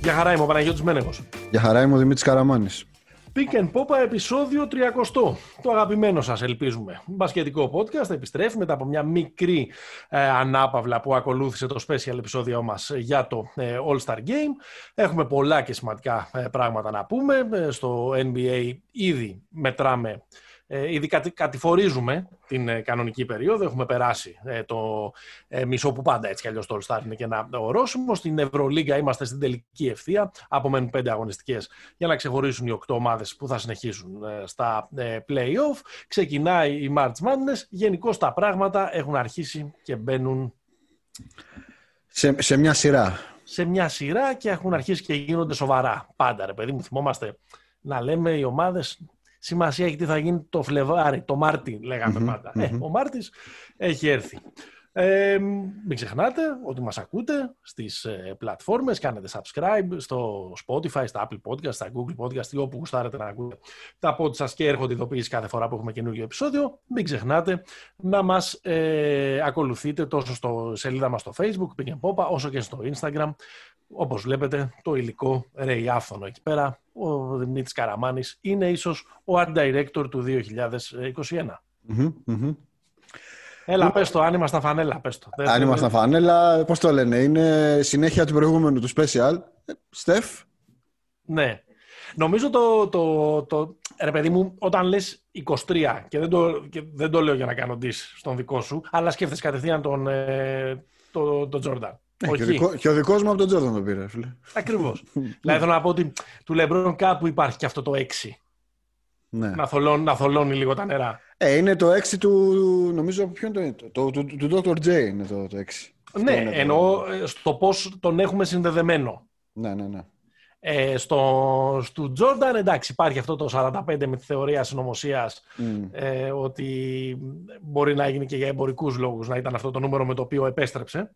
Για χαρά είμαι ο Παναγιώτης Μένεγος. Για χαρά είμαι ο Δημήτρης Καραμάνης. Pick and Popa επεισόδιο 30. Το αγαπημένο σας ελπίζουμε. Μπασκετικό podcast επιστρέφει μετά από μια μικρή ε, ανάπαυλα που ακολούθησε το special επεισόδιο μας για το ε, All-Star Game. Έχουμε πολλά και σημαντικά ε, πράγματα να πούμε. Ε, στο NBA ήδη μετράμε ε, ήδη κατηφορίζουμε την ε, κανονική περίοδο. Έχουμε περάσει ε, το ε, μισό που πάντα έτσι κι αλλιώς το All Star είναι και ένα ορόσημο. Στην Ευρωλίγκα είμαστε στην τελική ευθεία. Απομένουν πέντε αγωνιστικές για να ξεχωρίσουν οι οκτώ ομάδες που θα συνεχίσουν στα playoff. Ξεκινάει η March Madness. Γενικώ τα πράγματα έχουν αρχίσει και μπαίνουν. Σε, σε μια σειρά. Σε μια σειρά και έχουν αρχίσει και γίνονται σοβαρά. Πάντα, ρε παιδί μου, θυμόμαστε να λέμε οι ομάδες σημασία έχει τι θα γίνει το Φλεβάρι, το Μάρτι, λέγαμε πάντα. Ε, ο Μάρτης έχει έρθει. Ε, μην ξεχνάτε ότι μας ακούτε στις ε, πλατφόρμες, κάνετε subscribe στο Spotify, στα Apple Podcast, στα Google Podcast ή όπου γουστάρετε να ακούτε τα pod σας και έρχονται ειδοποιήσεις κάθε φορά που έχουμε καινούργιο επεισόδιο. Μην ξεχνάτε να μας ε, ακολουθείτε τόσο στο σελίδα μας στο Facebook, Pink Popa, όσο και στο Instagram. Όπως βλέπετε, το υλικό ρέει άφθονο εκεί πέρα. Ο Δημήτρης Καραμάνης είναι ίσως ο Art Director του 2021. Έλα, πες το, αν ήμασταν φανέλα, πες το. Αν ήμασταν φανέλα, πώς το λένε, είναι συνέχεια του προηγούμενου του special. Στεφ; Ναι. Νομίζω το, το, το, ρε παιδί μου, όταν λες 23, και δεν το, και δεν το λέω για να κάνω dis στον δικό σου, αλλά σκέφτεσαι κατευθείαν τον, ε, το, τον Jordan. Ε, και, ο δικό, και ο δικός μου από τον Jordan το πήρε, φίλε. Ακριβώς. δηλαδή θέλω να πω ότι του Λεμπρόν κάπου υπάρχει και αυτό το 6. Ναι. Να, θολώνει, να θολώνει λίγο τα νερά. Ε, είναι το 6 του. Νομίζω. Ποιο είναι; Το. Το, το, του, του Dr. J είναι το, το 6. Ναι, είναι εννοώ το... στο πώς τον έχουμε συνδεδεμένο. Ναι, ναι, ναι. Ε, στο, στο Jordan, εντάξει, υπάρχει αυτό το 45 με τη θεωρία συνωμοσίας mm. ε, ότι μπορεί να έγινε και για εμπορικούς λόγους να ήταν αυτό το νούμερο με το οποίο επέστρεψε.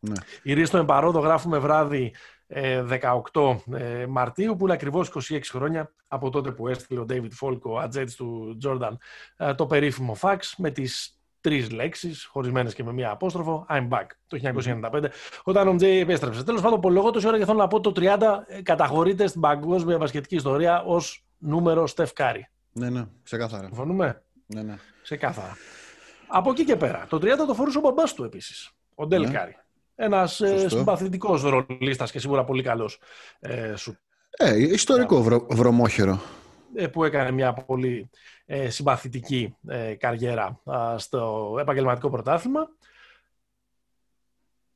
Ναι. Η Ρίστο Εμπαρόδο γράφουμε βράδυ 18 ε, Μαρτίου, που είναι ακριβώς 26 χρόνια από τότε που έστειλε ο David Falk, ο ατζέντης του Jordan, ε, το περίφημο fax με τις τρεις λέξεις, χωρισμένες και με μία απόστροφο, I'm back, το 1995, όταν ο Τζέι επέστρεψε. Τέλος πάντων, πολυλογώ τόση ώρα και θέλω να πω το 30 ε, καταχωρείται στην παγκόσμια μπασκετική ιστορία ως νούμερο Στεφ Κάρι. Ναι, ναι, ξεκάθαρα. Συμφωνούμε; Ναι, ναι. Ξεκάθαρα. Από εκεί και πέρα. Το 30 το φορούσε ο μπαμπάς του επίσης, ο Ντέλ ναι. Κάρι. Ένας ε, συμπαθητικός ρολίστας και σίγουρα πολύ καλός ε, σουτέρ. Ε, ιστορικό βρο, βρωμόχερο. Ε, που έκανε μια πολύ ε, συμπαθητική ε, καριέρα στο επαγγελματικό πρωτάθλημα.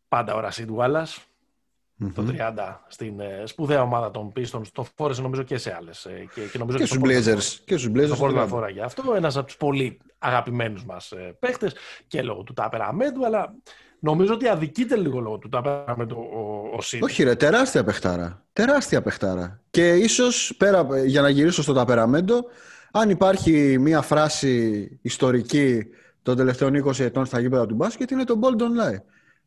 Πάντα ο Ρασίντ το 30 στην σπουδαία ομάδα των Pistons. Το φόρεσε νομίζω και σε άλλες. και, και, νομίζω και, και στους Blazers. Και στους Blazers. Το να φορά για αυτό. Ένας από τους πολύ αγαπημένους μας παίχτες και λόγω του Τάπερ Αμέντου, αλλά Νομίζω ότι αδικείται λίγο λόγω του τα με το ο, ο Όχι ρε, τεράστια παιχτάρα. Τεράστια παιχτάρα. Και ίσως, πέρα, για να γυρίσω στο ταπεραμέντο, αν υπάρχει μία φράση ιστορική των τελευταίων 20 ετών στα γήπεδα του μπάσκετ, είναι το Bold Online.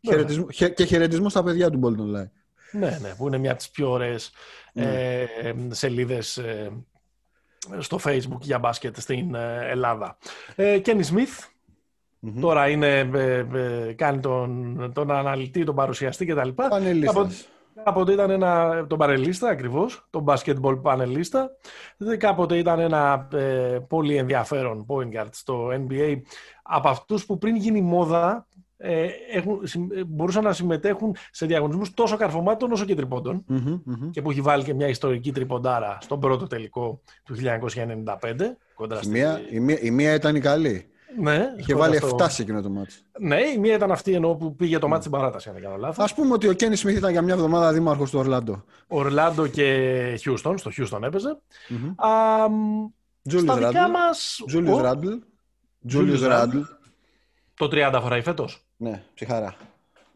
Χαιρετισμό, και χαιρετισμός στα παιδιά του Bold Online. Ναι, ναι, που είναι μια από τις πιο ωραίες ναι. ε, σελίδες ε, στο facebook για μπάσκετ στην ε, Ελλάδα. Ε, Kenny Smith, Mm-hmm. Τώρα είναι, ε, ε, κάνει τον, τον αναλυτή, τον παρουσιαστή κτλ. Πανελίστας. Κάποτε ήταν ένα, τον παρελίστα ακριβώς, τον basketball πανελίστα. Κάποτε ήταν ένα ε, πολύ ενδιαφέρον point guard στο NBA. Από αυτούς που πριν γίνει μόδα ε, έχουν, μπορούσαν να συμμετέχουν σε διαγωνισμούς τόσο καρφωμάτων όσο και τριπώντων mm-hmm, και που έχει βάλει και μια ιστορική τριποντάρα στον πρώτο τελικό του 1995. η, μία, η, μία, η μία ήταν η καλή. Ναι, Είχε βάλει 7 σε εκείνο το μάτι. Ναι, η μία ήταν αυτή ενώ που πήγε το μάτι στην παράταση, αν δεν κάνω λάθος. Α πούμε ότι ο Κένι Σμιθ ήταν για μια εβδομάδα δήμαρχος του Ορλάντο. Ορλάντο και Χιούστον, στο Χιούστον έπαιζε. στα δικά μας. Τζούλιο Ράντλ. Τζούλιο Ράντλ. Το 30 φοράει φέτος. Ναι, ψυχαρά.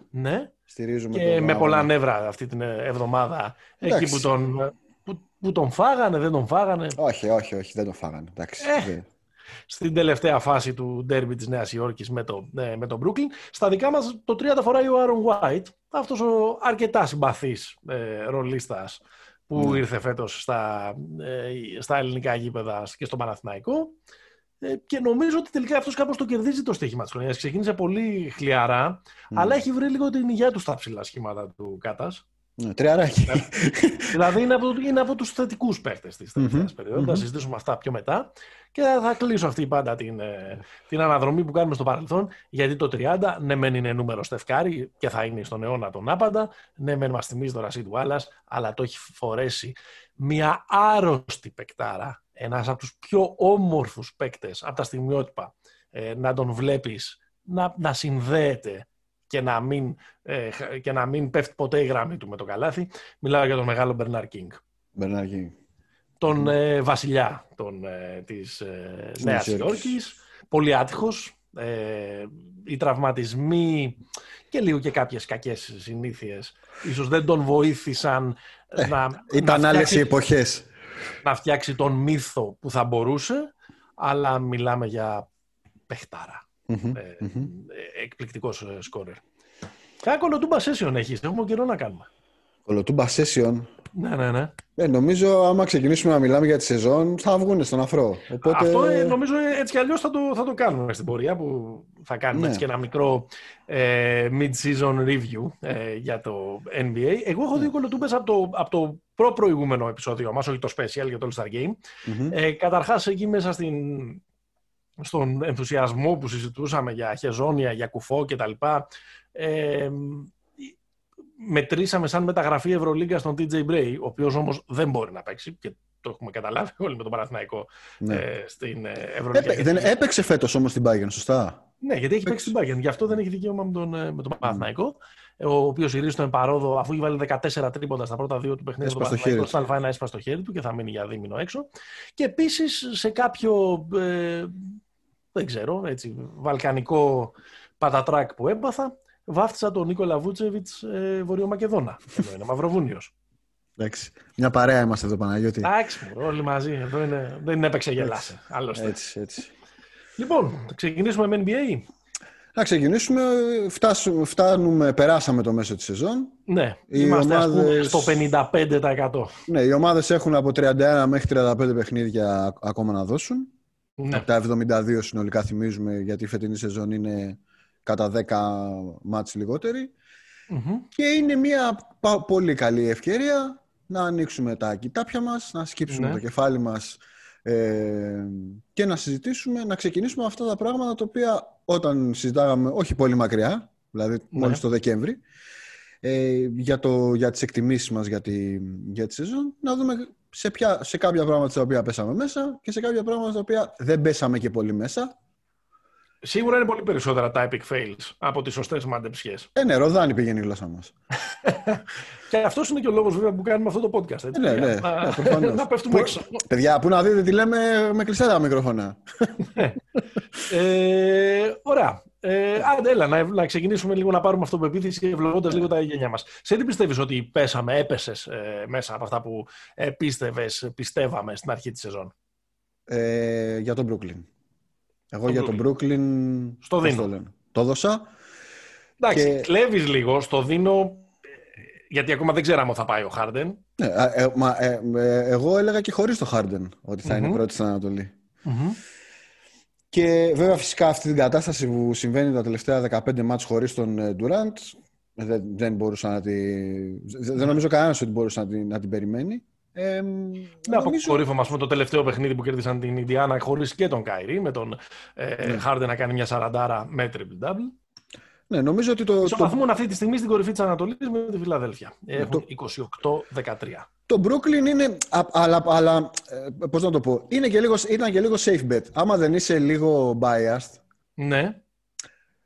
Ναι. Στηρίζουμε και με πολλά νεύρα αυτή την εβδομάδα. Εκεί που τον, που, που τον φάγανε, δεν τον φάγανε. Όχι, όχι, όχι, δεν τον φάγανε. Εντάξει. Ε, στην τελευταία φάση του ντέρμπι της Νέας Υόρκης με το, ε, με το Brooklyn. Στα δικά μας το 30 φοράει ο Άρον White, αυτός ο αρκετά συμπαθής ε, ρολίστας που ναι. ήρθε φέτος στα, ε, στα ελληνικά γήπεδα και στο Παναθηναϊκό. Ε, και νομίζω ότι τελικά αυτός κάπως το κερδίζει το στοίχημα της χρονιάς. Ξεκίνησε πολύ χλιαρά, αλλά έχει βρει λίγο την υγεία του στα ψηλά σχήματα του Κάτας. Ναι, τριαράκι. δηλαδή είναι από, είναι από τους θετικούς παίχτες της τελευταίας περίοδου. Θα συζητήσουμε αυτά πιο μετά. Και θα κλείσω αυτή πάντα την, ε, την αναδρομή που κάνουμε στο παρελθόν. Γιατί το 30, ναι, μεν είναι νούμερο στεφκάρι και θα είναι στον αιώνα τον άπαντα. Ναι, μεν μας θυμίζει το ρασί του Άλλα, αλλά το έχει φορέσει μια άρρωστη παικτάρα. Ένας από τους πιο όμορφους παίκτες από τα στιγμιότυπα. Ε, να τον βλέπεις να, να συνδέεται και να, μην, ε, και να μην πέφτει ποτέ η γραμμή του με το καλάθι. Μιλάω για τον μεγάλο Μπερνάρ Κίνγκ. Μπερνάρ Κίνγκ. Τον ε, βασιλιά των, ε, της ε, Νέας Υόρκης. Πολύ άτυχος. Ε, οι τραυματισμοί και λίγο και κάποιες κακές συνήθειες ίσως δεν τον βοήθησαν ε, να... Ήταν άλλες οι εποχές. Να φτιάξει τον μύθο που θα μπορούσε, αλλά μιλάμε για παιχτάρα. Mm-hmm, ε, mm-hmm. Εκπληκτικός ε, σκόρερ. Κάνα κολοτούμπα session έχεις, έχουμε καιρό να κάνουμε. Κολοτούμπα session. Ναι, ναι, ναι. Ε, νομίζω άμα ξεκινήσουμε να μιλάμε για τη σεζόν θα βγουν στον αφρό. Οπότε... Αυτό ε, νομίζω έτσι κι αλλιώς θα το, θα το κάνουμε στην πορεία που θα κάνουμε ναι. έτσι και ένα μικρό ε, mid-season review ε, για το NBA. Εγώ έχω ναι. δύο κολοτούμπες από το, από το προ-προηγούμενο επεισόδιο μας, όχι το special για το All-Star Game. Mm-hmm. Ε, καταρχάς εκεί μέσα στην, στον ενθουσιασμό που συζητούσαμε για χεζόνια, για κουφό κτλ. Ε, μετρήσαμε σαν μεταγραφή Ευρωλίγκα στον TJ Bray, ο οποίος όμως δεν μπορεί να παίξει και το έχουμε καταλάβει όλοι με τον Παναθηναϊκό ναι. ε, στην ε, Ευρωλίγκα. Έπαι, δεν έπαιξε φέτος όμως στην Bayern, σωστά; Ναι, γιατί έχει παίξει στην Bayern. Γι' αυτό δεν έχει δικαίωμα με τον, ε, με τον Παναθηναϊκό. Mm. Ο οποίος ηρίζει τον παρόδο, αφού έχει βάλει 14 τρίποντα στα πρώτα δύο του παιχνίδια του Παναθηναϊκού, στο Α1 έσπα στο χέρι του και θα μείνει για δίμηνο έξω. Και επίσης σε κάποιο. Ε, δεν ξέρω, έτσι, βαλκανικό πατατράκ που έμπαθα, βάφτισα τον Νίκολα Βούτσεβιτς ε, Βορειομακεδόνα. Εδώ είναι Μαυροβούνιος. Εντάξει. Μια παρέα είμαστε εδώ, Παναγιώτη. Εντάξει, όλοι μαζί. Εδώ είναι, δεν έπαιξε γελάσε. Άλλωστε. Έτσι, έτσι. Λοιπόν, ξεκινήσουμε με NBA. Να ξεκινήσουμε. Φτάσουμε, φτάνουμε, περάσαμε το μέσο της σεζόν. Ναι, οι είμαστε ομάδες... στο 55%. Ναι, οι ομάδες έχουν από 31 μέχρι 35 παιχνίδια ακόμα να δώσουν. Ναι. Από τα 72 συνολικά θυμίζουμε, γιατί η φετινή σεζόν είναι κατά 10 μάτς Και είναι μια πολύ καλή ευκαιρία να ανοίξουμε τα κοιτάπια μας, να σκύψουμε ναι. το κεφάλι μας ε, και να συζητήσουμε, να ξεκινήσουμε αυτά τα πράγματα τα οποία όταν συζητάγαμε όχι πολύ μακριά, δηλαδή ναι. μόλις το Δεκέμβρη, ε, για, το, για τις εκτιμήσεις μας για τη, για τη σεζόν, να δούμε σε, ποια, σε κάποια πράγματα τα οποία πέσαμε μέσα και σε κάποια πράγματα τα οποία δεν πέσαμε και πολύ μέσα. Σίγουρα είναι πολύ περισσότερα τα epic fails από τις σωστές μαντεψιέ. Ε, ναι, ροδάνει πηγαίνει η γλώσσα μας. και αυτός είναι και ο λόγος βέβαια που κάνουμε αυτό το podcast. Έτσι, ε, ναι, ναι, να, ναι, να πέφτουμε έξω. Παιδιά, πού να δείτε τι λέμε με κλειστά τα μικρόφωνα. Ναι. ε, ωραία. Ε, άντε, έλα, να, να ξεκινήσουμε λίγο να πάρουμε αυτοπεποίθηση ευλογώντας λίγο τα γένια μας. Σε τι πιστεύεις ότι πέσαμε, έπεσες ε, μέσα από αυτά που ε, πίστευες, πιστεύαμε στην αρχή της σεζόν; Ε, για τον Brooklyn. Εγώ για τον Brooklyn. Στο δίνω. Το, το δώσα. Εντάξει, και... κλέβεις λίγο. Στο δίνω. Γιατί ακόμα δεν ξέραμε ότι θα πάει ο Χάρντεν. Ναι, ε, μα, ε, ε, εγώ έλεγα και χωρίς το Χάρντεν ότι θα mm-hmm. είναι πρώτη στην Ανατολή. Mm-hmm. Και βέβαια φυσικά αυτή την κατάσταση που συμβαίνει τα τελευταία 15 μάτς χωρίς τον Ντουράντ δεν, δεν μπορούσα να τη... Δεν νομίζω κανένας ότι μπορούσε να την, να την περιμένει. Ε, ναι, νομίζω... αποκορύφωμα πούμε, το τελευταίο παιχνίδι που κέρδισαν την Ινδιάνα χωρίς και τον Κάιρι, με τον ε, ναι. να κάνει μια σαραντάρα με triple double. Ναι, νομίζω ότι το. Ισοπαθμούν το... αυτή τη στιγμή στην κορυφή της Ανατολής με τη Φιλαδέλφια. Ναι, Έχουν το... 28-13. Το Brooklyn είναι. Αλλά, αλλά ε, πώς να το πω. Είναι και λίγο, ήταν και λίγο safe bet. Άμα δεν είσαι λίγο biased. Ναι.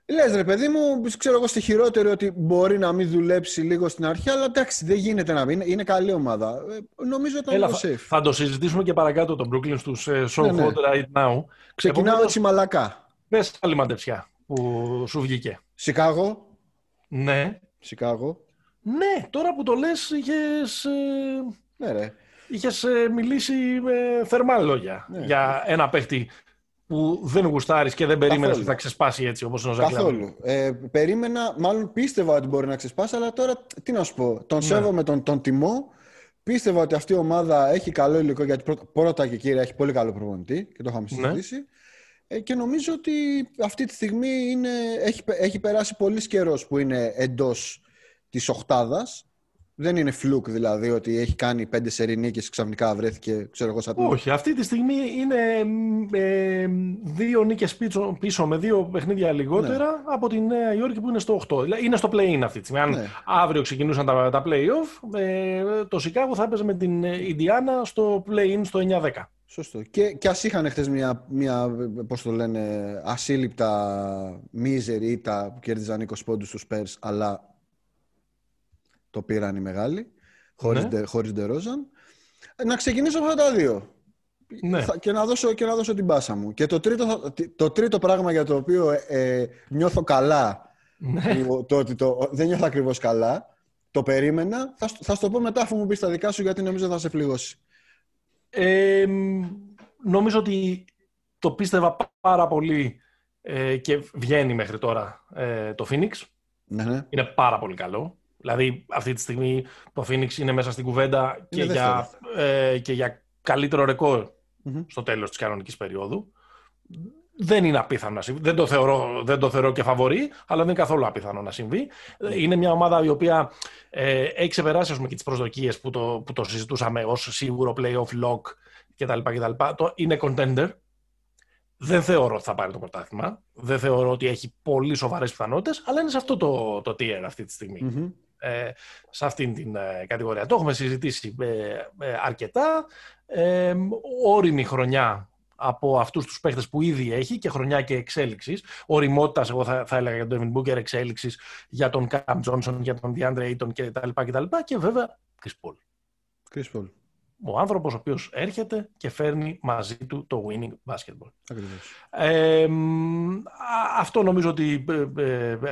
Λες ρε παιδί μου, ξέρω εγώ στη χειρότερη ότι μπορεί να μην δουλέψει λίγο στην αρχή, αλλά εντάξει, δεν γίνεται να μην. Είναι καλή ομάδα. Ε, νομίζω ότι ήταν safe. Θα το συζητήσουμε και παρακάτω τον Brooklyn στους uh, Show ναι, ναι. Right Now. Ξεκινάω έτσι μαλακά. Πες άλλη μαντεψιά που σου βγήκε. Σικάγο. Ναι. Σικάγο. Ναι, τώρα που το λες είχες... Ε, ναι ρε. Είχες μιλήσει με θερμά λόγια ναι. για ένα παίχτη που δεν γουστάρεις και δεν περίμενες ότι θα ξεσπάσει έτσι όπως είναι ο Ζακλάβ. Καθόλου. Ε, περίμενα, μάλλον πίστευα ότι μπορεί να ξεσπάσει, αλλά τώρα τι να σου πω. Τον ναι. σέβομαι, τον, τον τιμώ. Πίστευα ότι αυτή η ομάδα έχει καλό υλικό γιατί πρώτα, πρώτα και κύρια έχει πολύ καλό προπονητή και το είχαμε ναι. συζητήσει. Ναι. Ε, και νομίζω ότι αυτή τη στιγμή είναι, έχει, έχει περάσει πολύς καιρός που είναι εντός της οχτάδα δεν είναι φλουκ δηλαδή ότι έχει κάνει πέντε σερινί και ξαφνικά βρέθηκε, ξέρω εγώ, σαν Όχι, αυτή τη στιγμή είναι ε, δύο νίκες πίσω, πίσω με δύο παιχνίδια λιγότερα ναι. από τη Νέα Υόρκη που είναι στο 8. Είναι στο play-in αυτή τη στιγμή. Αν ναι. αύριο ξεκινούσαν τα, τα play-off, ε, το Σικάγο θα έπαιζε με την Ιντιάνα στο play-in στο 9-10. Σωστό. Και, και ας είχαν χθες μια, μια, πώς το λένε, ασύλληπτα μίζερη ήττα που κέρδιζαν 20 πόντους στους Spurs, αλλά το πήραν οι μεγάλοι, χωρίς, ναι. χωρίς Ντερόζαν. Να ξεκινήσω από τα δύο. Ναι. Και, να δώσω, και να δώσω την πάσα μου. Και το τρίτο, το τρίτο πράγμα για το οποίο ε, ε νιώθω καλά, ναι. το ότι το, δεν νιώθω ακριβώς καλά, το περίμενα, θα, θα σου το πω μετά αφού μου πεις τα δικά σου γιατί νομίζω θα σε φληγώσει. Ε, νομίζω ότι το πίστευα πάρα πολύ ε, και βγαίνει μέχρι τώρα ε, το Phoenix. Ναι, ναι. Είναι πάρα πολύ καλό. Δηλαδή, αυτή τη στιγμή το Phoenix είναι μέσα στην κουβέντα και, για, ε, και για καλύτερο στο τέλος της κανονικής περίοδου. Δεν είναι απίθανο να συμβεί. Δεν το θεωρώ, δεν το θεωρώ και φαβορή, αλλά δεν είναι καθόλου απίθανο να συμβεί. Είναι μια ομάδα η οποία ε, έχει ξεπεράσει ας πούμε, και τις προσδοκίες που το, που το συζητούσαμε ως σίγουρο playoff lock κτλ. κτλ. Το, είναι contender. Δεν θεωρώ ότι θα πάρει το πρωτάθλημα. Δεν θεωρώ ότι έχει πολύ σοβαρές πιθανότητες, αλλά είναι σε αυτό το, το tier αυτή τη στιγμη ε, σε αυτήν την ε, κατηγορία. Το έχουμε συζητήσει ε, αρκετά. Ε, όριμη χρονιά από αυτούς τους παίχτες που ήδη έχει και χρονιά και εξέλιξης. Οριμότητας, εγώ θα, θα έλεγα για τον Devin Booker, εξέλιξης για τον Cam Johnson, για τον DeAndre Ayton κτλ. Και, και βέβαια Chris Paul. Chris Paul. Ο άνθρωπος ο οποίος έρχεται και φέρνει μαζί του το winning basketball. Ε, αυτό νομίζω ότι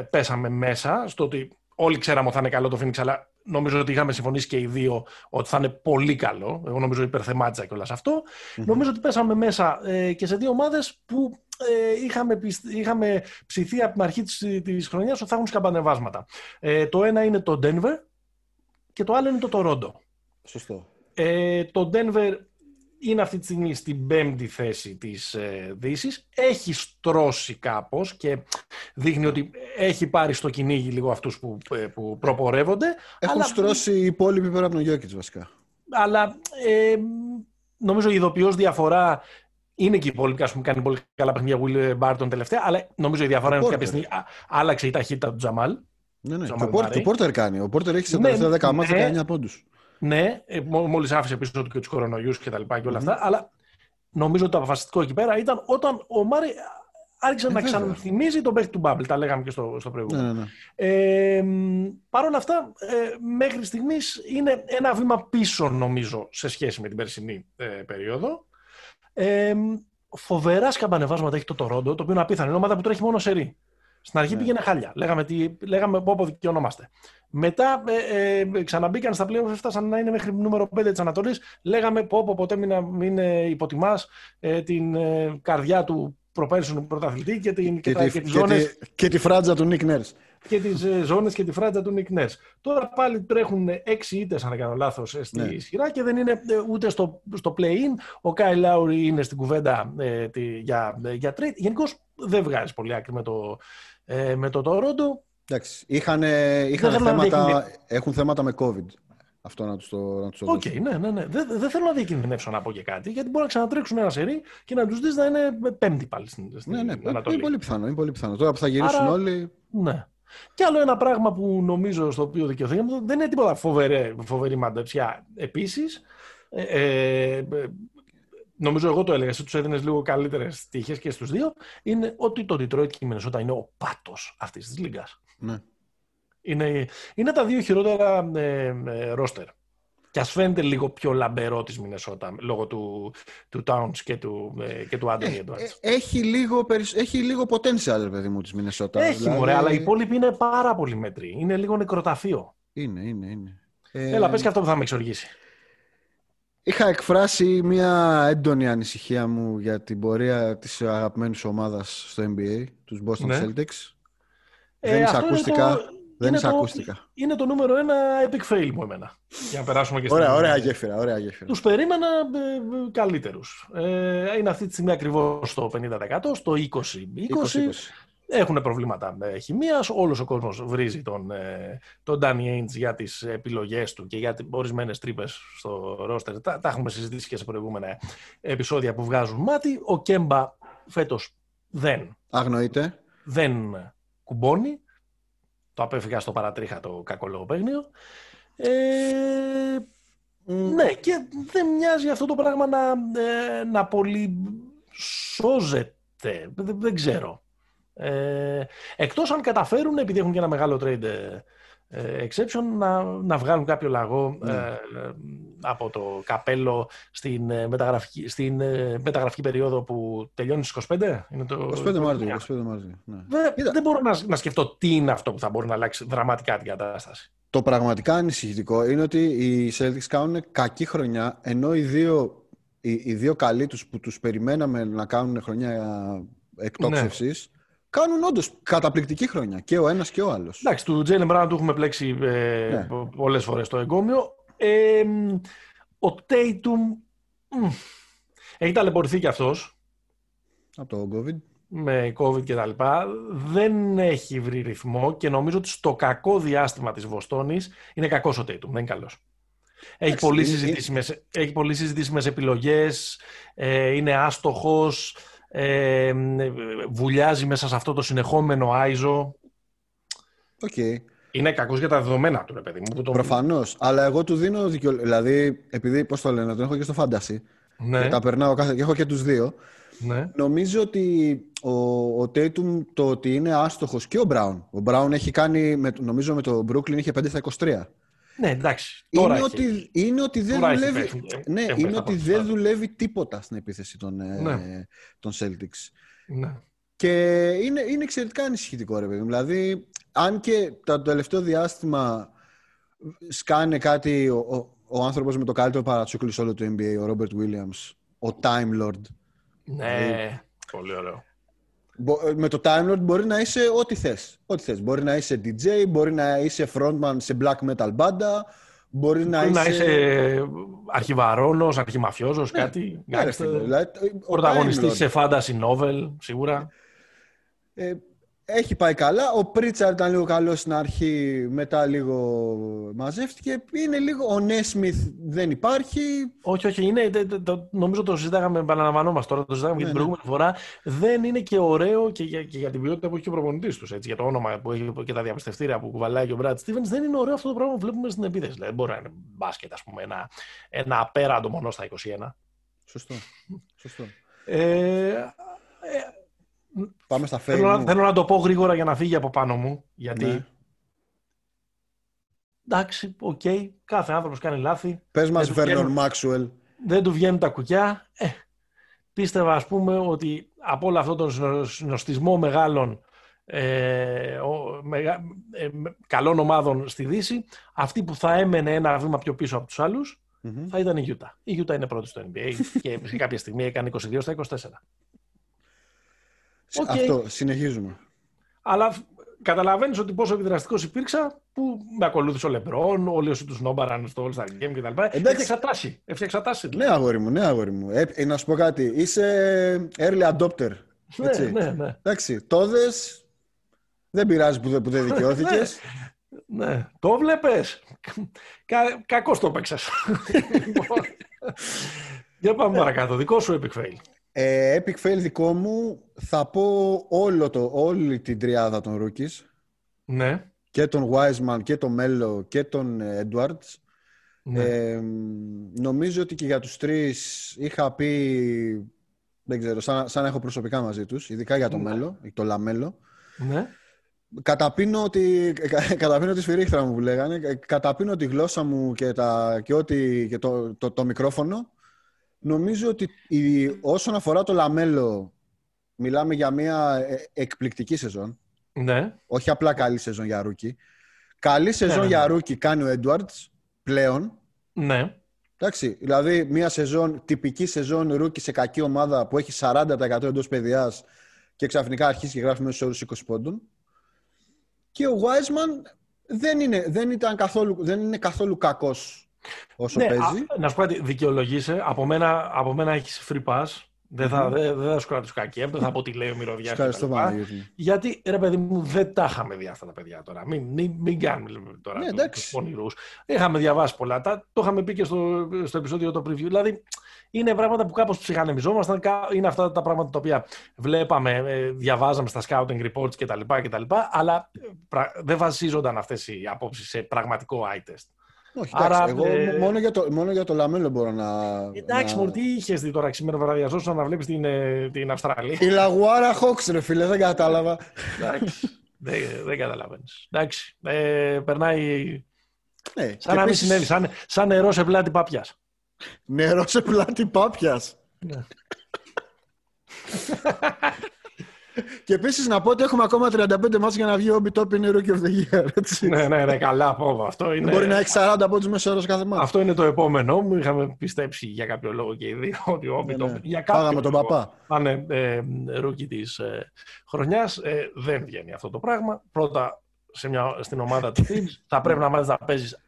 πέσαμε μέσα στο ότι όλοι ξέραμε ότι θα είναι καλό το Phoenix, αλλά νομίζω ότι είχαμε συμφωνήσει και οι δύο ότι θα είναι πολύ καλό. Εγώ νομίζω υπερθεμάτιζα κιόλας αυτό. Mm-hmm. Νομίζω ότι πέσαμε μέσα ε, και σε δύο ομάδες που ε, είχαμε, είχαμε ψηθεί από την αρχή της της χρονιάς ότι θα έχουν σκαμπανεβάσματα. Ε, το ένα είναι το Denver και το άλλο είναι το Toronto. Σωστό. Ε, το Denver είναι αυτή τη στιγμή στην πέμπτη θέση της ε, Δύσης. Έχει στρώσει κάπως και δείχνει ότι έχει πάρει στο κυνήγι λίγο αυτούς που, ε, που προπορεύονται. Έχουν αλλά... στρώσει οι υπόλοιποι πέρα από τον Γιώκητς βασικά. Αλλά ε, νομίζω η ειδοποιώς διαφορά είναι και οι υπόλοιποι που κάνει πολύ καλά παιχνίδια Will Barton τελευταία, αλλά νομίζω η διαφορά είναι ότι κάποια στιγμή άλλαξε η ταχύτητα του Τζαμάλ. Ναι, ναι. Και ο Πόρτερ κάνει. Ο Πόρτερ έχει σε ναι, τελευταία 10 ναι, 19 πόντους. Ναι, ε, μόλις άφησε πίσω του και τους κορονοϊούς και τα λοιπά και όλα αυτά. Αλλά νομίζω ότι το αποφασιστικό εκεί πέρα ήταν όταν ο Μάρι άρχισε ε, να ξαναθυμίζει τον παίκτη του Μπάμπλ. Τα λέγαμε και στο, στο προηγούμενο. Ναι, ναι. ναι. Ε, Παρ' όλα αυτά, ε, μέχρι στιγμής είναι ένα βήμα πίσω, νομίζω, σε σχέση με την περσινή ε, περίοδο. Ε, φοβερά σκαμπανεβάσματα έχει το Τορόντο, το οποίο είναι απίθανο. Είναι ομάδα που τρέχει μόνο σε ρί. Στην αρχή ναι. πήγαινε χάλια. Λέγαμε, τι, λέγαμε πόπο δικαιωνόμαστε. Μετά ε, ε, ξαναμπήκαν στα πλέον, έφτασαν να είναι μέχρι νούμερο 5 της Ανατολής. Λέγαμε πω, ποτέ μην, μην ε, υποτιμάς ε, την ε, καρδιά του προπέρσινου πρωταθλητή και, την, και, και, τη, τις ζώνες, και, τη φράτζα του Νίκ Νέρς. Και τις ε, ζώνες και τη φράτζα του Νίκ Νέρς. Τώρα πάλι τρέχουν έξι ήττες, αν δεν κάνω λάθος, στη ναι. σειρά και δεν είναι ούτε στο, στο play-in. Ο Κάιλ Λάουρι είναι στην κουβέντα ε, τη, για, για trade. Γενικώς δεν βγάζει πολύ άκρη με το, ε, με το Toronto. Εντάξει, είχαν, είχαν θέματα, έχουν θέματα με COVID. Αυτό να τους το, να τους το OK, okay, ναι, ναι, ναι. Δεν, δεν θέλω να διακινδυνεύσω να πω και κάτι, γιατί μπορεί να ξανατρέξουν ένα σερί και να τους δεις να είναι πέμπτη πάλι στην, στην ναι, ναι, Ανατολή. Είναι πολύ πιθανό, είναι πολύ πιθανό. Τώρα που θα γυρίσουν Άρα, όλοι. Ναι. Και άλλο ένα πράγμα που νομίζω στο οποίο δικαιωθήκαμε δεν είναι τίποτα φοβερέ, φοβερή μαντεψιά. Επίσης, ε, ε, νομίζω εγώ το έλεγα, εσύ τους έδινες λίγο καλύτερες τύχε και στους δύο, είναι ότι το Detroit και η Minnesota είναι ο πάτος αυτής της λίγα. Ναι. Είναι, είναι τα δύο χειρότερα ε, ε, ρόστερ. Και ας φαίνεται λίγο πιο λαμπερό της Μινεσότα λόγω του, του Towns και του, ε, και του Άντωνι ε, έχει, λίγο, έχει λίγο potential, παιδί μου, της Μινεσότα. Έχει, δηλαδή... μωρέ, αλλά οι υπόλοιποι είναι πάρα πολύ μέτρη. Είναι λίγο νεκροταφείο. Είναι, είναι, είναι. Έλα, πες και αυτό που θα με εξοργήσει. Είχα εκφράσει μια έντονη ανησυχία μου για την πορεία της αγαπημένης ομάδας στο NBA, τους Boston Ναι. Celtics. Ε, δεν αυτό σε είναι ακούστηκα. το- Δεν είναι σε το- ακούστηκα. Είναι το νούμερο ένα epic fail μου εμένα. Για να περάσουμε και Ωραία, στην- ωραία γέφυρα, ωραία γέφυρα. Τους περίμενα ε, ε, καλύτερους. Ε, είναι αυτή τη στιγμή ακριβώς στο 50%, στο 20-20. 20-20. Έχουν προβλήματα ε, χημίας. Όλος ο κόσμος βρίζει τον, ε, τον Danny Ainge για τις επιλογές του και για ορισμένες τρύπες στο ρόστερ. Τα, τα έχουμε συζητήσει και σε προηγούμενα επεισόδια που βγάζουν μάτι. Ο Κέμπα φέτος δεν, Αγνοείται. δεν κουμπώνει. Το απέφυγα στο παρατρίχα το κακό λογοπαίγνιο. Ε, ναι, και δεν μοιάζει αυτό το πράγμα να, ε, να πολύ σώζεται. Δεν, δεν ξέρω. Ε, εκτός αν καταφέρουν, επειδή έχουν και ένα μεγάλο trade ε, ε, exception, να, να βγάλουν κάποιο λαγό Ναι. ε, ε, από το καπέλο στην, ε, μεταγραφική, στην ε, μεταγραφική περίοδο που τελειώνει στις 25. Είναι το, 25 το- Μάρτιο. 25 Μάρτιο. Ναι. Δεν, Κοίτα. δεν μπορώ να, να σκεφτώ τι είναι αυτό που θα μπορεί να αλλάξει δραματικά την κατάσταση. Το πραγματικά ανησυχητικό είναι ότι οι Celtics κάνουν κακή χρονιά, ενώ οι δύο, οι, οι δύο καλοί τους που τους περιμέναμε να κάνουν χρονιά εκτόξευσης, κάνουν όντως καταπληκτική χρονιά. Και ο ένας και ο άλλος. Εντάξει, του Τζέιλεν Μπράουν του έχουμε πλέξει ε, Ναι. πο- πολλές φορές το εγκόμιο. Ε, μ, ο Τέιτουμ μ, έχει ταλαιπωρηθεί κι αυτός Από το COVID. με COVID και τα λοιπά. Δεν έχει βρει ρυθμό και νομίζω ότι στο κακό διάστημα της Βοστόνης είναι κακός ο Τέιτουμ, δεν είναι καλός. Έχει Εντάξει, πολύ, είναι- συζητήσιμες, έχει πολύ συζητήσιμες επιλογές, ε, είναι άστοχος, ε, μ, ε, βουλιάζει μέσα σε αυτό το συνεχόμενο iso. OK. Είναι κακός για τα δεδομένα του, ρε παιδί μου. Που τον... Προφανώς. Αλλά εγώ του δίνω δικαιολογία. Δηλαδή, επειδή, πώς το λένε, τον έχω και στο Fantasy. Ναι, Και τα περνάω κάθε... και έχω και τους δύο. ναι. Νομίζω ότι ο, ο Tatum το ότι είναι άστοχος και ο Brown. Ο Brown έχει κάνει, με, νομίζω με το Brooklyn είχε 5 στα 23. Ναι, εντάξει. Τώρα είναι, έχει. ότι, είναι ότι δεν Τώρα έχει δουλεύει. πέσει, ε, ναι, έχουν είναι πέσει ότι από δεν αυτά. δουλεύει τίποτα στην επίθεση των, ε, Ναι. των Celtics. Ναι. Και είναι, είναι εξαιρετικά ανησυχητικό, ρε παιδί μου. Δηλαδή, αν και το τελευταίο διάστημα σκάνε κάτι ο, ο, ο άνθρωπος με το καλύτερο παρατσούκλι σε όλο το NBA, ο Robert Williams, ο Time Lord. Ναι, πολύ ωραίο. Μπο- Με το Time Lord μπορεί να είσαι ό,τι θες. Ό,τι θες. Μπορεί να είσαι DJ, μπορεί να είσαι frontman σε black metal μπάντα, μπορεί να Μπορεί είσαι... να είσαι αρχιβαρόνος, αρχιμαφιόζος, κάτι. Ναι, ρε gangster, φίλε, δηλαδή, ο Πρωταγωνιστής Time Lord. σε fantasy novel, σίγουρα. Ε, έχει πάει καλά. Ο Πρίτσαρ ήταν λίγο καλός στην αρχή, μετά λίγο μαζεύτηκε. Είναι λίγο. Ο Νέσμιθ δεν υπάρχει. Όχι, όχι, είναι, τε- τε- το- νομίζω το συζητάγαμε, επαναλαμβανόμαστε τώρα, το συζητάγαμε και Ναι, την ναι. προηγούμενη φορά. Δεν είναι και ωραίο και για, και για την ποιότητα που έχει και ο προπονητής τους. Για το όνομα που έχει και τα διαπιστευτήρια που κουβαλάει και ο Μπράτ Στίβεν, δεν είναι ωραίο αυτό το πράγμα που βλέπουμε στην επίθεση. Δηλαδή, δεν μπορεί να είναι μπάσκετ, ας πούμε, ένα, ένα απέραντο μονό στα 21. Σωστό. Σωστό. Ε, ε, Πάμε στα θέλω, να, fail. θέλω να το πω γρήγορα για να φύγει από πάνω μου. Γιατί Ναι. εντάξει, οκ, κάθε άνθρωπος κάνει λάθη. Πες μας δεν του Βέρνον βγαίνουν. Μάξουελ. δεν του βγαίνουν τα κουκιά. Ε, πίστευα, ας πούμε, ότι από όλο αυτόν τον συνο- συνοστισμό μεγάλων ε, ο, μεγα- ε, με- καλών ομάδων στη Δύση, αυτή που θα έμενε ένα βήμα πιο πίσω από τους άλλους, θα ήταν η Utah. Η Utah είναι πρώτη στο NBA και σε κάποια στιγμή έκανε 22 στα 24. Οκ. Αυτό, συνεχίζουμε. Αλλά καταλαβαίνεις ότι πόσο επιδραστικός υπήρξα που με ακολούθησε ο Λεμπρόν, όλοι όσοι τους σνόμπαραν στο All-Star Game κτλ. Έφτιαξα τάση. Έφτιαξα τάση. Ναι, αγόρι μου, ναι, αγόρι μου. Ε, ε, να σου πω κάτι. Είσαι early adopter. ναι, Έτσι. ναι, ναι. Εντάξει, το δες, Δεν πειράζει που δεν, που δεν δικαιώθηκες. Ναι, το βλέπεις. Κα, κακώς το παίξες. Λοιπόν, Για πάμε παρακάτω. Δικό σου epic fail. Ε, epic fail δικό μου, θα πω όλο το, όλη την τριάδα των rookies. Ναι. Και τον Wiseman και τον Melo και τον ε, Edwards. ναι. Ε, νομίζω ότι και για τους τρεις είχα πει, δεν ξέρω, σαν, σαν να έχω προσωπικά μαζί τους, ειδικά για τον Ναι. Μέλο, το Λαμέλο. ναι. Καταπίνω, τη, κα- καταπίνω τη σφυρίχτρα μου που λέγανε, ε, καταπίνω τη γλώσσα μου και, τα, και, ό,τι, και το, το, το μικρόφωνο. Νομίζω ότι η, όσον αφορά το Λαμέλο, μιλάμε για μια ε, εκπληκτική σεζόν. Ναι. Όχι απλά καλή σεζόν για rookie. Καλή σεζόν ναι, για ναι. rookie κάνει ο Edwards πλέον. Ναι. Εντάξει, δηλαδή μια σεζόν, τυπική σεζόν rookie σε κακή ομάδα που έχει 40% εντός παιδιάς και ξαφνικά αρχίσει και γράφει μέσα όρους 20 πόντων. Και ο Wiseman δεν είναι, δεν ήταν καθόλου, δεν είναι καθόλου κακός όσο ναι, παίζει. Α, να σου πω κάτι, δικαιολογείσαι. Από μένα, από μένα έχεις free pass. Δεν θα, δεν, δεν θα σου κρατήσω κακή, δεν θα πω τι λέει ο Μυρωδιάς. Ευχαριστώ πολύ. Γιατί, ρε παιδί μου, δεν τα είχαμε δει αυτά τα παιδιά τώρα. Μην, μην, μην κάνουμε τώρα ναι, τους πονηρούς. Είχαμε διαβάσει πολλά. Τα, το είχαμε πει και στο, στο επεισόδιο το preview. Δηλαδή, είναι πράγματα που κάπως ψυχανεμιζόμασταν. Είναι αυτά τα πράγματα τα οποία βλέπαμε, ε, διαβάζαμε στα scouting reports κτλ. κτλ αλλά ε, δεν βασίζονταν αυτές οι απόψεις σε πραγματικό eye test. Όχι, Άρα, εγώ ε... μόνο, για το, μόνο για το Λαμέλο μπορώ να. Εντάξει, να... τι είχες δει τώρα σήμερα βραδιαζό να βλέπεις την, ε, την Αυστραλία. Η Illawarra Hawks, ρε φίλε, δεν κατάλαβα. Εντάξει. δεν, δεν καταλαβαίνεις. Εντάξει. Ε, περνάει. Ναι, σαν να μην συνέβη. Σαν, σαν νερό σε πλάτη πάπιας. Νερό σε πλάτη πάπιας. Ναι. Και επίσης να πω ότι έχουμε ακόμα 35 μάτια για να βγει ο Top είναι Rookie of the Year. Έτσι. ναι, ναι, ναι, καλά από αυτό. Είναι... Μπορεί να έχει 40 πόντους μέσα όρο κάθε μάτι. Αυτό είναι το επόμενό μου. Είχαμε πιστέψει για κάποιο λόγο και οι δύο ότι ο Obi ναι, ναι. για κάποιο Πάγαμε τον παπά. Πάνε ε, Rookie της ε, χρονιάς. Ε, δεν βγαίνει αυτό το πράγμα. Πρώτα σε μια, στην ομάδα του Thibs, θα πρέπει να μάθει να παίζεις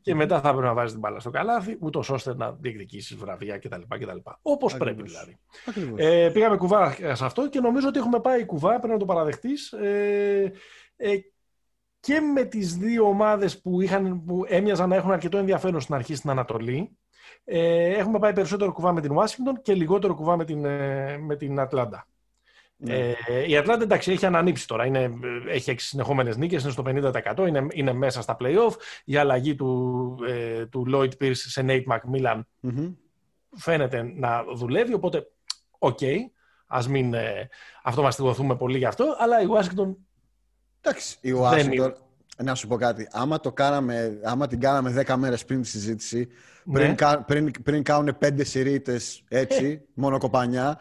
και μετά θα πρέπει να βάζεις την μπάλα στο καλάθι, ούτως ώστε να διεκδικήσεις βραβεία κτλ. κτλ. Όπως πρέπει δηλαδή. Ε, πήγαμε κουβά σε αυτό και νομίζω ότι έχουμε πάει κουβά, πρέπει να το παραδεχτείς. Ε, ε, και με τις δύο ομάδες που, είχαν, που έμοιαζαν να έχουν αρκετό ενδιαφέρον στην αρχή στην Ανατολή, ε, έχουμε πάει περισσότερο κουβά με την Ουάσιγκτον και λιγότερο κουβά με την, ε, με την Ατλάντα. Ναι. Ε, η Ατλάντα εντάξει έχει ανανύψει τώρα. Είναι, έχει έξι συνεχόμενες νίκες, είναι στο 50%, είναι, είναι μέσα στα playoff. Η αλλαγή του, ε, του Lloyd Pierce σε Nate McMillan mm φαίνεται να δουλεύει. Οπότε, OK, okay, ας μην ε, αυτομαστιγωθούμε πολύ γι' αυτό. Αλλά η Washington. Εντάξει, η Washington. Να σου πω κάτι. Άμα, το κάναμε, άμα την κάναμε 10 μέρες πριν τη συζήτηση, πριν, ναι. πριν, πριν κάνουν 5 σειρήτε έτσι, μόνο κοπανιά,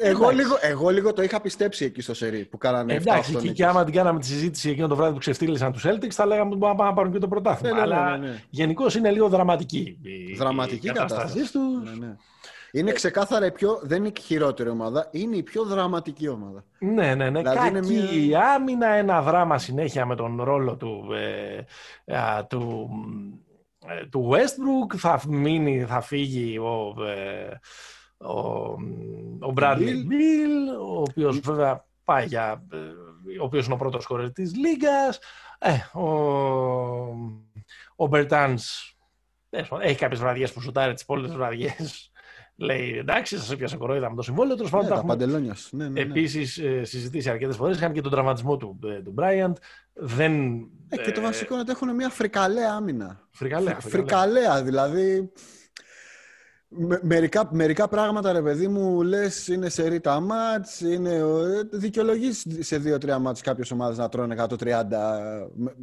εγώ λίγο, εγώ λίγο το είχα πιστέψει εκεί στο σερί που κάνανε Εντάξει, και, και άμα την κάναμε τη συζήτηση εκείνο το βράδυ που ξεφτύλισαν τους Celtics, θα λέγαμε ότι μπορούν να πάρουν και το πρωτάθλημα. Ναι, ναι, Αλλά ναι, ναι. γενικώς είναι λίγο δραματική η, δραματική η κατάστασή του. Ναι, ναι. Είναι ξεκάθαρα η πιο. Δεν είναι η χειρότερη ομάδα, είναι η πιο δραματική ομάδα. Ναι, ναι, ναι. Δηλαδή Κακή μια... άμυνα, ένα δράμα συνέχεια με τον ρόλο του, ε, α, του, ε, του Westbrook. Θα μείνει, θα φύγει ο. Ε, ο, ο Bradley Bill, ο οποίος βέβαια πάει για, ε, ο οποίος είναι ο πρώτος χωρές της Λίγκας, ε, ο, ο Μπερτάνς έχει κάποιες βραδιές που σουτάρει τις πολλές βραδιές λέει εντάξει, σας έπιασε κορόιδα με το συμβόλαιο. Τέλος πάντων, ναι, τα Ναι, ναι, ναι. Επίσης ε, συζητήσει αρκετές φορές. Είχαν και τον τραυματισμό του, ε, του Bryant. Δεν, ε, και το βασικό είναι ότι έχουν μια φρικαλέα άμυνα. Φρικαλέα. Φρικαλέα, δηλαδή μερικά, μερικά πράγματα, ρε παιδί μου, λες είναι σε ρίτα μάτς, είναι, δικαιολογείς σε δύο-τρία μάτς κάποιες ομάδες να τρώνε 130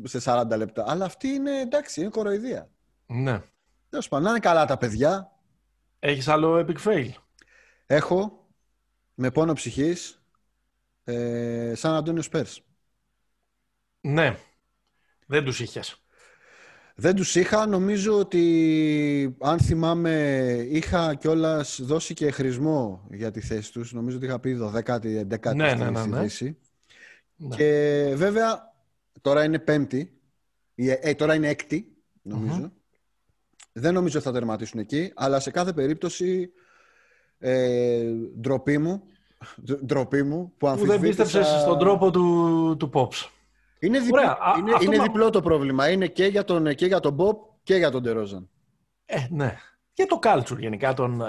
σε 40 λεπτά. Αλλά αυτή είναι, εντάξει, είναι κοροϊδία. Ναι. Τέλος πάντων, να είναι καλά τα παιδιά. Έχεις άλλο epic fail? Έχω, με πόνο ψυχής, ε, σαν Αντώνιο Σπέρς. Ναι, δεν τους είχες. Δεν τους είχα. Νομίζω ότι, αν θυμάμαι, είχα κιόλας δώσει και χρησμό για τη θέση τους. Νομίζω ότι είχα πει 12η, 11η ναι, ναι, ναι, ναι. Ναι. Και βέβαια, τώρα είναι πέμπτη. Ε, τώρα είναι έκτη, νομιζω Δεν νομίζω ότι θα τερματίσουν εκεί, αλλά σε κάθε περίπτωση ε, ντροπή μου, ντροπή μου που, που δεν πίστεψες στον τρόπο του, του Pops. Είναι, διπλό, είναι, είναι διπλό το πρόβλημα. Είναι και για τον, και για τον Bob και για τον Τερόζαν. Ε, ναι. Και το culture γενικά των,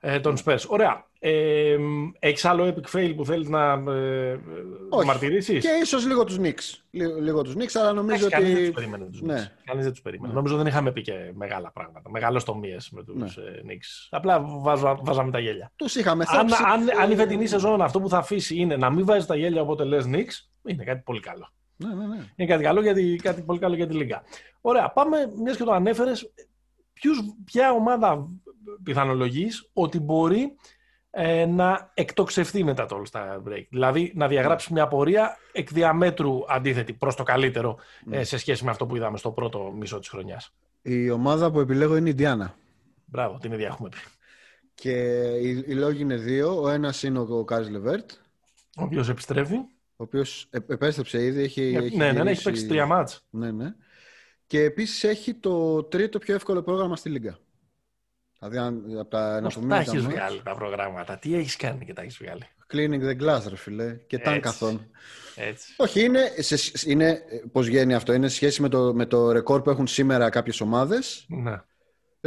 ε, των Spurs. Ωραία. Ε, έχεις άλλο epic fail που θέλεις να ε, μαρτυρήσεις; Και ίσως λίγο τους Knicks. Λίγο, λίγο τους Knicks, αλλά νομίζω ότι... Κανείς δεν τους περίμενε τους ναι. Κανείς δεν τους περίμενε. Ναι. Νομίζω δεν είχαμε πει και μεγάλα πράγματα. Μεγάλες τομίες με τους ναι. Ε, Knicks. Απλά βάζα, βάζαμε τα γέλια. Τους είχαμε αν, αν, αν η φετινή σεζόν αυτό που θα αφήσει είναι να μην βάζει τα γέλια όποτε λες Knicks, είναι κάτι πολύ καλό. Ναι, ναι, ναι. Είναι κάτι, καλό γιατί, κάτι πολύ καλό για τη Λίγκα. Ωραία, πάμε, μιας και το ανέφερες, ποια ομάδα πιθανολογείς ότι μπορεί ε, να εκτοξευτεί μετά το All-Star Break; Δηλαδή να διαγράψεις μια πορεία εκ διαμέτρου αντίθετη προς το καλύτερο ε, σε σχέση με αυτό που είδαμε στο πρώτο μισό της χρονιάς. Η ομάδα που επιλέγω είναι η Ιντιάνα. Μπράβο, την ίδια έχουμε πει. Και οι, οι λόγοι είναι δύο. Ο ένας είναι ο Κάρις Λεβέρτ, Ο οποίος επιστρέφει. Ο οποίος ε- επέστρεψε ήδη. Έχει, ναι, έχει ναι, ναι, έχει γυρίσει- παίξει τρία μάτς. Ναι, ναι. Και επίσης έχει το τρίτο πιο εύκολο πρόγραμμα στη Λίγκα. Δηλαδή, αν, από τα Πώς τα εναπομείνοντα έχεις μάτς, βγάλει τα προγράμματα, τι έχεις κάνει και τα έχεις βγάλει; Cleaning the glass, ρε φίλε. Και ταν Έτσι. καθόν. Έτσι. Όχι, είναι, σε, είναι ε, πώς βγαίνει αυτό. Είναι σε σχέση με το, με το ρεκόρ που έχουν σήμερα κάποιες ομάδες. Ναι.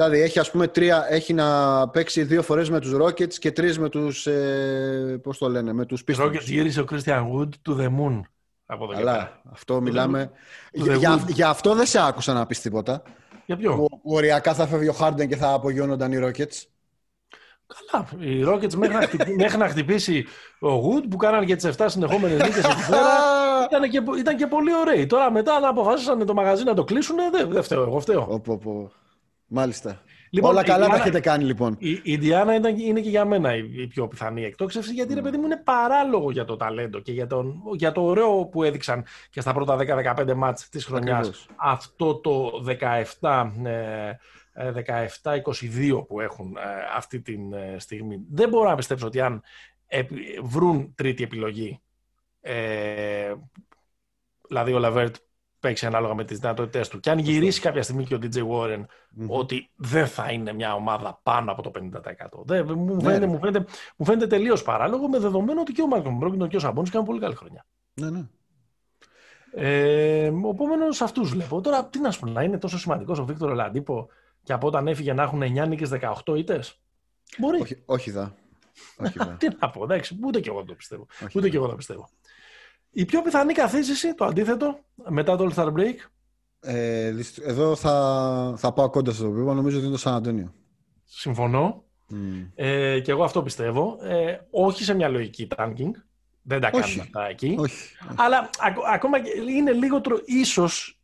Δηλαδή έχει ας πούμε τρία, έχει να παίξει δύο φορές με τους Rockets και τρεις με τους, ε, πώς το λένε, με τους Pistons. Ρόκετ γύρισε ο Christian Wood to the moon από εδώ και πέρα. Αλλά αυτό μιλάμε. του Για, The για, Wood. για αυτό δεν σε άκουσα να πεις τίποτα. Για ποιο; Που οριακά θα φεύγει ο Harden και θα απογειώνονταν οι Rockets. Καλά. Οι Rockets μέχρι να, χτυπήσει, μέχρι να χτυπήσει ο Wood που κάνανε και τις 7 συνεχόμενες νίκες εκεί πέρα ήταν και, ήταν και πολύ ωραίοι. Τώρα μετά να αποφάσισαν το μαγαζί να το κλείσουν, δεν δεν φταίω, εγώ φταίω. Οπό, οπό. Μάλιστα. Λοιπόν, Όλα η καλά τα Ιντιάνα- έχετε κάνει λοιπόν. Η η Ιντιάνα ήταν, είναι και για μένα η, η πιο πιθανή εκτόξευση, γιατί ρε παιδί μου είναι παράλογο για το ταλέντο και για, τον, για το ωραίο που έδειξαν και στα πρώτα 10-15 μάτς της χρονιάς. Ακριβώς. Αυτό το 17, ε, ε, 17-22 που έχουν ε, αυτή τη στιγμή. Δεν μπορώ να πιστέψω ότι αν επι- βρουν τρίτη επιλογή, ε, δηλαδή ο Λαβέρτ παίξει ανάλογα με τις δυνατότητές του και αν γυρίσει κάποια στιγμή και ο DJ Warren ότι δεν θα είναι μια ομάδα πάνω από το 50%. Δεν, μου, Ναι, φαίνεται, ρε. μου, φαίνεται, μου φαίνεται τελείως παράλογο με δεδομένο ότι και ο Μάλκολμ Μπρόγκντον και ο Σαμπόνις κάνουν πολύ καλή χρονιά. Ναι, ναι. Ε, Επομένως, αυτούς βλέπω. Τώρα, τι να σου πω, να είναι τόσο σημαντικός ο Βίκτορ Ολαντίπο και από όταν έφυγε να έχουν 9 νίκες 18 ήττες; Μπορεί. Όχι, όχι δα. Όχι δα. τι να πω, εντάξει, ούτε και εγώ το πιστεύω. Όχι. Ούτε και εγώ το πιστεύω. Η πιο πιθανή καθίζηση, το αντίθετο, μετά το All Star Break, Ε, δυσ- εδώ θα, θα πάω κοντά στο οποίο νομίζω ότι είναι το Σαν Αντώνιο. συμφωνώ. Μμ. Ε, και εγώ αυτό πιστεύω. Ε, όχι σε μια λογική tanking. Δεν τα Όχι. κάνουμε αυτά εκεί. Όχι. Αλλά ακ- ακόμα και είναι λίγο τρο... ίσως,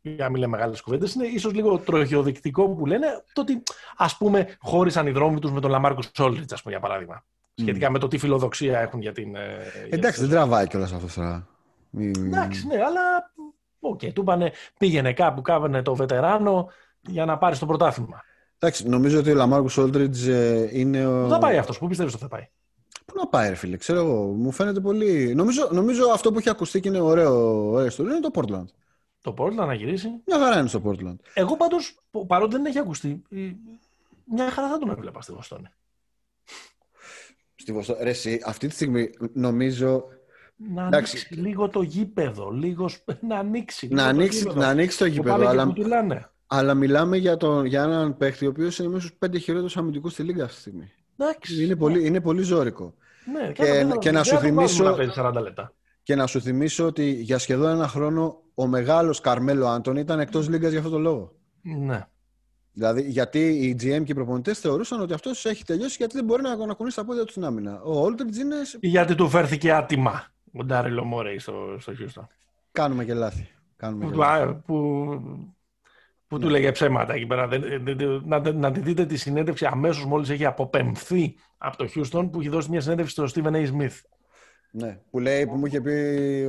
για να μην λέμε μεγάλες κουβέντες, είναι ίσως λίγο τροχιοδεικτικό που λένε το ότι ας πούμε χώρισαν οι δρόμοι τους με τον Λαμάρκους Όλντριτζ, ας πούμε, για παράδειγμα. Σχετικά με το τι φιλοδοξία έχουν για την... ε, για Εντάξει, δεν τραβάει κιόλας αυτό τώρα. Μη- Εντάξει, ναι, αλλά οκ, του είπανε πήγαινε κάπου, κάβαινε το βετεράνο για να πάρει το πρωτάθλημα. Εντάξει, νομίζω ότι ο Λαμάρκους Όλντριτζ είναι. Ο... Πού θα πάει αυτός, πού πιστεύεις ότι θα πάει; Πού να πάει, ρε φίλε, ξέρω εγώ. Μου φαίνεται πολύ. Νομίζω, νομίζω αυτό που έχει ακουστεί και είναι ωραίο, ωραία ιστορία είναι το Portland. Το Portland να γυρίσει; Μια χαρά είναι στο Portland. Εγώ πάντως, πο- παρότι δεν έχει ακουστεί, ε, μια χαρά θα τον έβλεπα στη Βοστόνη. Στη Βοστό... Ρε, εσύ, αυτή τη στιγμή νομίζω Να Εντάξει. ανοίξει λίγο το γήπεδο, λίγο σπ- να ανοίξει. να λίγο το ανοίξει, γήπεδο. να ανοίξει το Που γήπεδο, πάνε και αλλά, κουτουλάνε. αλλά μιλάμε για, τον, για έναν παίχτη ο οποίος είναι μέσα στου πέντε χειρότερους αμυντικούς στη Λίγκα αυτή τη στιγμή. Εντάξει. Είναι πολύ, είναι πολύ ζώρικο. Ναι, και- και, και να δεν σου θα το βάλουμε θυμίσω- Να παίζει 40 λεπτά. Και να σου θυμίσω ότι για σχεδόν ένα χρόνο ο μεγάλος Καρμέλο Άντων ήταν εκτός Λίγκας για αυτόν τον λόγο. Ναι. Δηλαδή, γιατί οι GM και οι προπονητές θεωρούσαν ότι αυτός έχει τελειώσει γιατί δεν μπορεί να, να κουνήσει τα πόδια του στην άμυνα. Ο Όλτριτζ είναι. Γιατί του φέρθηκε άτιμα ο Ντάριλο Μόρεϊ στο, στο Houston. Κάνουμε και λάθη. Κάνουμε Που, και του- λάθη. α, που, που του λέγε ψέματα εκεί πέρα. Δεν- δεν- δεν- Να, να τη δείτε τη συνέντευξη αμέσως μόλις έχει αποπεμφθεί από το Houston που έχει δώσει μια συνέντευξη στον Stephen A. Smith. Ναι, που λέει που μου είχε πει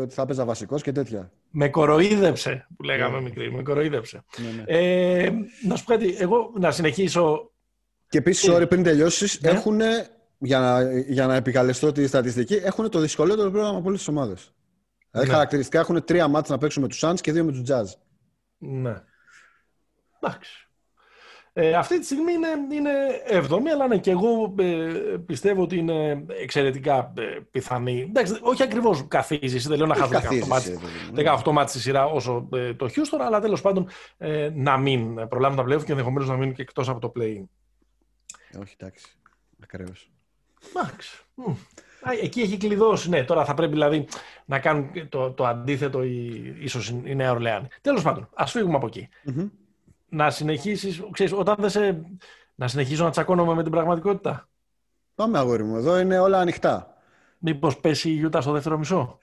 ότι θα έπαιζα βασικός και τέτοια. Με κοροϊδέψε, που λέγαμε Ναι. μικρή. Με κοροϊδέψε. Ναι, ναι. Ε, να σου πω κάτι, εγώ να συνεχίσω. Και επίσης, sorry, πριν τελειώσεις, Ναι. έχουν, για να, για να επικαλεστώ τη στατιστική, έχουν το δυσκολότερο πρόγραμμα από όλες τις ομάδες. Δηλαδή, Ναι. χαρακτηριστικά έχουν τρία μάτς να παίξουν με τους Suns και δύο με τους Jazz. Ναι. Εντάξει. Ε, αυτή τη στιγμή είναι, είναι εβδομή, αλλά ναι, και εγώ ε, πιστεύω ότι είναι εξαιρετικά ε, πιθανή. Εντάξει, όχι ακριβώς καθίζηση, δεν λέω να Όχι χάσουμε 18 καθίζηση, μάτς, ρε παιδί μου. 18 μάτς στη σειρά όσο ε, το Houston, αλλά τέλος πάντων ε, να μην προλάβουν τα playoff και ενδεχομένως να μείνουν και εκτός από το play-in. Ε, Όχι, εντάξει. Ακραίο. Εντάξει. Μμ. Α, Εκεί έχει κλειδώσει. Ναι, τώρα θα πρέπει δηλαδή να κάνουν το, το αντίθετο η, ίσως η Νέα Ορλεάνη. Τέλος πάντων, ας φύγουμε από εκεί. Να συνεχίσεις, ξέρεις, όταν δεν σε... Να συνεχίσω να τσακώνομαι με την πραγματικότητα. Πάμε, αγόρι μου. Εδώ είναι όλα ανοιχτά. Μήπως πέσει η Γιούτα στο δεύτερο μισό;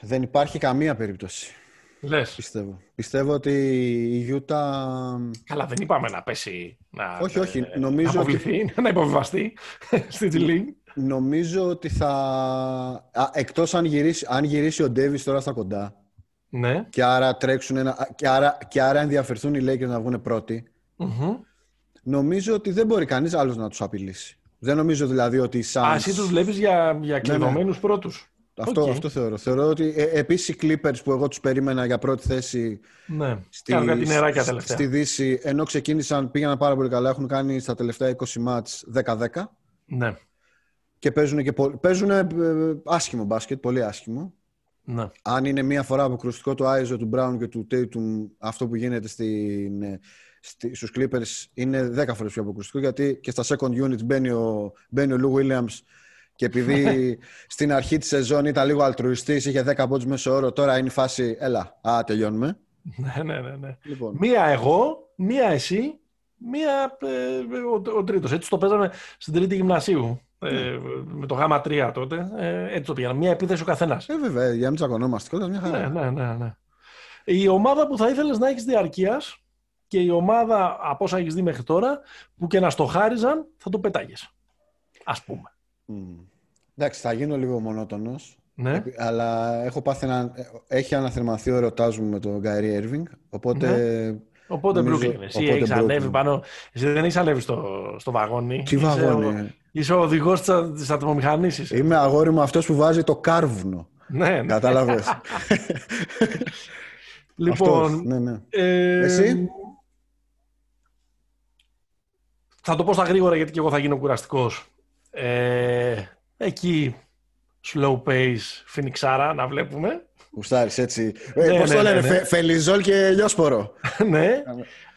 Δεν υπάρχει καμία περίπτωση. Λες. Πιστεύω. Πιστεύω ότι η Γιούτα. Καλά, δεν είπαμε να πέσει. Να, Όχι, όχι, ε, νομίζω να αποβληθεί, να υποβιβαστεί στη G League. Νομίζω ότι θα. Α, εκτός αν γυρίσει, αν γυρίσει ο Ντέβις τώρα στα κοντά. Ναι. και άρα, τρέξουν ένα, και, άρα, και άρα ενδιαφερθούν οι Lakers να βγουν πρώτοι, Μμμ. νομίζω ότι δεν μπορεί κανείς άλλος να τους απειλήσει. Δεν νομίζω δηλαδή ότι οι Suns... Α, εσύ τους βλέπεις για, Ναι, για κλειδωμένους πρώτους. Αυτό, Οκ. αυτό θεωρώ. Θεωρώ ότι ε, επίσης οι Clippers που εγώ τους περίμενα για πρώτη θέση Ναι, στη, κάνουν κάτι νεράκια στη- τελευταία. στη Δύση, ενώ ξεκίνησαν, πήγαιναν πάρα πολύ καλά, έχουν κάνει στα τελευταία 20 ματς 10-10 Ναι, και παίζουν, και πο- παίζουν ε, άσχημο μπάσκετ, πολύ άσχημο. Ναι. Αν είναι μία φορά αποκρουστικό του Άιζο, του Μπράουν και του Tatum αυτό που γίνεται στην, ε, στη, στους Clippers είναι 10 φορές πιο αποκρουστικό γιατί και στα second units μπαίνει ο, μπαίνει ο Lou Williams και επειδή στην αρχή της σεζόν ήταν λίγο αλτρουιστής, είχε 10 πόντους μέσω όρο, τώρα είναι η φάση, έλα, α, τελειώνουμε. ναι, ναι, ναι, ναι. Λοιπόν, Μία εγώ, μία εσύ, μία ε, ο, ο τρίτος. Έτσι το παίζαμε στην τρίτη γυμνασίου. Ε, με το γάμα 3 τότε. Ε, έτσι το πήγαμε. Μία επίθεση ο καθένας. ε, βέβαια, για να μην τσακωνόμαστε κιόλας, μια χαρά. Ναι, ναι, ναι, ναι. Η ομάδα που θα ήθελες να έχεις διαρκείας και η ομάδα από όσα έχεις δει μέχρι τώρα που και να στο χάριζαν θα το πετάγες. Ας πούμε. Μμ. Εντάξει, θα γίνω λίγο μονότονος, Ναι. επί- αλλά έχω πάθει να... έχει αναθερμανθεί ο ερωτάς μου με τον Γκάιρι Έρβινγκ, οπότε... Οπότε Νομίζω- Brooklyn. Εσύ οπότε έχεις Brooklyn. ανέβει πάνω. Εσύ δεν έχεις ανέβει στο, στο βαγόνι. Τι Είσαι βαγόνι, ο- ε; Είσαι ο οδηγός της, α- της ατμομηχανής. είσαι. Είμαι αγόρι μου αυτός που βάζει το κάρβουνο. Ναι, ναι. Κατάλαβες. Λοιπόν, Αυτός, ναι, ναι. ε, Εσύ; Θα το πω στα γρήγορα γιατί και εγώ θα γίνω κουραστικός. Ε, εκεί, slow pace, φινιξάρα, να βλέπουμε. Γουστάρεις έτσι. Ναι, Ε, πώς ναι, το ναι, λένε, ναι. Φε- Φελιζόλ και λιόσπορο. ναι.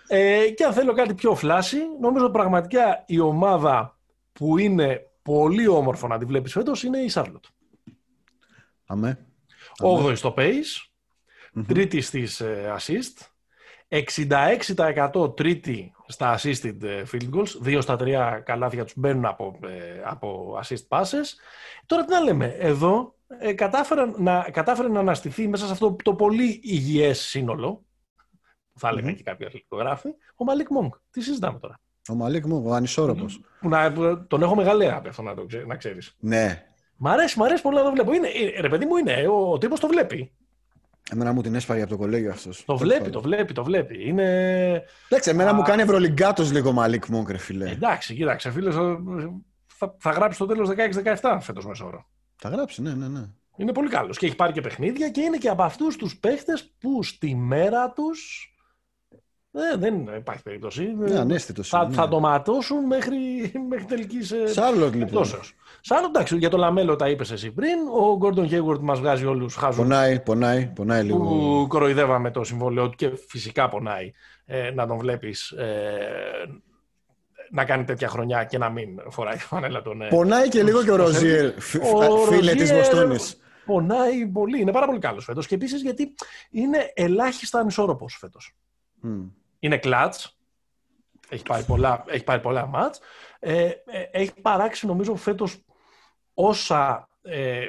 Ε, και αν θέλω κάτι πιο φλάσι, νομίζω πραγματικά η ομάδα που είναι πολύ όμορφο να τη βλέπεις φέτος είναι η Charlotte. Αμέ. 8η στο pace, τρίτη στις ε, assist, 66% τρίτη στα assisted ε, field goals, δύο στα τρία καλάθια τους μπαίνουν από, ε, από assist passes. Τώρα τι να λέμε, εδώ ε, κατάφερε, να, κατάφερε να αναστηθεί μέσα σε αυτό το πολύ υγιές σύνολο, που θα έλεγαν Μμμ. και κάποιοι αθλητικογράφοι, ο Μαλίκ Μόγκ. Τι συζητάμε τώρα; Ο Μαλίκ μου, ο ανισόρροπος. Που να, που τον έχω μεγαλέα από αυτό να, το, ξέ- να ξέρεις. Ναι. Μ' αρέσει, μ' αρέσει πολύ να το βλέπω. Είναι, ε, ρε παιδί μου είναι, ο, ο τύπος το βλέπει. Εμένα μου την έσπαγε από το κολέγιο αυτός. Το βλέπει, το βλέπει, το βλέπει. Είναι, Εντάξει, εμένα Α. μου κάνει ευρωλυγκάτος λίγο Μαλίκ Μόγκ, ρε φίλε. Εντάξει, κοίταξε, φίλε, θα, θα γράψει το τέλος 16-17 φέτος μέσο όρο. Θα γράψει, ναι, ναι, ναι. Είναι πολύ καλός και έχει πάρει και παιχνίδια και είναι και από αυτούς τους παίχτες που στη μέρα τους. Ε, δεν υπάρχει περίπτωση. Ναι, αναίσθητος θα, είναι, ναι. θα το ματώσουν μέχρι, μέχρι τελικής. Σάρλοτ, λοιπόν. Σαν εντάξει, για το Λαμέλο τα είπες εσύ πριν. Ο Γκόρντον Χέγουαρτ μας βγάζει όλους χαζούς Πονάει, πονάει, πονάει λίγο. που κοροϊδεύαμε το συμβόλαιό του και φυσικά πονάει ε, να τον βλέπεις ε, να κάνει τέτοια χρονιά και να μην φοράει τη φανέλα των... ε, Πονάει και λίγο και ο Ροζίερ, φι- Ο φίλε της Ροζίερ Βοστόνης. Πονάει πολύ. Είναι πάρα πολύ καλός φέτος. Και επίσης γιατί είναι ελάχιστα ανισόρροπος φέτος. Μμ. Είναι κλατς. Έχει πάρει πολλά, έχει πάρει πολλά μάτς. Ε, ε, έχει παράξει νομίζω φέτος όσα ε,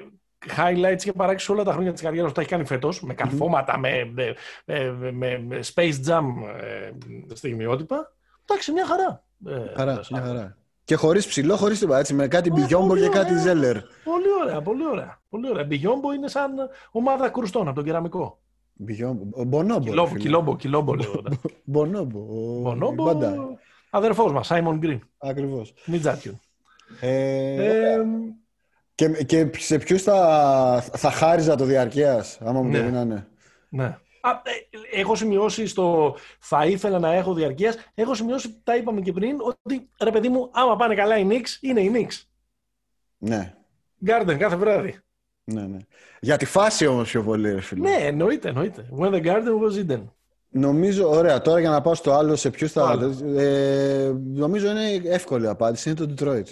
highlights είχε παράξει σε όλα τα χρόνια της καριέρας που τα έχει κάνει φέτος με καρφώματα, με, με, με, με- με space jam ε, στιγμιότυπα. Εντάξει, μια χαρά. Ε, Χαρά, σαν- μια χαρά. Και χωρίς ψηλό, χωρίς τίποτα, έτσι, με κάτι Ω, Μπιγιόμπο πολύ και κάτι ωραία. Ζέλερ. Πολύ ωραία, πολύ ωραία. Πολύ ωραία. Μπιγιόμπο είναι σαν ομάδα κρουστών από τον κεραμικό. Μπιγιόμπο. Ο Μπονόμπο. ρε Κιλόμπο, φίλε. κιλόμπο, κιλόμπο λέγονταν. Μπονόμπο. ο- Μπονόμπο, η μπάντα. αδερφός μας, Σάιμον Γκριν. Ακριβώς. Μιτζάτιον. Ε, Ε, και, και σε ποιους θα, θα χάριζα το διαρκείας, άμα μου Ναι. το δίνανε. ναι. Α, ε, έχω σημειώσει στο θα ήθελα να έχω διαρκείας, έχω σημειώσει, τα είπαμε και πριν, ότι ρε παιδί μου, άμα πάνε καλά οι Knicks, είναι οι Knicks. Ναι, Garden κάθε βράδυ. Ναι, ναι. Για τη φάση όμως πιο πολύ, ρε φίλε. Ναι, εννοείται, εννοείται. When the garden was Eden. Νομίζω, ωραία, τώρα για να πάω στο άλλο, σε ποιους θα... Άλλο. Ε, νομίζω είναι εύκολη απάντηση, είναι το Detroit.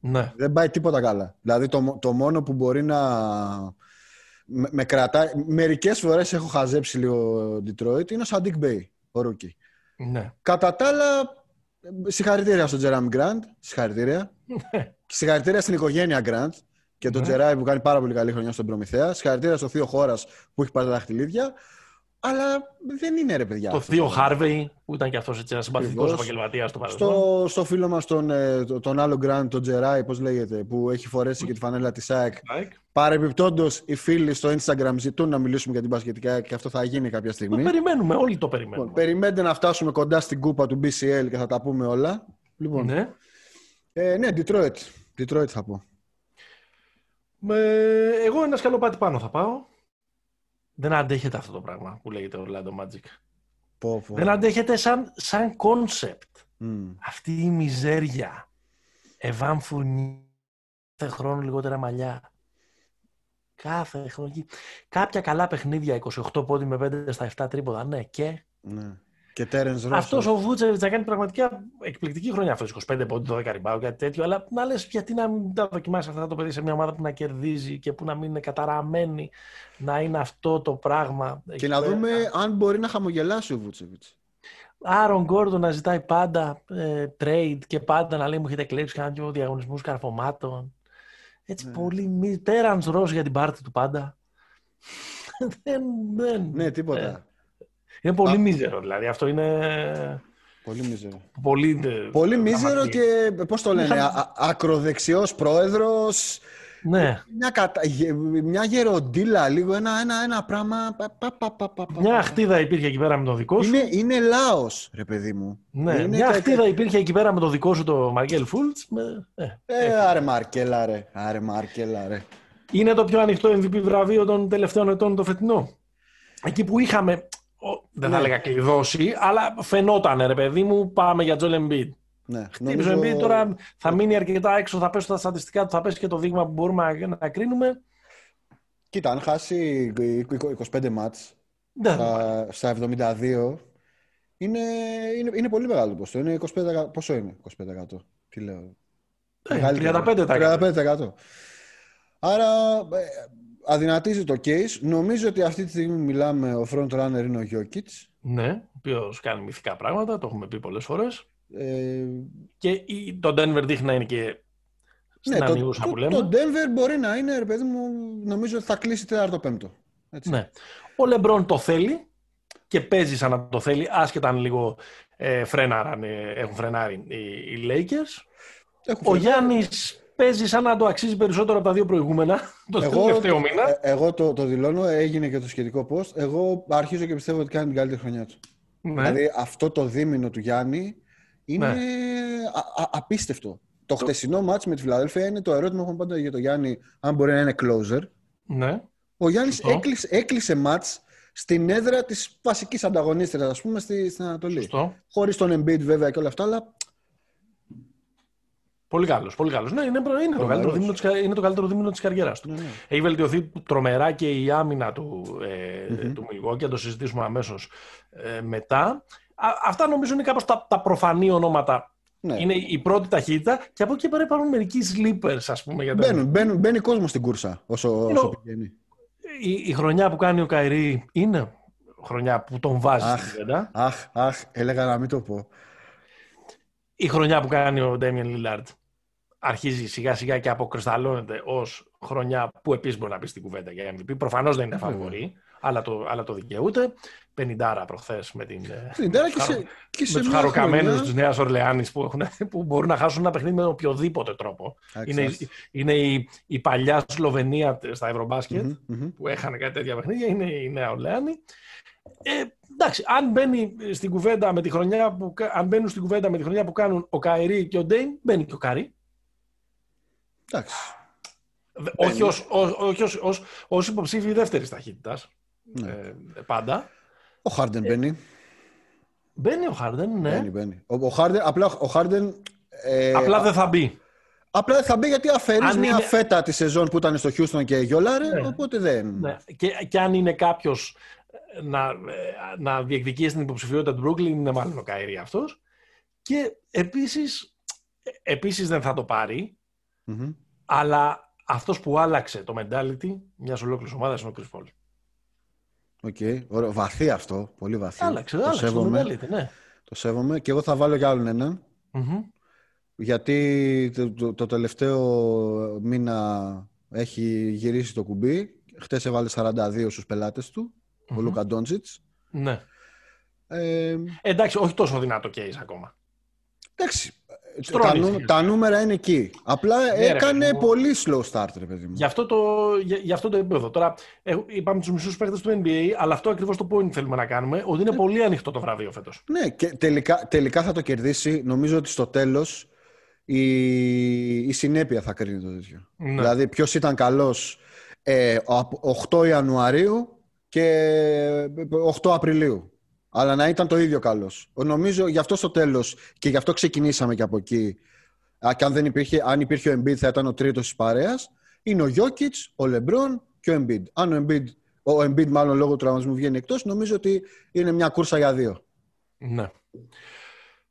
Ναι. Δεν πάει τίποτα καλά. Δηλαδή το, μο- το μόνο που μπορεί να με, με κρατάει... Μερικές φορές έχω χαζέψει λίγο Detroit, είναι ο Σαντίκ Μπέι, ο rookie. ναι. Κατά τα άλλα, συγχαρητήρια στον Τζέραμι Γκραντ, συγχαρητήρια. Και συγχαρητήρια στην οικογένεια Γκραντ και τον Ναι. Τζεράι που κάνει πάρα πολύ καλή χρονιά στον Προμηθέας. Συγχαρητήρια στο Θείο Χόρας που έχει πάρει τα δαχτυλίδια. Αλλά δεν είναι ρε παιδιά. Το αυτό Θείο πράγμα. Χάρβεϊ, που ήταν και αυτός ένας συμπαθητικός Ακριβώς. επαγγελματίας στο παρελθόν. Στο, στο φίλο μας τον, ε, το- τον άλλο Γκραντ, τον Τζεράι, πώς λέγεται, που έχει φορέσει και τη φανέλα της ΑΕΚ. Ναι και. Παρεμπιπτόντως, οι φίλοι στο Instagram ζητούν να μιλήσουμε για την μπασκετικά και αυτό θα γίνει κάποια Το στιγμή. περιμένουμε, όλοι το Λοιπόν, περιμένουμε. περιμένετε να φτάσουμε κοντά στην κούπα του BCL και θα τα πούμε όλα. Λοιπόν, Ναι. ε, ναι, Detroit. Detroit θα πω. Με... Εγώ ένα σκαλοπάτι πάνω θα πάω. Δεν αντέχεται αυτό το πράγμα που λέγεται Orlando Magic. Πω, πω. Δεν αντέχεται σαν, σαν concept. Μμ. Αυτή η μιζέρια. Εβάν Φουρνί. Κάθε χρόνο λιγότερα μαλλιά. Κάθε χρόνο. Κάποια καλά παιχνίδια. 28 πόντι με 5 στα 7 τρίποδα. Ναι, και. Ναι. Και Terence Ross. Αυτός ο Βούτσεβιτς θα κάνει πραγματικά εκπληκτική χρονιά αυτός. 25 πόντι, 12 ριμπάου, κάτι τέτοιο. Αλλά να λες, γιατί να μην τα δοκιμάσεις αυτά το παιδί σε μια ομάδα που να κερδίζει και που να μην είναι καταραμένη να είναι αυτό το πράγμα. Και να δούμε αν μπορεί να χαμογελάσει ο Βούτσεβιτς. Άρον Γκόρντον να ζητάει πάντα ε, trade και πάντα να λέει μου έχετε κλέψει κάνα δυο διαγωνισμούς καρφωμάτων. Έτσι Ναι. πολύ μη... Τέρανς Ρος για την πάρτη του πάντα. δεν, δεν. Ναι, τίποτα. Ε, είναι πολύ Α. μίζερο δηλαδή. Αυτό είναι Πολύ μίζερο. πολύ... ε, Πολύ μίζερο δραματική. και πώς το λένε, Είχα- α- α- ακροδεξιός πρόεδρος, Ναι. μια, κατα... γε- μια γεροντίλα, λίγο ένα, ένα, ένα πράγμα. πα- πα- πα- πα- πα- πα- Μια χτίδα υπήρχε εκεί πέρα με το δικό σου. Είναι, είναι λάος, ρε παιδί μου. Ναι, είναι μια κα- χτίδα υπήρχε εκεί πέρα με το δικό σου το Μαγκέλ Φούλτς. Με... Ε, Ε, άρε Μαρκέλα, ρε. Άρε Μαρκέλα, ρε. Είναι το πιο ανοιχτό MVP βραβείο των τελευταίων ετών το φετινό. Εκεί που είχαμε, ο, δεν θα Ναι. έλεγα κλειδώσει, αλλά φαινόταν ρε παιδί μου, πάμε για Τζόλ Embiid. Ναι, Χτύπησε ο Embiid, τώρα θα μείνει αρκετά έξω, θα πέσουν τα στατιστικά του, θα πέσει και το δείγμα που μπορούμε να, να κρίνουμε. Κοίτα, αν χάσει 25 μάτς Δεν θα στα, στα 72, είναι, είναι, είναι πολύ μεγάλο ποσό. Είναι 25%. Πόσο είναι 25%? Τι λέω; Ε, Μεγαλύτερο. 35%. 35%. Άρα ε, αδυνατίζει το case. Νομίζω ότι αυτή τη στιγμή μιλάμε ο front runner είναι ο Jokic. Ναι, ο οποίος κάνει μυθικά πράγματα, το έχουμε πει πολλές φορές. Ε, Και η- το Denver δείχνει να είναι και στην ναι, το, ανοίγουσα το, που λέμε. το Denver μπορεί να είναι, ρε παιδί μου, νομίζω ότι θα κλείσει τέταρτο πέμπτο. Έτσι. Ναι. Ο Λεμπρόν το θέλει και παίζει σαν να το θέλει, άσχετα αν λίγο ε, φρέναραν, ε, έχουν φρενάρει οι, οι Lakers. Έχουν Ο φρενάρει. Γιάννης παίζεις σαν να το αξίζει περισσότερο από τα δύο προηγούμενα, το τελευταίο μήνα. ε, εγώ το, το δηλώνω, έγινε και το σχετικό post. Εγώ αρχίζω και πιστεύω ότι κάνει την καλύτερη χρονιά του. Ναι. Δηλαδή αυτό το δίμηνο του Γιάννη είναι Ναι. α- α- απίστευτο. Το χτεσινό μάτς με τη Φιλαδέλφια είναι το ερώτημα που έχουμε πάντα για τον Γιάννη, αν μπορεί να είναι closer. ναι. Ο Γιάννης Σωστό. έκλεισε, έκλεισε μάτς στην έδρα της βασικής ανταγωνίστριας, ας πούμε, στη, στην Ανατολή. Σωστό. Χωρίς τον Embiid βέβαια και όλα αυτά, αλλά Πολύ καλός. Πολύ καλός. Ναι, είναι, είναι, το Τρομερός. καλύτερο δίμηνο της, κα- είναι το καλύτερο δίμηνο της καριέρας του. ναι, ναι. Έχει βελτιωθεί τρομερά και η άμυνα του, ε, Μμμ. του Μιλγόκη, θα το συζητήσουμε αμέσως ε, μετά. Α, αυτά νομίζω είναι κάπως τα, τα προφανή ονόματα. ναι. Είναι η πρώτη ταχύτητα και από εκεί πέρα υπάρχουν μερικοί sleepers, ας πούμε. Για τα... Μπαίνουν, μπαίνουν, μπαίνει κόσμο στην κούρσα όσο, Είναι όσο ο- πηγαίνει. η, η χρονιά που κάνει ο Καϊρή είναι χρονιά που τον βάζει Αχ. στην κουβέντα. Αχ, αχ, έλεγα να μην το πω. Η χρονιά που κάνει ο Ντέμιεν Λίλαρντ αρχίζει σιγά σιγά και αποκρισταλώνεται ως χρονιά που επίσης μπορεί να πει στην κουβέντα για MVP. Προφανώς δεν είναι Βέβαια. φαβορή, αλλά το, αλλά το δικαιούται. 50 προχθές με, την, ε, Στην Τέρα και χαρο- σε, και σε με τους μια χαροκαμένους χρονιά- της Νέας Ορλεάνης που, έχουν- που μπορούν να χάσουν ένα παιχνίδι με οποιοδήποτε τρόπο. Εντάξει, Είναι, άστα. είναι η, η παλιά Σλοβενία στα Ευρωμπάσκετ Μμμ, μμμ. που έχανε κάτι τέτοια παιχνίδια, είναι η Νέα Ορλεάνη. Ε, εντάξει, αν, μπαίνει στην κουβέντα με τη χρονιά που, κα- αν μπαίνουν στην κουβέντα με τη χρονιά που κάνουν ο Καϊρή και ο Ντέιν, μπαίνει και ο Καϊρή. Εντάξει. Δε- Όχι ως, ως, όχι ως, ως, ως υποψήφιοι δεύτερης ταχύτητας. Ναι. Ε, πάντα. Ο Χάρντεν μπαίνει. Μπαίνει ο Χάρντεν, ναι. Μπαίνει, μπαίνει. Ο, ο Harden, απλά ο Harden, ε, Απλά δεν θα μπει. απλά δεν θα μπει γιατί αφαιρείς Αν μια είναι- φέτα τη σεζόν που ήταν στο Houston και γιόλαρε, Ναι. οπότε δεν. Ναι. Και, και αν είναι κάποιος να, ε, να διεκδικήσει την υποψηφιότητα του Brooklyn, είναι μάλλον ο Καϊρή αυτός. Και επίσης, ε, επίσης δεν θα το πάρει, Μμμ. αλλά αυτός που άλλαξε το mentality μιας ολόκληρης ομάδας είναι ο Chris Paul. OK, ωραίο. Βαθύ αυτό. Πολύ βαθύ. Άλλαξε, το άλλαξε το σέβομαι. mentality, ναι. Το σέβομαι. Και εγώ θα βάλω κι άλλον έναν. Μμμ. Γιατί το, το, το τελευταίο μήνα έχει γυρίσει το κουμπί. Χτες έβαλε 42 στους πελάτες του, ο Μμμ. Λούκα Ντόντσιτς. Ναι. Ε, Εντάξει, όχι τόσο δυνατό case ακόμα. εντάξει, Στρώνει, τα, νου- φίλε. τα νούμερα είναι εκεί. Απλά Ναι, ρε, έκανε παιδί μου. πολύ slow start, ρε παιδί μου. Γι' αυτό το, για, γι αυτό το επίπεδο. Τώρα, ε, είπαμε τους μισούς παίκτες του NBA, αλλά αυτό ακριβώς το point θέλουμε να κάνουμε, ότι είναι πολύ ανοιχτό το βραβείο φέτος. Ναι, και τελικά, τελικά θα το κερδίσει. Νομίζω ότι στο τέλος η, η συνέπεια θα κρίνει το τέτοιο. Ναι. Δηλαδή ποιος ήταν καλός ε, από 8 Ιανουαρίου και 8 Απριλίου. Αλλά να ήταν το ίδιο καλός. Νομίζω γι' αυτό στο τέλος και γι' αυτό ξεκινήσαμε και από εκεί. Α, Και αν, δεν υπήρχε, αν υπήρχε ο Embiid θα ήταν ο τρίτος της παρέας. Είναι ο Jokic, ο LeBron και ο Embiid. Αν ο Embiid, ο Embiid μάλλον λόγω του τραυματισμού βγαίνει εκτός, νομίζω ότι είναι μια κούρσα για δύο. Ναι.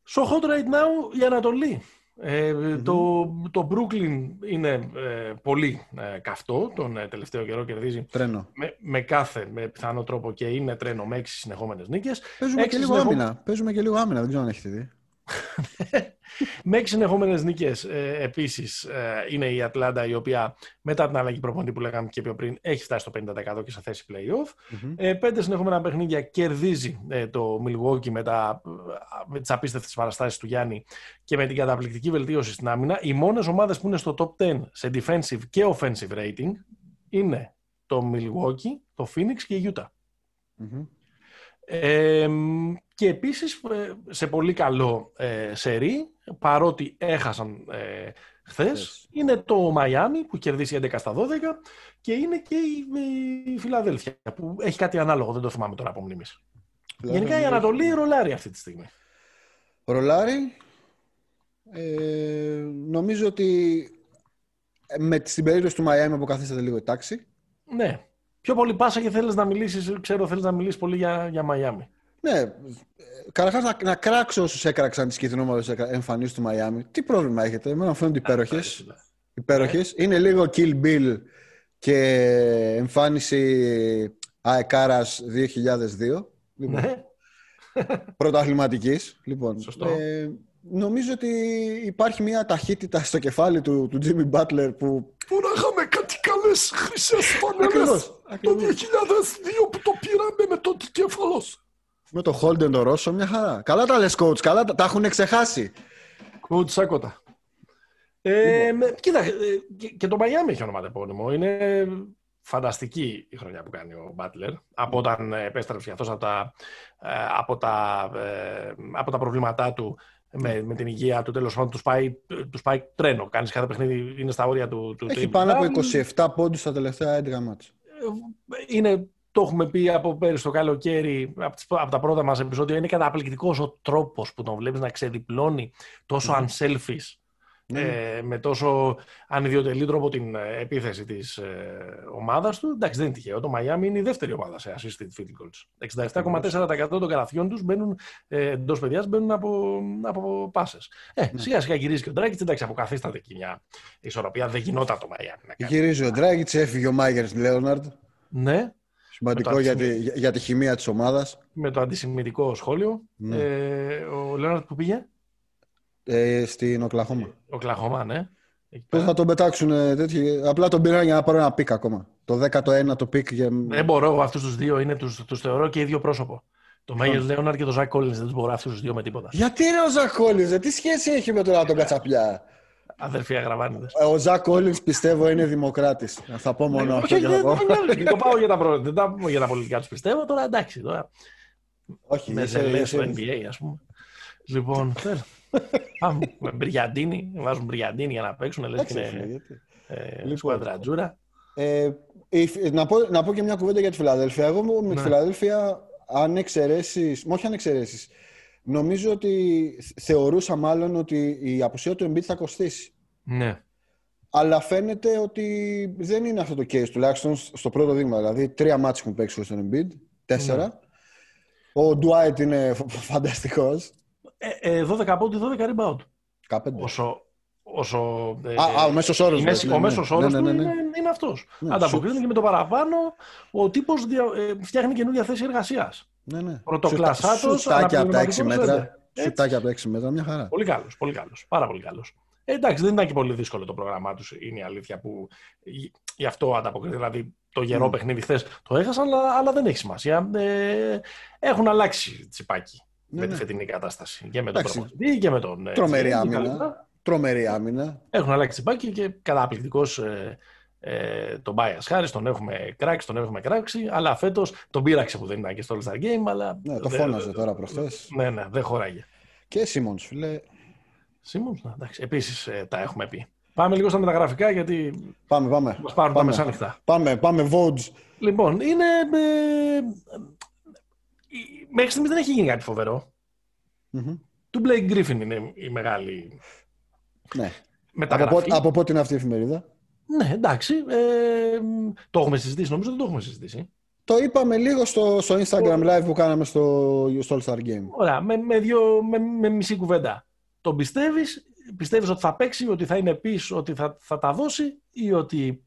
So hot right now η Ανατολή. Ε, το, το Brooklyn είναι ε, πολύ ε, καυτό, τον ε, τελευταίο καιρό κερδίζει Τρένο. με, με κάθε με πιθανό τρόπο και είναι τρένο με έξι συνεχόμενες νίκες. Παίζουμε Έξι και λίγο συνεχό- άμυνα. Παίζουμε και λίγο άμυνα, δεν ξέρω αν έχετε δει. Με έξι συνεχόμενες νίκες, ε, επίσης, ε, είναι η Ατλάντα, η οποία μετά την αλλαγή προπονητή που λέγαμε και πιο πριν, έχει φτάσει στο 50% και σε θέση playoff. Ε, πέντε συνεχόμενα παιχνίδια κερδίζει ε, το Milwaukee με, τα, με τις απίστευτες παραστάσεις του Γιάννη και με την καταπληκτική βελτίωση στην άμυνα. Οι μόνες ομάδες που είναι στο top 10 σε defensive και offensive rating είναι το Milwaukee, το Phoenix και η Utah. Μμμ. Ε, και επίσης ε, σε πολύ καλό ε, σερί, παρότι έχασαν ε, χθες, Χθες. είναι το Μαϊάμι που κερδίσει 11 στα 12 και είναι και η, η Φιλαδέλφια που έχει κάτι ανάλογο, δεν το θυμάμαι τώρα από μνήμης. Γενικά η Ανατολή ρολάρει αυτή τη στιγμή. Ρολάρι. Ε, νομίζω ότι με, στην περίπτωση του Μαϊάμι αποκαθίσταται λίγο η τάξη. Ναι. Πιο πολύ πάσα και θέλεις να μιλήσεις, ξέρω θέλεις να μιλήσεις πολύ για, για Μαϊάμι. Ναι, καταρχάς να, να κράξω όσους έκραξαν τι κυθινόμορφε εμφανίσει του Μαϊάμι. Τι πρόβλημα έχετε, εμένα μου φαίνονται υπέροχες. Υπέροχες. Είναι λίγο Kill Bill και εμφάνιση Αεκάρας 2002. Λοιπόν, Ναι. πρωταθληματικής. Λοιπόν, Σωστό. ε, νομίζω ότι υπάρχει μια ταχύτητα στο κεφάλι του, του Jimmy Butler που Που να είχαμε κάτι καλές χρυσές φανέλες Ακριβώς, το ακριβώς. 2002 που το πήραμε με το δικέφαλος. με το Holden το Ρώσο μια χαρά. Καλά τα λες coach, καλά τα, τα έχουν ξεχάσει. Coach Σάκοτα. Ε, με- κοίτα, ε, και, και το Μαϊάμι έχει ονοματεπώνυμο. Είναι φανταστική η χρονιά που κάνει ο Μπάτλερ. Από όταν ε, επέστρεψε αυτός από τα, ε, από τα, ε, από τα προβλήματά του με, με την υγεία του, τέλος πάντων, τους πάει, τους πάει τρένο. Κάνεις κάθε παιχνίδι, είναι στα όρια του. του Έχει triple πάνω από double. 27 πόντους στα τελευταία 11 μάτς. είναι, το έχουμε πει από πέρυσι το καλοκαίρι, από, τις, από τα πρώτα μας επεισόδια, είναι καταπληκτικός ο τρόπος που τον βλέπεις να ξεδιπλώνει τόσο unselfish, ε, με τόσο ανιδιοτελή τρόπο την ε, επίθεση της ε, ομάδας του. Εντάξει, δεν είναι τυχαίο. Το Miami είναι η δεύτερη ομάδα σε assisted field goals. 67,4% των καλαθιών τους μπαίνουν ε, εντός παιδιάς, μπαίνουν από, από πάσες. Ε, σιγά σιγά γυρίζει και ο Ντράκητς, εντάξει, αποκαθίσταται και μια ισορροπία. Δεν γινόταν το Miami να κάνει. Γυρίζει ο Ντράγκητς, έφυγε ο Μάγκερς Λέοναρντ. Ναι, Σημαντικό Με το για τη, για, για τη χημεία της ομάδας. με το αντισημιτικό σχόλιο. Ναι. Ε, ο Λέοναρτ που πήγε, Ε, στην Οκλαχώμα. Οκλαχώμα, ναι. Εκεί Πώς πέρα. θα τον πετάξουν ε, τέτοιοι; Απλά τον πήραν για να πάρουν ένα pick ακόμα. Το 19ο το pick για... Δεν μπορώ εγώ αυτούς τους δύο, είναι, τους, τους θεωρώ και ίδιο πρόσωπο. Το Μέγερ Λέοναρτ και το Ζακ Κόλλινς δεν τους μπορώ αυτούς τους δύο με τίποτα. Γιατί είναι ο Ζακ Κόλλινς, ε, τι σχέση έχει με τον τον Κατσαπιά. Αδερφοί Αγραβάνηδες. Ε, Ο Ζακ Κόλλινς πιστεύω είναι δημοκράτης. Θα πω μόνο αυτό Όχι, και δεν θα πω. δεν το πάω για τα, προ- δεν τα, για τα πολιτικά τους πιστεύω. Τώρα εντάξει, τώρα Όχι, με είσαι- σε λες είσαι- στο NBA, ας πούμε. Λοιπόν, θέλω. Πάμε με μπριαντίνη, βάζουν μπριαντίνη για να παίξουν, λες και Εντάξει, φίλε, είναι γιατί. ε, Λοιπόν. σκουαντρατζούρα. Ε, η- να, πω, να πω και μια κουβέντα για τη Φιλαδέλφια. Εγώ με Ναι. τη Φιλαδέλφια, αν εξαιρέσεις, όχι αν εξαιρέσεις, νομίζω ότι θεωρούσα μάλλον ότι η απουσία του Embiid θα κοστίσει. Ναι. Αλλά φαίνεται ότι δεν είναι αυτό το case, τουλάχιστον στο πρώτο δείγμα. Δηλαδή, τρία μάτς έχουν παίξει στον Embiid, τέσσερα. Ναι. Ο Dwight είναι φανταστικός. Ε, ε, 12 πόντι, 12 rebound. 15. Όσο, όσο ε, Α, α, ο μέσος όρος, η ναι, μέση- ναι, ο ναι. μέσος Ναι, όρος ναι, του ναι, ναι. είναι, είναι αυτός. Ναι, Ανταποκρίνεται και με το παραπάνω ο τύπος δια, ε, φτιάχνει καινούργια θέση εργασίας. Ναι, ναι. Πρωτοκλασσάτος, Σουτάκια από τα 6 αναπληρωματικός μέτρα. έντε. Έτσι. Σουτάκια από τα 6 μέτρα, μια χαρά. Πολύ καλός, πολύ καλός. Πάρα πολύ καλός. Ε, εντάξει, δεν ήταν και πολύ δύσκολο το πρόγραμμά τους, είναι η αλήθεια που γι- γι' αυτό ανταποκριθεί. Δηλαδή, το γερό Μμ. παιχνίδι χθες το έχασαν, αλλά, αλλά δεν έχει σημασία. Ε, έχουν αλλάξει τσιπάκι Ναι, με τη ναι. φετινή κατάσταση. Και με τον Εντάξει. προπονητή και με τον. ε, Τρομερή Τσιρίνη, άμυνα. καλύτερα. Τρομερή άμυνα. Έχουν αλλάξει τσιπάκι και καταπληκτικός ε, ε, τον Μπάια Χάρης, τον έχουμε κράξει, τον έχουμε κράξει. Αλλά φέτος τον πείραξε που δεν ήταν και στο All Star Game. Αλλά Ναι, το δεν- φώναζε τώρα προχθές. Ναι, ναι, δεν χωράγε. Και Σίμονς, φίλε. Σίμον, εντάξει, επίσης τα έχουμε πει. Πάμε λίγο στα μεταγραφικά γιατί Πάμε, πάμε. μας πάρουν τα Πάμε. μεσάνυχτα. Πάμε, πάμε, Vogue. Λοιπόν, είναι. Ε, ε, μέχρι στιγμής δεν έχει γίνει κάτι φοβερό. Μμμ. Του Blake Griffin είναι η μεγάλη Ναι. Από, μεταγραφή. πότε- από πότε είναι αυτή η εφημερίδα; Ναι, εντάξει. Ε, το έχουμε συζητήσει, νομίζω δεν το έχουμε συζητήσει. Το είπαμε λίγο στο, στο Instagram live που κάναμε στο, στο All Star Game. Ωραία, με, με, δύο, με, με μισή κουβέντα. Τον πιστεύεις, πιστεύεις ότι θα παίξει, ότι θα είναι πίσω, ότι θα, θα τα δώσει ή ότι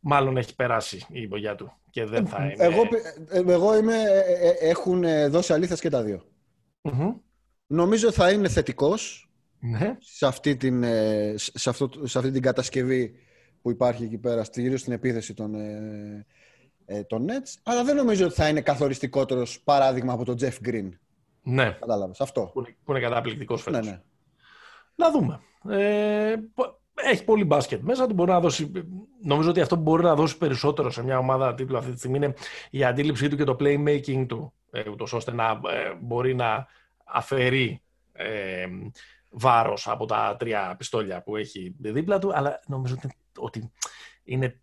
μάλλον έχει περάσει η μπογιά του και δεν θα είναι. Εγώ, πι- ε, εγώ είμαι, ε, ε, έχουν ε, δώσει αλήθεια και τα δύο. Μμμ. Νομίζω θα είναι θετικός Ναι. σε αυτή την, ε, σε αυτό, σε αυτή την κατασκευή που υπάρχει εκεί πέρα, στη- στην επίθεση των, ε, ε, των Nets, αλλά δεν νομίζω ότι θα είναι καθοριστικότερος παράδειγμα από τον Jeff Green. ναι. Κατάλαβες, αυτό. Που είναι, που είναι καταπληκτικός Ναι, φέτος. ναι. Να δούμε. Ε, πο- έχει πολύ μπάσκετ μέσα του. Μπορεί να δώσει, νομίζω ότι αυτό που μπορεί να δώσει περισσότερο σε μια ομάδα τίτλου αυτή τη στιγμή είναι η αντίληψή του και το playmaking του. Ε, ούτως ώστε να ε, μπορεί να αφαιρεί ε, βάρος από τα τρία πιστόλια που έχει δίπλα του. Αλλά νομίζω ότι, ότι είναι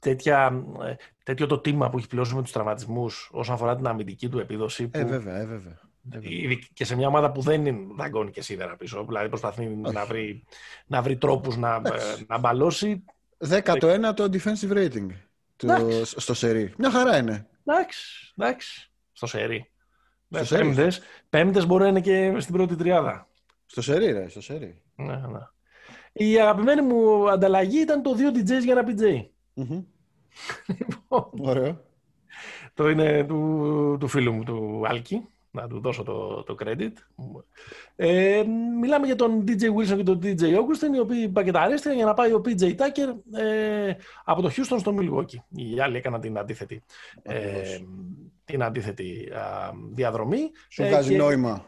τέτοια, ε, τέτοιο το τίμα που έχει πληρώσει με τους τραυματισμούς όσον αφορά την αμυντική του επίδοση. Που, Ε, βέβαια, ε, βέβαια. Ε, βέβαια. Ήδη και σε μια ομάδα που δεν είναι δαγκώνει και σίδερα πίσω. Δηλαδή προσπαθεί να βρει, να βρει τρόπους να, Εντάξει. να μπαλώσει. 19ο defensive rating το, Εντάξει. στο σερί. Μια χαρά είναι. Εντάξει, εντάξει. Στο σερί. Στο Ναι, σερί. Πέμπτες, πέμπτες μπορεί να είναι και στην πρώτη τριάδα. Στο σερί, ρε, στο σερί. Ναι, ναι. Η αγαπημένη μου ανταλλαγή ήταν το 2 DJs για ένα PJ. Μμμ. Λοιπόν, Ωραίο. το είναι του, του φίλου μου, του Άλκη. Να του δώσω το, το credit. Ε, μιλάμε για τον DJ Wilson και τον DJ Augustin, οι οποίοι πακεταρίστηκαν για να πάει ο PJ Tucker ε, από το Houston στο Milwaukee. Οι άλλοι έκαναν την αντίθετη, ε, Ακριβώς. την αντίθετη α, διαδρομή. Σου Ε, βγάζει και, νόημα.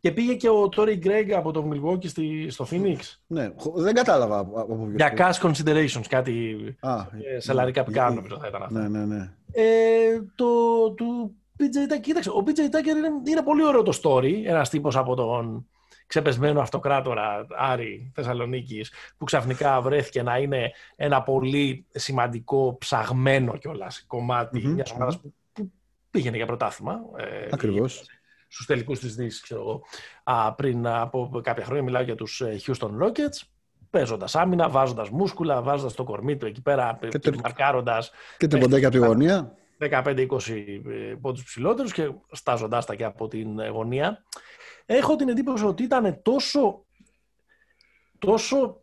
και πήγε και ο Tory Gregg από το Milwaukee στη, στο Phoenix. Ναι, χω- δεν κατάλαβα από από ποιος για πήγε. cash considerations, κάτι Α, ε, σαλαρικά ναι. πικά νομίζω θα ήταν αυτό. Ναι, ναι, ναι. Ε, το, του PJ Tucker, κοίταξε, ο PJ Tucker είναι, είναι πολύ ωραίο το story. Ένας τύπος από τον ξεπεσμένο αυτοκράτορα Άρη Θεσσαλονίκης που ξαφνικά βρέθηκε να είναι ένα πολύ σημαντικό ψαγμένο κιόλας κομμάτι Μμμ, μιας ομάδας που, που πήγαινε για πρωτάθλημα. Ε, Ακριβώς. στους τελικούς της Δύσης, ξέρω εγώ, α, πριν από κάποια χρόνια. Μιλάω για τους ε, Houston Rockets. Παίζοντας άμυνα, βάζοντας μούσκουλα, βάζοντας το κορμί του εκεί πέρα, Και και το- μαρκάροντας Και τριποντάκια από τη γωνία. 15-20 ε, πόντους ψηλότερους και στάζοντάς τα και από την ε, γωνία. Έχω την εντύπωση ότι ήταν τόσο, τόσο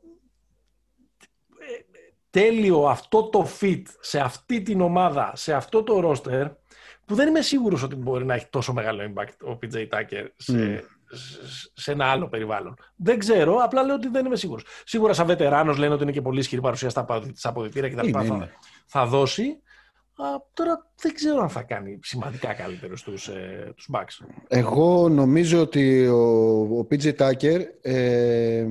ε, τέλειο αυτό το fit σε αυτή την ομάδα, σε αυτό το roster, που δεν είμαι σίγουρος ότι μπορεί να έχει τόσο μεγάλο impact ο PJ Tucker σε, Μμ. σε- σε ένα άλλο περιβάλλον. Δεν ξέρω, απλά λέω ότι δεν είμαι σίγουρος. Σίγουρα σαν βετεράνος λένε ότι είναι και πολύ ισχυρή παρουσία στα αποδη- στα αποδητήρια κτλ. Είναι, Θα- είναι. θα δώσει. Α, τώρα δεν ξέρω αν θα κάνει σημαντικά καλύτερους τους, ε, τους Bucks. Εγώ νομίζω ότι ο, ο PJ Tucker ε,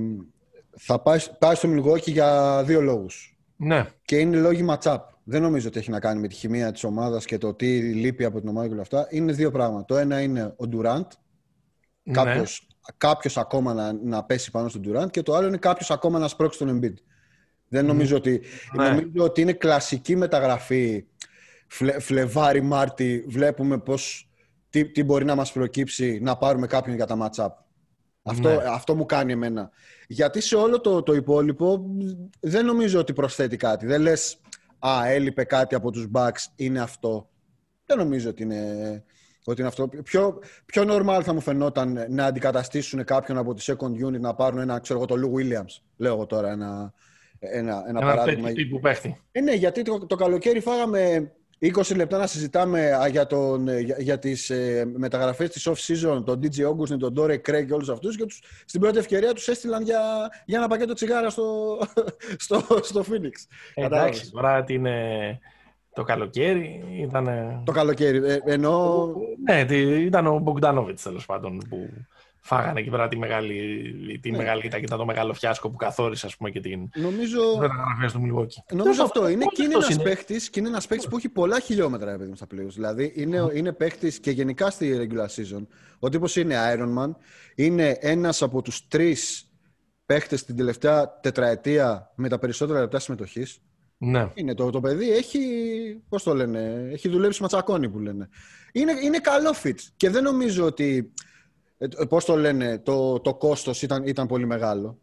θα πάει, πάει στο Milwaukee για δύο λόγους. Ναι. Και είναι λόγοι match-up. Δεν νομίζω ότι έχει να κάνει με τη χημεία της ομάδας και το τι λείπει από την ομάδα και όλα αυτά. Είναι δύο πράγματα. Το ένα είναι ο Durant, ναι. κάποιος, κάποιος ακόμα να, να πέσει πάνω στον Durant και το άλλο είναι κάποιος ακόμα να σπρώξει τον Embiid. Δεν νομίζω ότι, Ναι. νομίζω ότι είναι κλασική μεταγραφή Φλε, Φλεβάρι, Μάρτι. Βλέπουμε πώς, τι, τι μπορεί να μας προκύψει να πάρουμε κάποιον για τα match-up. Αυτό, Ναι. αυτό μου κάνει εμένα. Γιατί σε όλο το, το υπόλοιπο δεν νομίζω ότι προσθέτει κάτι. Δεν λες, α, έλειπε κάτι από τους Bucks, είναι αυτό. Δεν νομίζω ότι είναι, ότι είναι αυτό. Πιο, πιο normal θα μου φαινόταν να αντικαταστήσουν κάποιον από τη second unit να πάρουν ένα, ξέρω εγώ, το Lou Williams. Λέω εγώ τώρα ένα, ένα, ένα Ένα παράδειγμα. τέτοιο τύπου παίχτη. Ε, ναι, γιατί το, το καλοκαίρι φάγαμε 20 λεπτά να συζητάμε α, για, τον, ε, για, για τις ε, μεταγραφές της off-season, τον DJ August, τον Dore Craig και όλους αυτούς και τους, στην πρώτη ευκαιρία τους έστειλαν για, για ένα πακέτο τσιγάρα στο, στο, στο Phoenix. Ε, Κατάλαβες. εντάξει, τώρα ότι είναι το καλοκαίρι ήταν. Το καλοκαίρι. Ε, ενώ Ναι, τι- ήταν ο Μπογκδάνοβιτς τέλος πάντων που φάγανε εκεί πέρα τη μεγάλη, τη Ναι. μεγάλη και ήταν το μεγάλο φιάσκο που καθόρισε ας πούμε, και την νομίζω, μεταγραφέ του Milwaukee. νομίζω αυτό είναι. Και είναι αυτός ένας παίχτης, και είναι ένας παίχτης που έχει πολλά χιλιόμετρα ρε παιδί μου, στα playoffs. Δηλαδή είναι, είναι παίχτης και γενικά στη regular season. Ο τύπος είναι Ironman. Είναι ένας από τους τρεις παίχτες την τελευταία τετραετία με τα περισσότερα λεπτά συμμετοχής. Ναι. Είναι το, το παιδί, έχει, πώς το λένε, έχει δουλέψει ματσακόνι που λένε. Είναι, είναι καλό fit και δεν νομίζω ότι, ε, το- πώς το λένε, το, το κόστος ήταν, ήταν πολύ μεγάλο.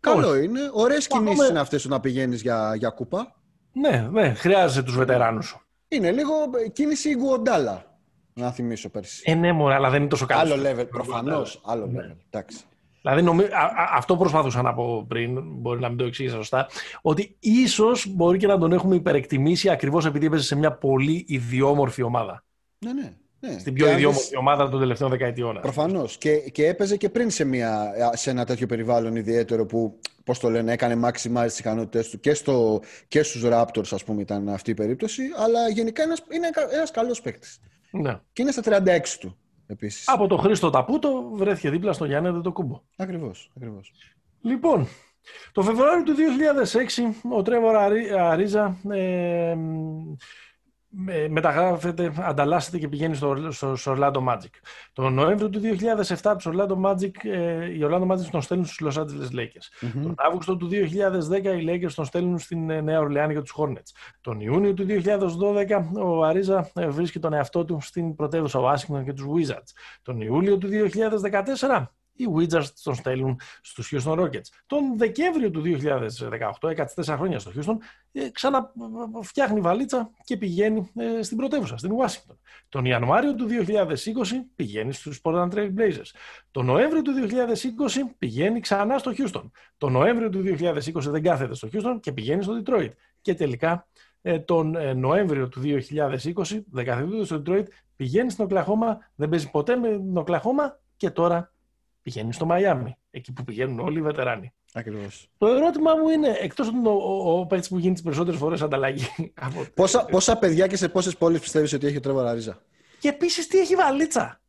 Καλό είναι, ωραίες Ακόμα- κινήσεις είναι αυτές να πηγαίνεις για, για κούπα. ναι, ναι, χρειάζεσαι τους βετεράνους σου. Είναι λίγο ε, κίνηση Γκουοντάλα, να θυμίσω πέρσι. Ε, ναι, μωρέ, αλλά δεν είναι τόσο καλό. άλλο level, προφανώς, άλλο Ναι. level, εντάξει. Δηλαδή, νομι... α, α, αυτό προσπαθούσα να πω πριν, μπορεί να μην το εξήγησα σωστά, ότι ίσως μπορεί και να τον έχουμε υπερεκτιμήσει ακριβώς επειδή έπαιζε σε μια πολύ ιδιόμορφη ομάδα. Ναι, ναι. Ναι. Στην πιο Και αν ιδιόμορφη δεις- ομάδα των τελευταίων δεκαετιών. Προφανώς. Και, και έπαιζε και πριν σε, μια, σε ένα τέτοιο περιβάλλον ιδιαίτερο που, πώς το λένε, έκανε maximize τις ικανότητέ του και, στο, και στους Raptors, ας πούμε, ήταν αυτή η περίπτωση. Αλλά γενικά ένας, είναι ένας καλός παίκτης. Ναι. Και είναι στα 36 του επίσης. Από το Χρήστο Ταπούτο βρέθηκε δίπλα στο Γιάννη το κούμπο. Ακριβώς. Ακριβώς. Λοιπόν, το Φεβρουάριο του 2006 ο Τρέβορ Αρί- Αρίζα ε, με- μεταγράφεται, ανταλλάσσεται και πηγαίνει στο, στο, στο Orlando Magic. Το Νοέμβριο του 2007 τους Orlando Magic, ε, οι Orlando Magic τον στέλνουν στους Los Angeles Lakers. Μμμ. Τον Αύγουστο του 2010 οι Lakers τον στέλνουν στην ε, Νέα Ορλεάνη για τους Hornets. Τον Ιούνιο του 2012 ο Αρίζα ε, βρίσκει τον εαυτό του στην πρωτεύουσα Washington και τους Wizards. Τον Ιούλιο του 2014 οι Wizards τον στέλνουν στους Houston Rockets. Τον Δεκέμβριο του 2018, έκατσε 4 χρόνια στο Houston, ε, ξαναφτιάχνει βαλίτσα και πηγαίνει ε, στην πρωτεύουσα, στην Washington. Τον Ιανουάριο του 2020 πηγαίνει στους Portland Trail Blazers. Τον Νοέμβριο του 2020 πηγαίνει ξανά στο Houston. Τον Νοέμβριο του 2020 δεν κάθεται στο Houston και πηγαίνει στο Detroit. Και τελικά ε, τον ε, Νοέμβριο του 2020 δεν κάθεται ούτε στο Detroit, πηγαίνει στην Οκλαχώμα, δεν παίζει ποτέ με την Οκλαχώμα και τώρα πηγαίνει στο Μαϊάμι, εκεί που πηγαίνουν όλοι οι βετεράνοι. Ακριβώς. Το ερώτημά μου είναι, εκτός ότι είναι ο, ο, ο παίκτης που γίνει τις περισσότερες φορές ανταλλαγή. από- Πόσα, πόσα παιδιά και σε πόσες πόλεις πιστεύεις ότι έχει ο Τρέβορ Αρίζα; Και επίσης τι έχει η βαλίτσα;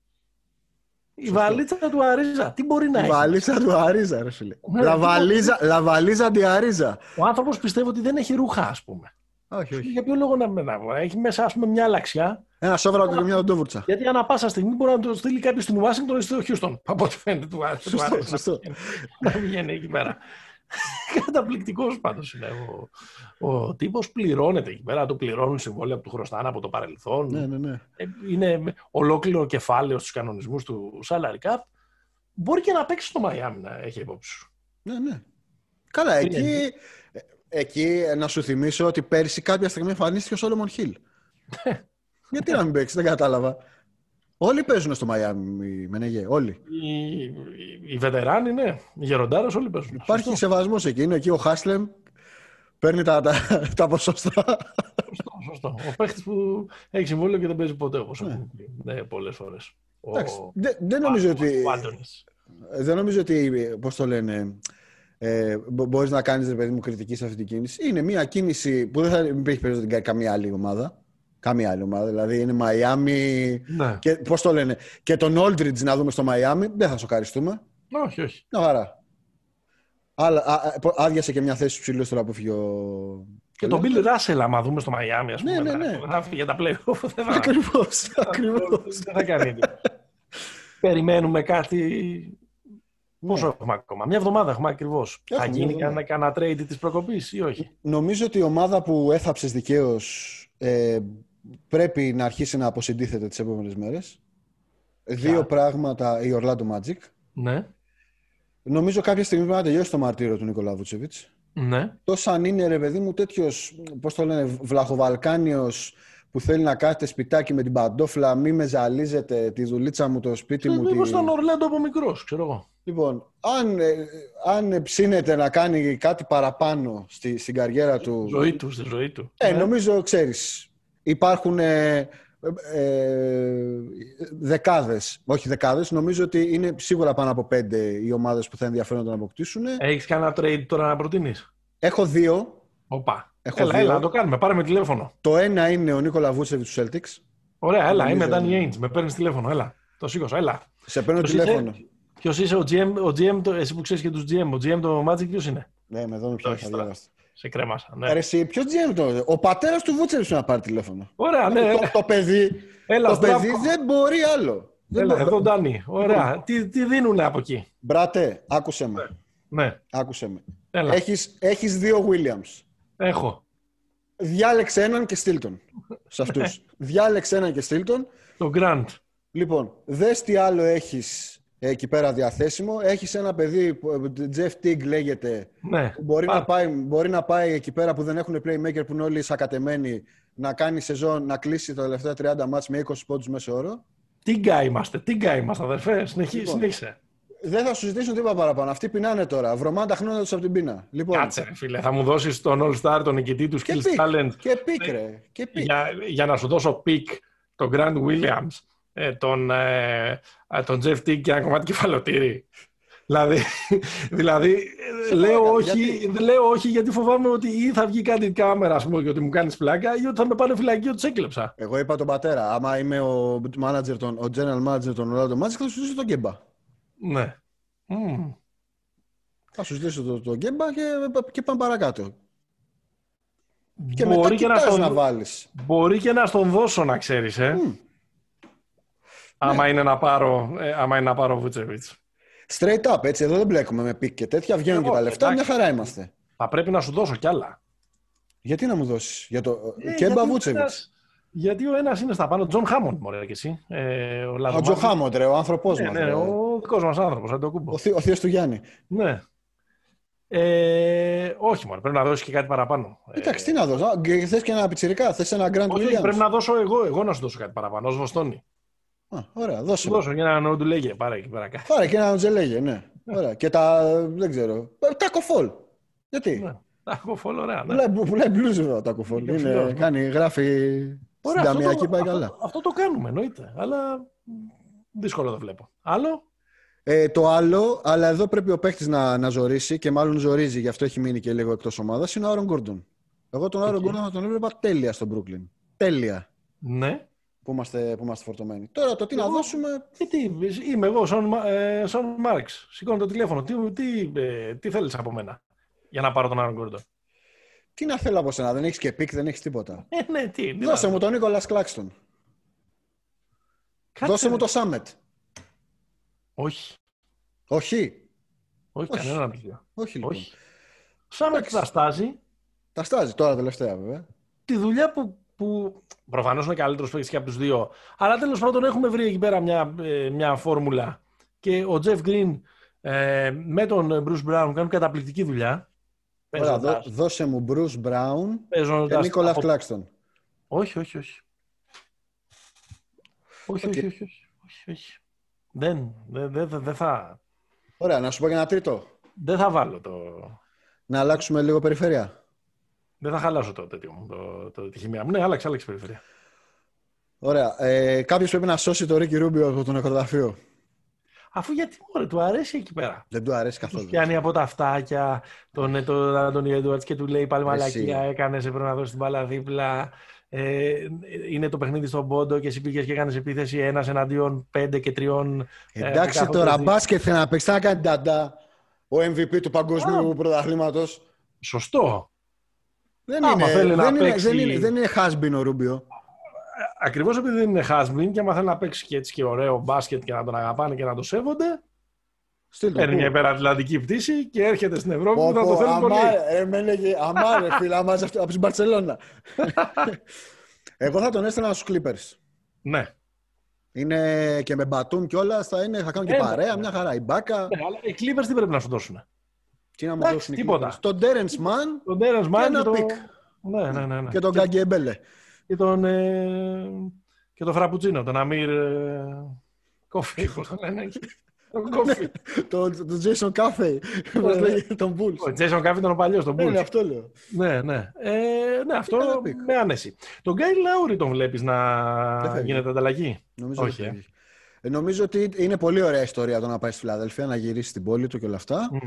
Η Σωστό. βαλίτσα του Αρίζα, τι μπορεί να έχει; Βαλίζα του Αρίζα, ρε φίλε. Ναι, Λαβαλίζα, λαβαλίζα αντι Αρίζα. Ο άνθρωπος πιστεύω ότι δεν έχει ρούχα, ας πούμε. Όχι, όχι. Για ποιο λόγο να μην έχει μέσα ας πούμε, μια λαξιά, Ένα σόβραο και μια οντόβουρτσα. γιατί ανά πάσα στιγμή μπορεί να το στείλει κάποιος στην Ουάσιγκτον ή στο Χιούστον. Από ό,τι φαίνεται του Αρίζα. Σωστό, του Αρίζα σωστό. Να πηγαίνει εκεί πέρα. Καταπληκτικός πάντως είναι ο, ο τύπος. Πληρώνεται εκεί πέρα, του πληρώνουν συμβόλαια που του χρωστάνε από το παρελθόν. Ναι, ναι, ναι. Ε, είναι ολόκληρο κεφάλαιο στους κανονισμούς του salary cap. Μπορεί και να παίξει στο Μαϊάμι να έχει υπόψη σου. Ναι, ναι. Καλά, Είναι. εκεί, ε, εκεί ε, να σου θυμίσω ότι πέρσι κάποια στιγμή εμφανίστηκε ο Σόλομον Χιλ. Γιατί να μην παίξει, δεν κατάλαβα. Όλοι παίζουν στο Μαϊάμι, Μενεγέ, όλοι. Οι, οι, οι βετεράνοι, ναι. Οι γεροντάρες όλοι παίζουν. Υπάρχει Σωστό, σεβασμός εκεί. Είναι εκεί ο Χάσλεμ, παίρνει τα, τα, τα ποσοστά. σωστό, σωστό. Ο παίχτης που έχει συμβόλαιο και δεν παίζει ποτέ, όπως Ναι. έχουμε πει ναι, πολλές φορές. Ο- Εντάξει, δεν, δεν νομίζω ότι. ο Άντωνης. Δεν νομίζω ότι, πώς το λένε, ε, μπο- μπορείς να κάνεις, ρε παιδί μου, κριτική σε αυτή την κίνηση. Είναι μια κίνηση που δεν θα μην υπήρχε περίπτωση να την κάνει καμία άλλη ομάδα. Καμία άλλη ομάδα. Δηλαδή είναι Μαϊάμι Ναι. και πώς το λένε, και τον Όλτριτζ να δούμε στο Μαϊάμι, δεν θα σοκαριστούμε. Όχι, όχι. Μια χαρά. Άλλα, α, α, πο- άδειασε και μια θέση ψηλού τώρα που φύγει ο... Και τον Bill Russell, άμα δούμε στο Μαϊάμι, ας πούμε, Ναι, ναι, θα- ναι. θα φύγει για τα play-off. Δεν θα, Ακριβώς, ακριβώς. δεν θα κάνει τίποτα. Περιμένουμε κάτι. Πόσο έχουμε ακόμα, μια εβδομάδα έχουμε ακριβώς. Θα Ναι. Έχουμε μια γίνει εβδομάδα. κανένα κανένα trade της προκοπής ή όχι; Νομίζω ότι η ομάδα που έθαψες δικαίως ε, πρέπει να αρχίσει να αποσυντίθεται τις επόμενες μέρες. Δύο Ποια; πράγματα, η Orlando Magic. Ναι, Νομίζω κάποια στιγμή πρέπει να τελειώσει το μαρτύριο του Νικολά Βουτσεβίτς. ναι. Τόσο αν είναι ρε παιδί μου τέτοιος, πώς το λένε, βλαχοβαλκάνιος που θέλει να κάθεται σπιτάκι με την παντόφλα, μη με ζαλίζετε τη δουλίτσα μου, το σπίτι μου. Μήπω τη- ήταν Ορλάντο από μικρός, ξέρω εγώ. Λοιπόν, αν, ε, αν ψήνεται να κάνει κάτι παραπάνω στη, στην καριέρα του, Ζωή τους, στη ζωή του. Ε, Ναι. νομίζω, ξέρεις, υπάρχουν ε, ε, δεκάδες, όχι δεκάδες, νομίζω ότι είναι σίγουρα πάνω από πέντε οι ομάδες που θα ενδιαφέρονται να αποκτήσουν. Έχεις κανένα trade τώρα να προτείνεις; Έχω δύο. Οπα. Έχω Έλα, δύο. έλα, να το κάνουμε. Πάρε με τηλέφωνο. Το ένα είναι ο Νίκολα Βούτσεβιτς του Celtics. Ωραία, έλα, είμαι Νομίζω Danny είναι. Ainge. Με παίρνεις τηλέφωνο, έλα. Το σήκωσα, έλα. Σε παίρνω Ποιος τηλέφωνο. είσαι; Ποιος είσαι ο GM, ο GM το, εσύ που ξέρεις και τους GM. Ο GM το Magic ποιος είναι; Ναι, με εδώ με ποιος έχεις θα τώρα. διαβάσει. Σε κρέμασα. Ναι. Ρε, εσύ, ποιος GM το. Ο πατέρας του Βούτσεβιτ σου να πάρει τηλέφωνο. Ωραία, ναι. το, το παιδί, Έλα, το Στράβκο. παιδί δεν μπορεί άλλο. Δεν Έλα, μπορεί. εδώ Ντάνι. Ωραία. Τι, τι δίνουνε από εκεί; Μπράτε, άκουσε με. Ναι, Άκουσε με. έλα. Έχεις, έχεις δύο Williams. Έχω. Διάλεξε έναν και στείλ τον. Σε αυτούς. Διάλεξε έναν και στείλ τον. Το Grant. Λοιπόν, δες τι άλλο έχεις εκεί πέρα διαθέσιμο. Έχεις ένα παιδί, που, ε, Jeff Teague λέγεται, Ναι. που μπορεί, Πάρ. να πάει, μπορεί να πάει εκεί πέρα που δεν έχουν playmaker που είναι όλοι σακατεμένοι να κάνει σεζόν, να κλείσει τα τελευταία 30 μάτς με 20 πόντους μέσω όρο. Τι γκά είμαστε, τι γκά είμαστε, αδερφέ. Συνεχί, Λοιπόν. Συνέχισε. Δεν θα σου ζητήσουν τίποτα παραπάνω. Αυτοί πεινάνε τώρα. Βρωμάνε τα χνώτα τους από την πείνα. Λοιπόν, Κάτσε, ρε φίλε. Θα μου δώσεις τον All Star, τον νικητή του και Skills pick, Challenge και pick, ρε. Και pick. για, για να σου δώσω pick τον Grant Williams, ε, τον, ε, ε, τον Jeff Teague και ένα κομμάτι κεφαλοτήρι. δηλαδή, δηλαδή ε, Σε λέω, παρακαλώ, όχι, γιατί; λέω όχι γιατί φοβάμαι ότι ή θα βγει κάτι κάμερα ας πούμε, και ότι μου κάνεις πλάκα ή ότι θα με πάνε φυλακή ότι σε έκλεψα. Εγώ είπα τον πατέρα. Άμα είμαι ο, manager, των, ο general manager των Orlando Magic, θα σου ζητήσω τον Κέμπα. Ναι. Μμμ. Θα σου ζητήσω τον το Κέμπα και, και πάμε παρακάτω. Και μετά Μπορεί και, να κοιτάς στον, να βάλεις. μπορεί και να στον δώσω να ξέρεις, ε. Μμ. Άμα, Ναι. είναι να πάρω, ε, άμα είναι να πάρω Βούτσεβιτς. Straight up, έτσι. Εδώ δεν μπλέκουμε με pick και τέτοια. Βγαίνουν Εγώ, και τα λεφτά. εντάξει. Μια χαρά είμαστε. Θα πρέπει να σου δώσω κι άλλα. Γιατί να μου δώσεις για το Ε, Κέμπα γιατί ο Βούτσεβιτς. ένας- Γιατί ο ένας είναι στα πάνω, Τζον Χάμοντ, μωρέ και εσύ. Ε, ο Ο Λαδομάκης. Τζο Χάμοντ, ρε, ο άνθρωπός Ναι, μας. ναι, ρε. ο δικός μας άνθρωπος, δεν το κούμπο. Ο, θείο- ο θείος του Γιάννη. Ναι. Ε, όχι, μόνο πρέπει να δώσεις και κάτι παραπάνω. Εντάξει, τι να δώσω. Α, και Θες και ένα πιτσιρικά, θες ένα Grand όχι, όχι, Williams. πρέπει να δώσω εγώ, εγώ να σου δώσω κάτι παραπάνω, ως Βοστόνη. Α, ωραία, δώσε. Σου δώσω για έναν νόντου λέγε, πάρε εκεί πέρα κάτι. Πάρε και ένα τζελέγε, ναι. Ωραία. Και τα, δεν ξέρω, ε, τα κοφόλ. Γιατί; Ναι. Τα έχω φόλ, ωραία. Ναι. Πουλάει, πουλάει μπλουζ εδώ τα κοφόλ. Είναι Είναι, φιλός, ναι. κάνει, γράφει στην αυτό ταμιακή το- πάει αυτό- καλά. Αυτό το κάνουμε, εννοείται. Αλλά δύσκολο το βλέπω. Άλλο; Ε, το άλλο, αλλά εδώ πρέπει ο παίχτη να, να ζορίσει και μάλλον ζορίζει, γι' αυτό έχει μείνει και λίγο εκτός ομάδας, είναι ο Άρον Γκόρντον. Εγώ τον Άρον Εκεί. Γκόρντον θα τον έβλεπα τέλεια στο Brooklyn. Τέλεια Ναι. Που είμαστε, που είμαστε φορτωμένοι. Τώρα το τι να Εγώ- δώσουμε. Και τι, είμαι εγώ, Σον, Μα- ε, Σον Μάρξ. Σηκώνω το τηλέφωνο. Τι, τι, ε, τι θέλεις από μένα για να πάρω τον Άρον Γκόρντον. Τι να θέλω από σένα, δεν έχεις και pick, δεν έχεις τίποτα. Ε, ναι, τι. τι Δώσε να- μου τον Νίκολας Κλάξτον. Κάτσε, Δώσε μου ρε. το Σάμετ. Όχι. Όχι. Όχι, Όχι. κανέναν παιδιά. Όχι λοιπόν. Όχι. Σαν να Εντάξει. τα στάζει Τα στάζει τώρα τελευταία βέβαια. τη δουλειά που, που προφανώς είναι καλύτερος παίκτης και από τους δύο. Αλλά τέλος πάντων έχουμε βρει εκεί πέρα μια, ε, μια φόρμουλα. Και ο Τζεφ Γκριν ε, με τον Bruce Brown κάνουν καταπληκτική δουλειά. Ωραία, δώ- Παίζοντας- δώσε μου Bruce Brown και παίζοντας Νίκολα από- Κλάξτον. Όχι, όχι, όχι. Όχι, Οκ. όχι, όχι, όχι, όχι, όχι. Δεν, δεν, δεν, δεν θα, Ωραία, να σου πω και ένα τρίτο. δεν θα βάλω το... Να αλλάξουμε λίγο περιφέρεια. Δεν θα χαλάσω το τέτοιο μου, το, το, τη χημεία μου. Ναι, άλλαξε, άλλαξε περιφέρεια. Ωραία. Ε, Κάποιος πρέπει να σώσει το Ρίκι Ρούμπιο από το νεκροταφείο. Αφού γιατί μωρέ, του αρέσει εκεί πέρα. Δεν του αρέσει Τους καθόλου. πιάνει από τα αυτάκια τον, τον Άντωνι Έντουαρτς και του λέει πάλι Εσύ. μαλακία, έκανες σε πρέπει να δώσεις την μπάλα δίπλα. Ε, είναι το παιχνίδι στον πόντο και εσύ πήγες και έκανες επίθεση ένας εναντίον πέντε και τριών. ε, Εντάξει που κάθονται τώρα, δι- μπάσκετ θέλει να παίξει. Θα κάνει νταντά. Ο MVP του παγκοσμίου πρωταθλήματος. Σωστό. Δεν Άμα είναι, θέλει να δεν, είναι, παίξει- δεν, είναι, δεν είναι has-been ο Ρούμπιο. Ακριβώς επειδή δεν είναι has-been και άμα θέλει να παίξει και έτσι και ωραίο μπάσκετ και να τον αγαπάνε και να τον σέβονται, Στείλ το. παίρνει μια πού. υπερατλαντική πτήση και έρχεται στην Ευρώπη Πω, που θα το πω, θέλει πολύ. αμά, ε, με έλεγε, αμά ρε φίλε, αμά από την Μπαρσελόνα. Εγώ θα τον έστελνα στους Clippers. Ναι. Είναι και με Μπατούμ κιόλας, θα, είναι, θα κάνουν και Ε, παρέα, ναι. μια χαρά. Ιμπάκα. ναι, αλλά οι Clippers τι πρέπει να σου δώσουν. Τι να μου Εντάξει, δώσουν οι τίποτα. Clippers. Τον Terence Mann Τον Terence Mann ένα και τον... pick. Ναι, ναι, ναι. ναι. και τον Γκάγκη Εμπέλε. και τον, ε, και τον Φραπουτσίνο, τον Αμύρ ε, Κόφι, πώς το λένε εκεί. το, το Jason Caffey. Πώς λέγεται, τον Bulls. Ο Jason Caffey ήταν ο παλιός, τον Ναι, Bulls. ναι, αυτό λέω. Ναι, ναι. Ε, ναι, αυτό Ήταν pick. με άνεση. Τον Γκάι Λάουρι τον βλέπεις Δεν να φεύγει. γίνεται ανταλλαγή; Νομίζω, Όχι, ότι ε. φεύγει. Ε, νομίζω ότι είναι πολύ ωραία ιστορία το να πάει στη Φιλαδέλφια, να γυρίσει στην πόλη του και όλα αυτά. Μμ.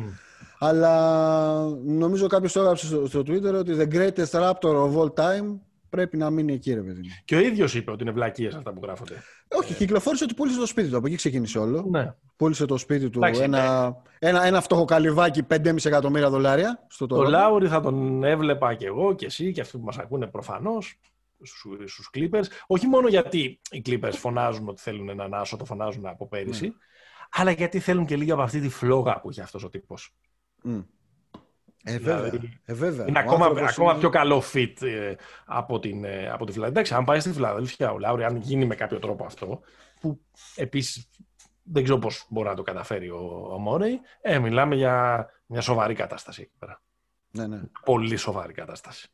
Αλλά νομίζω κάποιος το έγραψε στο, στο Twitter ότι the greatest raptor of all time πρέπει να μείνει εκεί, ρε παιδί μου. Και ο ίδιος είπε ότι είναι βλακίες αυτά που γράφονται. Όχι, κυκλοφόρησε ότι πούλησε το σπίτι του. Από εκεί ξεκίνησε όλο. Ναι. Πούλησε το σπίτι του Εντάξει, ένα, ένα, ένα φτωχό καλυβάκι 5,5 εκατομμύρια δολάρια στο Το Toronto. Λάουρι θα τον έβλεπα και εγώ και εσύ και αυτοί που μας ακούνε προφανώς στους, στους Clippers. Όχι μόνο γιατί οι Clippers φωνάζουν ότι θέλουν έναν άσο, το φωνάζουν από πέρυσι, Ναι. αλλά γιατί θέλουν και λίγα από αυτή τη φλόγα που έχει αυτός ο τύπος. Μμ. Ε, βέβαια. Δηλαδή, Ε, βέβαια. Είναι Ο ακόμα, άνθρωπος ακόμα είναι- πιο καλό fit ε, από, την, ε, από τη Φιλαδέλφια. Εντάξει, αν πάει στη Φιλαδέλφια ο Λάουρι, αν γίνει με κάποιο τρόπο αυτό, που επίσης δεν ξέρω πώς μπορεί να το καταφέρει ο, ο Μόρεϊ, ε, μιλάμε για μια σοβαρή κατάσταση εκεί πέρα. Ναι, ναι. Πολύ σοβαρή κατάσταση.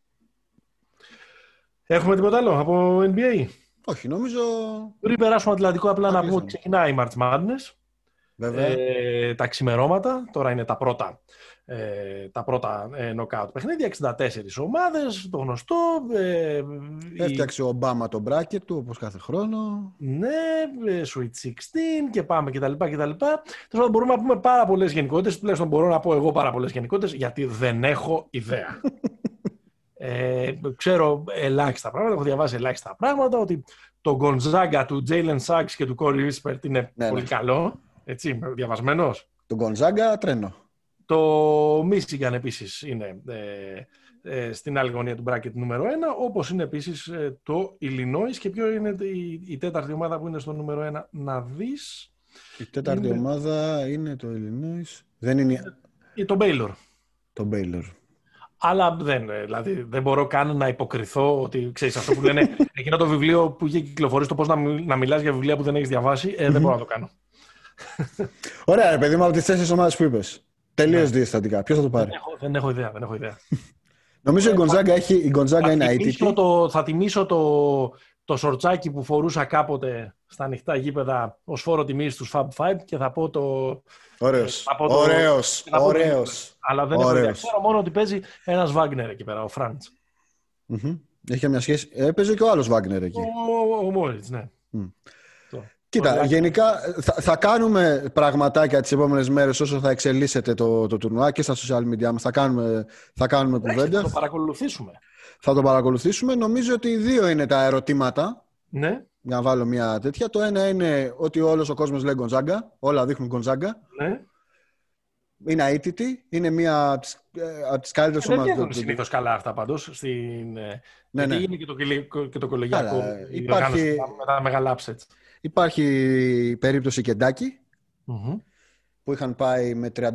Έχουμε τίποτα άλλο από NBA. Όχι, νομίζω. Πριν περάσουμε Ατλαντικό, απλά να πούμε κλείσαμε. ότι ξεκινάει η March Madness. Βέβαια. Ε, τα ξημερώματα, τώρα είναι τα πρώτα, ε, τα πρώτα ε, knockout παιχνίδια, 64 ομάδες, το γνωστό. Ε, η- Έφτιαξε ο Ομπάμα το bracket του όπως κάθε χρόνο. Ναι, ε, Sweet 16 και πάμε κτλ. κτλ. Τέλος πάντων, μπορούμε να πούμε πάρα πολλές γενικότητες, τουλάχιστον μπορώ να πω εγώ πάρα πολλές γενικότητες, γιατί δεν έχω ιδέα. ε, ξέρω ελάχιστα πράγματα, έχω διαβάσει ελάχιστα πράγματα, ότι το Gonzaga του Jalen Sachs και του Corey Lispert είναι Ναι, πολύ ναι. καλό. Έτσι, διαβασμένος; Τον Γκοντζάγκα τρένο. Το Michigan επίσης είναι ε, ε, στην άλλη γωνία του bracket νούμερο 1, όπως είναι επίσης ε, το Illinois και ποιο είναι η, η τέταρτη ομάδα που είναι στο νούμερο 1 να δεις; Η τέταρτη Είναι- ομάδα είναι το Illinois. Δεν είναι ή το Baylor. το Baylor. Αλλά δεν, ε, δηλαδή, δεν μπορώ καν να υποκριθώ ότι ξέρεις αυτό που λένε εκείνο το βιβλίο που είχε κυκλοφορήσει το πώς να, μιλ- να μιλάς για βιβλία που δεν έχεις διαβάσει, ε, δεν μπορώ να το κάνω. Ωραία, ρε παιδί μου, από τι τέσσερι ομάδε που είπες. Τελείως Ναι. διαστατικά. Ποιος θα το πάρει; δεν, έχω, δεν έχω ιδέα, δεν έχω ιδέα. Νομίζω η Γκοντζάγκα έχει. Η Γκοντζάγκα θα, είναι τιμήσω αίτητη. το, θα τιμήσω το, το σορτσάκι που φορούσα κάποτε στα ανοιχτά γήπεδα ως φόρο τιμής στους Fab Five και θα πω το... Ωραίος. από το- Ωραίος. θα πω το- Ωραίος. Αλλά δεν έχω ιδέα. Ωραίος. Ξέρω μόνο ότι παίζει ένας Βάγνερ εκεί πέρα, ο Φραντς. Έχει μια σχέση. Έπαιζε και ο άλλος Βάγκνερ εκεί. Ο, ο, ο Μόριτς, ναι. Μμ. Το. Κοίτα, Πολύ γενικά θα, θα κάνουμε πραγματάκια τις επόμενες μέρες όσο θα εξελίσσεται το, το τουρνουά και στα social media μας. Θα κάνουμε, θα κάνουμε Εντάξει, Θα κουβέντα, το παρακολουθήσουμε. θα το παρακολουθήσουμε. Νομίζω ότι δύο είναι τα ερωτήματα, Ναι, για να βάλω μια τέτοια. Το ένα είναι ότι όλος ο κόσμος λέει Γκοντζάγκα, όλα δείχνουν Γκοντζάγκα. ναι. Είναι αίτητη, είναι μία από τις, ε, από τις καλύτερες Δεν ομάδες. βγαίνουν του- συνήθως καλά αυτά πάντως. Στην... ε, Ναι, γιατί ναι. είναι και το, κυλι- και το κολεγιακό. Καλά, η υπάρχει- οργάνωση με τα μεγάλα upsets. Υπάρχει η περίπτωση Κεντάκη, Μμμ. που είχαν πάει με 38-0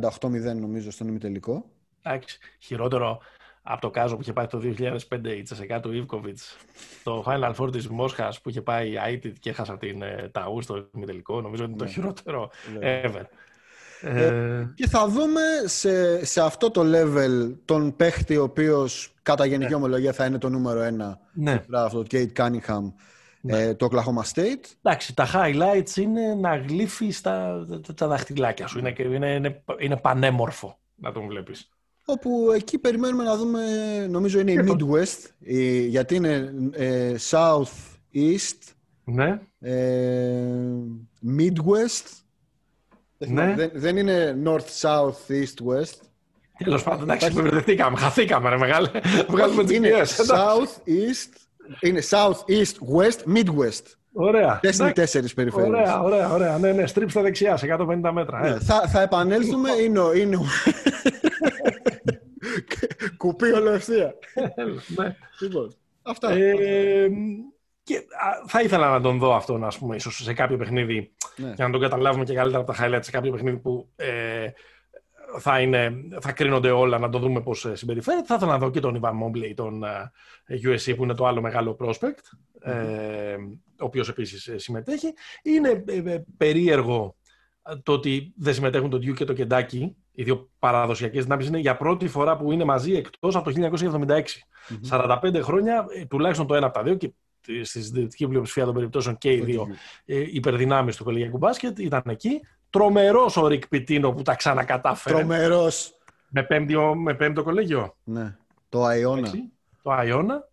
νομίζω στον ημιτελικό. Εντάξει, χειρότερο από το Κάζο που είχε πάει το 2005 η Τσεσεκά του Ιβκοβιτς, το Final Four της Μόσχας που είχε πάει η Aitit και έχασα την ε, Ταού στο ημιτελικό, νομίζω ότι είναι το Ναι. χειρότερο Ναι. ever. Ε, Και θα δούμε σε, σε αυτό το level τον παίχτη ο οποίος κατά γενική ομολογία θα είναι το νούμερο ένα ναι, αυτό το Kate Cunningham ε, το Oklahoma State. εντάξει, τα highlights είναι να γλύφει στα τα, τα δαχτυλάκια σου. Είναι, είναι, είναι, είναι πανέμορφο να τον βλέπεις. Όπου εκεί περιμένουμε να δούμε, νομίζω είναι η Και το- Midwest, η- γιατί είναι ε, South East, Ναι, ε, Midwest. Δεν Ναι. θυμάμαι, Δεν, δεν είναι North, South, East, West. τέλος πάντων, εντάξει, μπερδευτήκαμε, χαθήκαμε ρε μεγάλε. Βγάλουμε είναι GPS. εντάξει. South East, είναι South East, West, Midwest. Ωραία. Τέσσερι, εντάξει. τέσσερις περιφέρειες. Ωραία, ωραία, ωραία. Ναι, ναι, στρίψ στα δεξιά σε 150 μέτρα. Ναι, ε. θα, θα επανέλθουμε. Είναι, ο- είναι... ο- Κουπί ολοευθεία. ναι. Λοιπόν, αυτά. Ε, και α, θα ήθελα να τον δω αυτόν, ας πούμε, ίσως σε κάποιο παιχνίδι, Ναι. για να τον καταλάβουμε και καλύτερα από τα highlights, σε κάποιο παιχνίδι που ε, θα, είναι, θα κρίνονται όλα, να το δούμε πώς ε, συμπεριφέρεται. Θα ήθελα να δω και τον Ivan Mobley, τον ε, USC, που είναι το άλλο μεγάλο prospect, ε, ο οποίος επίσης ε, συμμετέχει. Είναι ε, ε, περίεργο ε, το ότι δεν συμμετέχουν το Duke και το Kentucky, οι δύο παραδοσιακές δυνάμεις, είναι για πρώτη φορά που είναι μαζί εκτός από το 1976. 45 χρόνια, ε, τουλάχιστον το ένα από τα δύο και στη συντηρητική πλειοψηφία των περιπτώσεων και οι δύο ε, υπερδυνάμεις του κολεγιακού μπάσκετ ήταν εκεί. Τρομερός ο Ρικ Πιτίνο που τα ξανακατάφερε. Τρομερός. Με πέμπτο, με πέμπτο κολέγιο. Ναι. Το Αϊώνα. Εντάξει, Το Αϊώνα.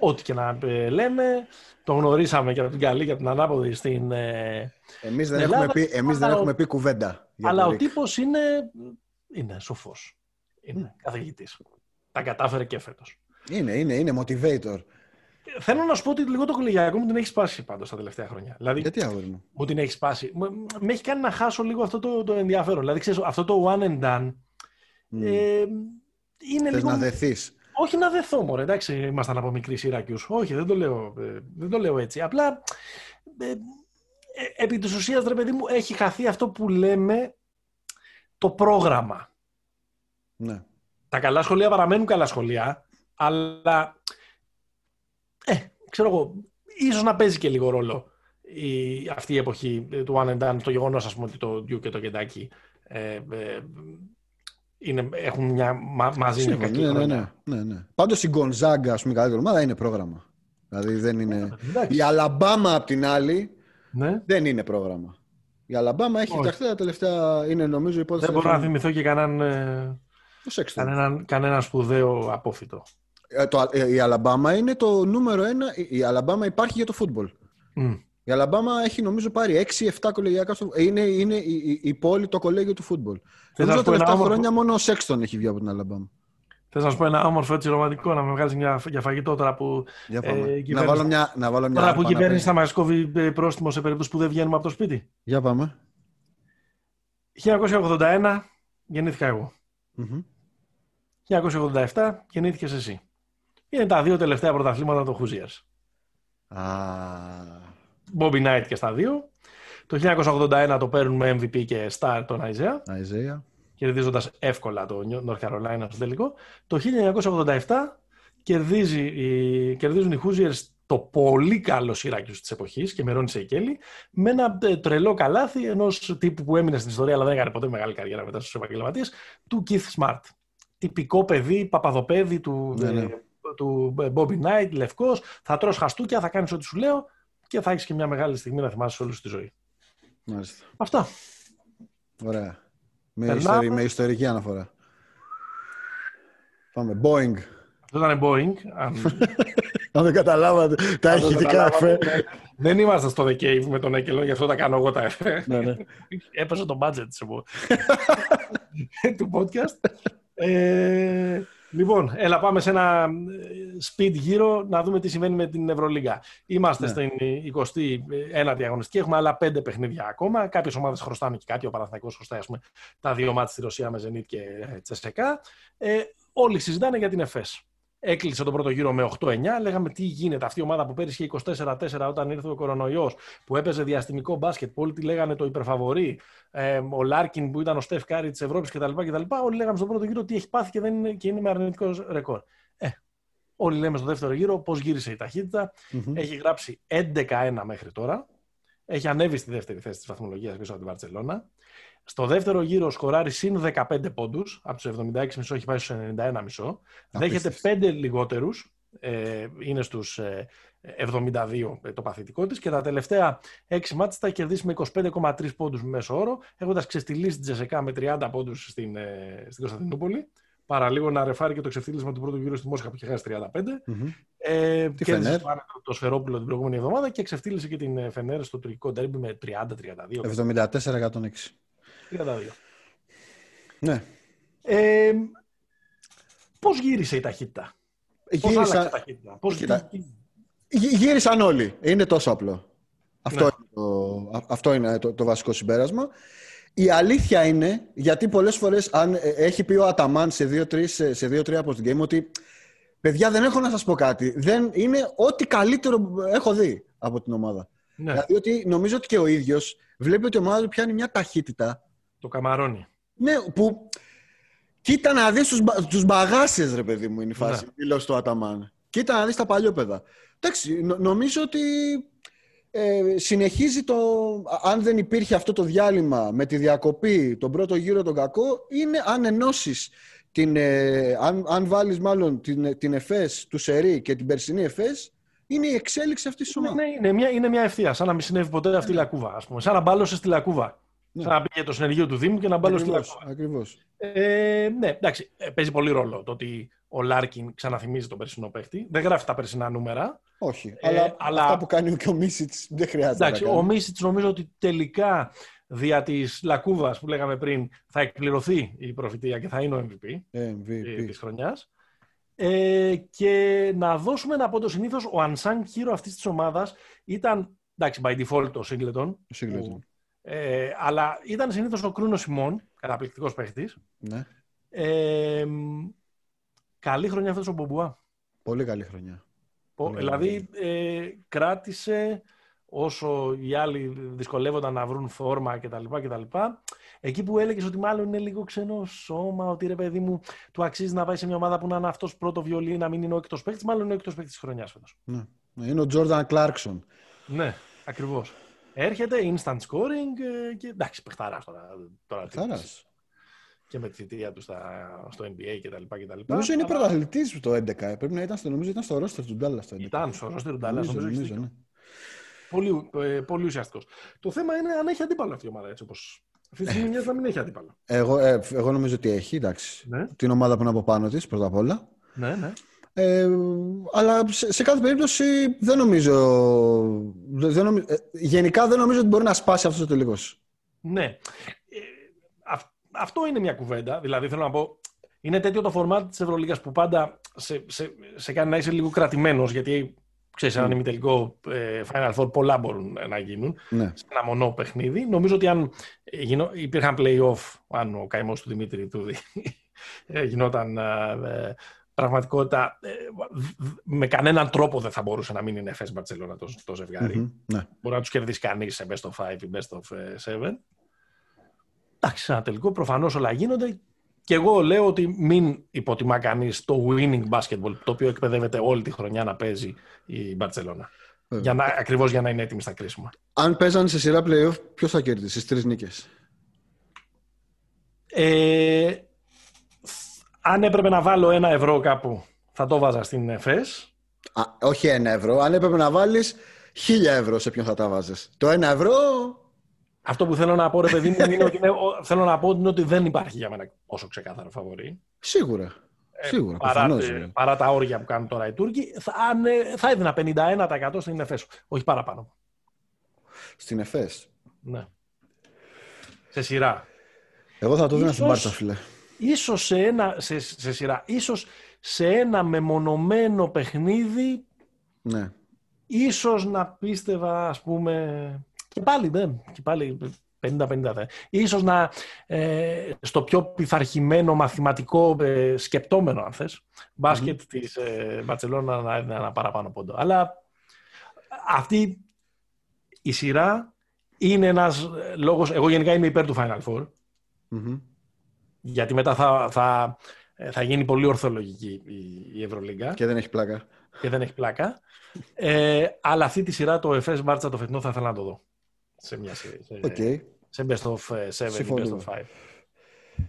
Ό,τι και να ε, λέμε, το γνωρίσαμε και από την καλή και από την ανάποδη στην. Ε, Εμείς δεν, Ελλάδα, έχουμε πει, εμείς δεν αλλά ο- έχουμε πει κουβέντα. για αλλά τον ο Rick. τύπος είναι, είναι σοφός. Είναι καθηγητής. Τα κατάφερε και φέτος. Είναι, είναι, είναι motivator. Θέλω να σου πω ότι λίγο το κολεγιακό μου την έχει σπάσει πάντως τα τελευταία χρόνια. Δηλαδή, Γιατί αγόρι μου; μου την έχει σπάσει. Μου- Με έχει κάνει να χάσω λίγο αυτό το, το ενδιαφέρον. Δηλαδή, ξέρεις, αυτό το one and done Μμ. ε, είναι Θες λίγο. να δεθείς. Όχι να δεθώ, μωρέ, εντάξει, ήμασταν από μικρή Σιράκιους. Όχι, δεν το λέω, ε, δεν το λέω έτσι. Απλά, ε, ε, επί της ουσίας, ρε παιδί μου, έχει χαθεί αυτό που λέμε το πρόγραμμα. Ναι. Τα καλά σχολεία παραμένουν καλά σχολεία, αλλά, ε, ξέρω εγώ, ίσως να παίζει και λίγο ρόλο η, αυτή η εποχή ε, του One and Done, το γεγονός, ας πούμε, ότι το Duke και το Kentucky ε, ε, είναι, έχουν μια, μα- μαζί μια Σύμφωνα, κακή ναι, ναι, χρονιά. ναι, ναι, ναι. Πάντως η Γκονζάγκα, ας πούμε, η καλύτερη ομάδα είναι πρόγραμμα. Δηλαδή δεν είναι... Εντάξει. Η Αλαμπάμα απ' την άλλη Ναι. δεν είναι πρόγραμμα. Η Αλαμπάμα έχει Όχι. φτιαχτεί τα τελευταία, είναι νομίζω η υπόθεση. Δεν μπορώ να θυμηθώ και κανέναν, ε, Το Sexton. κανέναν, κανέναν σπουδαίο απόφυτο. Ε, το- ε, η Αλαμπάμα είναι το νούμερο ένα. Η- Η Αλαμπάμα υπάρχει για το φούτμπολ. Μμ. Η Αλαμπάμα έχει νομίζω πάρει 6-7 κολεγιακά στο ε, Είναι, είναι η, η, η πόλη το κολέγιο του φούτμπολ. να Νομίζω σου τα πω ένα τελευταία όμορφο- χρόνια μόνο ο Σέξτον έχει βγει από την Αλαμπάμα. Θες να σου πω ένα όμορφο έτσι ρομαντικό να με βγάλεις μια, για φαγητό τώρα που, Για Ε, πάμε. η να, κυβέρνηση- βάλω μια, να βάλω μια τώρα που η άρπα να κυβέρνηση παίζει. θα μας κόβει ε, πρόστιμο σε περίπτωση που δεν βγαίνουμε από το σπίτι. Για πάμε. 1981 γεννήθηκα εγώ. Μμμ. 1987 γεννήθηκες εσύ. Είναι τα δύο τελευταία πρωταθλήματα των Hoosiers. Α, Bobby Knight και στα δύο. Το 1981 το παίρνουμε MVP και Star τον Isaiah. Αϊζέα. κερδίζοντας εύκολα το North Carolina στο τελικό. Το 1987 κερδίζει, η- κερδίζουν οι Hoosiers το πολύ καλό Syracuse της εποχής και με Ρόνι Σεϊκέλη με ένα ε, τρελό καλάθι ενός τύπου που έμεινε στην ιστορία αλλά δεν έκανε ποτέ μεγάλη καριέρα μετά στους επαγγελματίες του Keith Smart. Τυπικό παιδί, παπαδοπέδι του, Ναι, ναι. Ε, του ε, Bobby Knight, λευκός, θα τρως χαστούκια, θα κάνεις ό,τι σου λέω και θα έχεις και μια μεγάλη στιγμή να θυμάσαι όλη σου τη ζωή. Μάλιστα. Αυτά. Ωραία. Με, Περνάμε. ιστορι- με ιστορική αναφορά. Πάμε. Boeing. Αυτό ήταν Boeing. Αν Αν δεν καταλάβατε τα Αν το ηχητικά καταλάβατε, εφέ. ναι. Δεν είμαστε στο The Cave με τον Έκελο, γι' αυτό τα κάνω εγώ τα εφέ. Ναι, ναι. Έπεσε το budget της εγώ. του podcast. Ε, λοιπόν, έλα πάμε σε ένα ε, speed γύρο να δούμε τι συμβαίνει με την Ευρωλίγα. Είμαστε Ναι. στην 21η αγωνιστική, έχουμε άλλα πέντε παιχνίδια ακόμα. Κάποιες ομάδες χρωστάνε και κάτι, ο Παναθηναϊκός χρωστάει ας πούμε, τα δύο μάτια στη Ρωσία με Zenit και ε, Τσεσεκά. Ε, όλοι συζητάνε για την Εφές. Έκλεισε τον πρώτο γύρο με 8-9. Λέγαμε τι γίνεται. Αυτή η ομάδα που πέρυσι είχε 24-4 όταν ήρθε ο κορονοϊός, που έπαιζε διαστημικό μπάσκετ, που όλοι τη λέγανε το υπερφαβορή, ε, ο Λάρκιν που ήταν ο Στεφ Κάρι της Ευρώπης κτλ, κτλ. Όλοι λέγαμε στον πρώτο γύρο τι έχει πάθει και, δεν είναι, και είναι με αρνητικό ρεκόρ. Ε, όλοι λέμε στο δεύτερο γύρο πώς γύρισε η ταχύτητα. Μμμ. Έχει γράψει 11-1 μέχρι τώρα. Έχει ανέβει στη δεύτερη θέση της βαθμολογίας πίσω από την Βαρκελόνα. Στο δεύτερο γύρο σκοράρει συν 15 πόντους. Από τους 76,5 έχει πάει στους 91,5. Δέχεται 5 λιγότερους. Ε, είναι στους 72 το παθητικό της και τα τελευταία 6 μάτια τα έχει κερδίσει με 25,3 πόντους μέσο όρο, έχοντας ξεστηλίσει την Τζεσεκά με 30 πόντους στην, ε, στην Κωνσταντινούπολη. Παραλίγο να ρεφάρει και το ξεφτύλισμα του πρώτου γύρου στη Μόσχα που είχε χάσει 35. Μμμ. Ε, Τη κέρδισε Φενέρ; το άνετο το Σφερόπουλο την προηγούμενη εβδομάδα και ξεφτύλισε και την ε, Φενέρ στο τουρκικό ντέρμπι με 30-32. 74-106. 32. Ναι. Ε, πώς γύρισε η ταχύτητα, πώς άλλαξε η Γύρισαν, ταχύτητα, πώς Κοίτα. τι- γύ- γύρισαν όλοι. Είναι τόσο απλό. Αυτό Ναι. είναι, το, α- αυτό είναι το, το βασικό συμπέρασμα. Η αλήθεια είναι, γιατί πολλές φορές αν, ε, έχει πει ο Αταμάν σε 2-3 σε, σε δύο-τρία από την game ότι παιδιά δεν έχω να σας πω κάτι. Δεν, είναι ό,τι καλύτερο έχω δει από την ομάδα. ναι, Δηλαδή ότι νομίζω ότι και ο ίδιος βλέπει ότι η ομάδα του πιάνει μια ταχύτητα το καμαρώνει. Ναι, που κοίτα να δεις τους, μπα- τους μπαγάσες, ρε παιδί μου, είναι η φάση, Ναι. δήλωσε του Αταμάν. Κοίτα να δεις τα παλιόπαιδα. Εντάξει, νο- νομίζω ότι ε, συνεχίζει το... α- Αν δεν υπήρχε αυτό το διάλειμμα με τη διακοπή, τον πρώτο γύρο τον κακό, είναι αν ενώσεις την, ε, αν, αν βάλεις μάλλον την, την ΕΦΕΣ του Σερί και την περσινή ΕΦΕΣ, είναι η εξέλιξη αυτής της ομάδας. Ναι, είναι, μια, είναι μια ευθεία, σαν να μην συνέβη ποτέ αυτή η λακκούβα. Ας πούμε. Σαν να μπάλωσες τη λακκούβα. Ναι. Σαν να πήγε το συνεργείο του Δήμου και να μπάλωσε τη Ακριβώς, λακκούβα. ακριβώς. Ε, ναι, εντάξει, ε, παίζει πολύ ρόλο το ότι ο Λάρκιν ξαναθυμίζει τον περσινό παίχτη. Δεν γράφει τα περσινά νούμερα. Όχι, Ε, αλλά, αλλά- αυτά που κάνει και ο Μίσιτς δεν χρειάζεται Εντάξει, να ο κάνει. Μίσιτς νομίζω ότι τελικά δια της λακκούβας που λέγαμε πριν θα εκπληρωθεί η προφητεία και θα είναι ο MVP MVP. της χρονιάς. Ε, και να δώσουμε ένα πόντο συνήθως ο unsung hero αυτής της ομάδας ήταν εντάξει, by default ο Singleton. Ο Singleton. που- Ε, αλλά ήταν συνήθως ο Κρούνος Σιμών, καταπληκτικός παίχτης. Ναι. Ε, μ, καλή χρονιά αυτός ο Μπομπουά. Πολύ καλή χρονιά. Πο- Πολύ δηλαδή ε, κράτησε όσο οι άλλοι δυσκολεύονταν να βρουν φόρμα κτλ. κτλ. Εκεί που έλεγες ότι μάλλον είναι λίγο ξένο σώμα, ότι ρε παιδί μου, του αξίζει να πάει σε μια ομάδα που να είναι αυτός πρώτο βιολί, να μην είναι ο εκτό παίκτη, μάλλον είναι ο εκτό παίκτη της χρονιάς φέτος. Ναι. Ναι, Είναι ο Τζόρνταν Κλάρκσον. Ναι, ακριβώς. Έρχεται instant scoring ε, και εντάξει, παιχταρά τώρα. τώρα τι- Θάρας. Και με τη θητεία του στα, στο NBA κτλ. κτλ. Νομίζω είναι Αλλά πρωταθλητής το 11. ε. Πρέπει να ήταν στο, νομίζω ήταν στο ρόστερ του Ντάλλας το 11. Ήταν στο roster του Dallas, Νομίζω, νομίζω, νομίζω, έχεις δίκιο. ναι. Πολύ, ε, πολύ ουσιαστικός. Το θέμα είναι αν έχει αντίπαλο αυτή η ομάδα έτσι όπως. Αυτή τη στιγμή μοιάζει να μην έχει αντίπαλο. Εγώ, ε, εγώ νομίζω ότι έχει, εντάξει. Ναι, Την ομάδα που είναι από πάνω της, πρώτα απ' όλα. ναι, ναι. Ε, αλλά σε, σε κάθε περίπτωση δεν νομίζω. Δεν, δεν νομι- ε, γενικά δεν νομίζω ότι μπορεί να σπάσει αυτός ο τελικός. ναι. Ε, αυ- αυτό είναι μια κουβέντα. Δηλαδή θέλω να πω. Είναι τέτοιο το format της Ευρωλίγα που πάντα σε, σε, σε κάνει να είσαι λίγο κρατημένος γιατί ξέρεις, έναν ημιτελικό ε, Final Four πολλά μπορούν να γίνουν. Ναι. σε ένα μονό παιχνίδι. Νομίζω ότι αν ε, γινό, υπήρχαν play-off, αν ο καημός του Δημήτρη Τούδη ε, γινόταν ε, ε, πραγματικότητα, ε, β- β- με κανέναν τρόπο δεν θα μπορούσε να μην είναι FS Barcelona το, το ζευγάρι. Μμμ, ναι. Μπορεί να τους κερδίσει κανείς σε best of 5 ή best of 7. Εντάξει, σε ένα τελικό προφανώς όλα γίνονται. Και εγώ λέω ότι μην υποτιμά κανείς το winning basketball, το οποίο εκπαιδεύεται όλη τη χρονιά να παίζει η Barcelona. Βέβαια. Για να, ακριβώς για να είναι έτοιμη στα κρίσιμα. Αν παίζανε σε σειρά playoff, ποιο θα κέρδισε στις τρεις νίκες; Ε, αν έπρεπε να βάλω ένα ευρώ κάπου, θα το βάζα στην ΕΦΕΣ. Όχι ένα ευρώ. Αν έπρεπε να βάλεις χίλια ευρώ, σε ποιον θα τα βάζες; Το ένα ευρώ. Αυτό που θέλω να πω, ρε παιδί μου, είναι ότι, είναι, ο- θέλω να πω είναι ότι δεν υπάρχει για μένα όσο ξεκάθαρο φαβορή. Σίγουρα. Σίγουρα. Παρά, προφανώς. ε, παρά τα όρια που κάνουν τώρα οι Τούρκοι, θα, αν, ε, θα έδινα 51% στην ΕΦΕΣ. Όχι παραπάνω. Στην ΕΦΕΣ. Ναι. Σε σειρά. Εγώ θα το δίνα στην Ίσως- Μπάρτσα, φίλε. Ίσως σε, ένα, σε, σε σειρά. Ίσως σε ένα μεμονωμένο παιχνίδι Ναι. Ίσως να πίστευα, ας πούμε, και πάλι δεν, και πάλι 50-50 δεν. Ίσως να, ε, στο πιο πειθαρχημένο μαθηματικό ε, σκεπτόμενο, αν θες, μπάσκετ της ε, Μπαρτσελόνα να έδινε ένα παραπάνω πόντο. Αλλά αυτή η σειρά είναι ένας ε, λόγος, εγώ γενικά είμαι υπέρ του Final Four, Μμμ. Γιατί μετά θα, θα, ε, θα γίνει πολύ ορθολογική η, η Ευρωλίγκα Και δεν έχει πλάκα. και δεν έχει πλάκα. Ε, αλλά αυτή τη σειρά το Εφές Μπάρτσα το φετινό θα ήθελα να το δω. Σε μια σειρά. Σε, Οκ. σε best of 7 ή best Συμφωνούμε. of 5.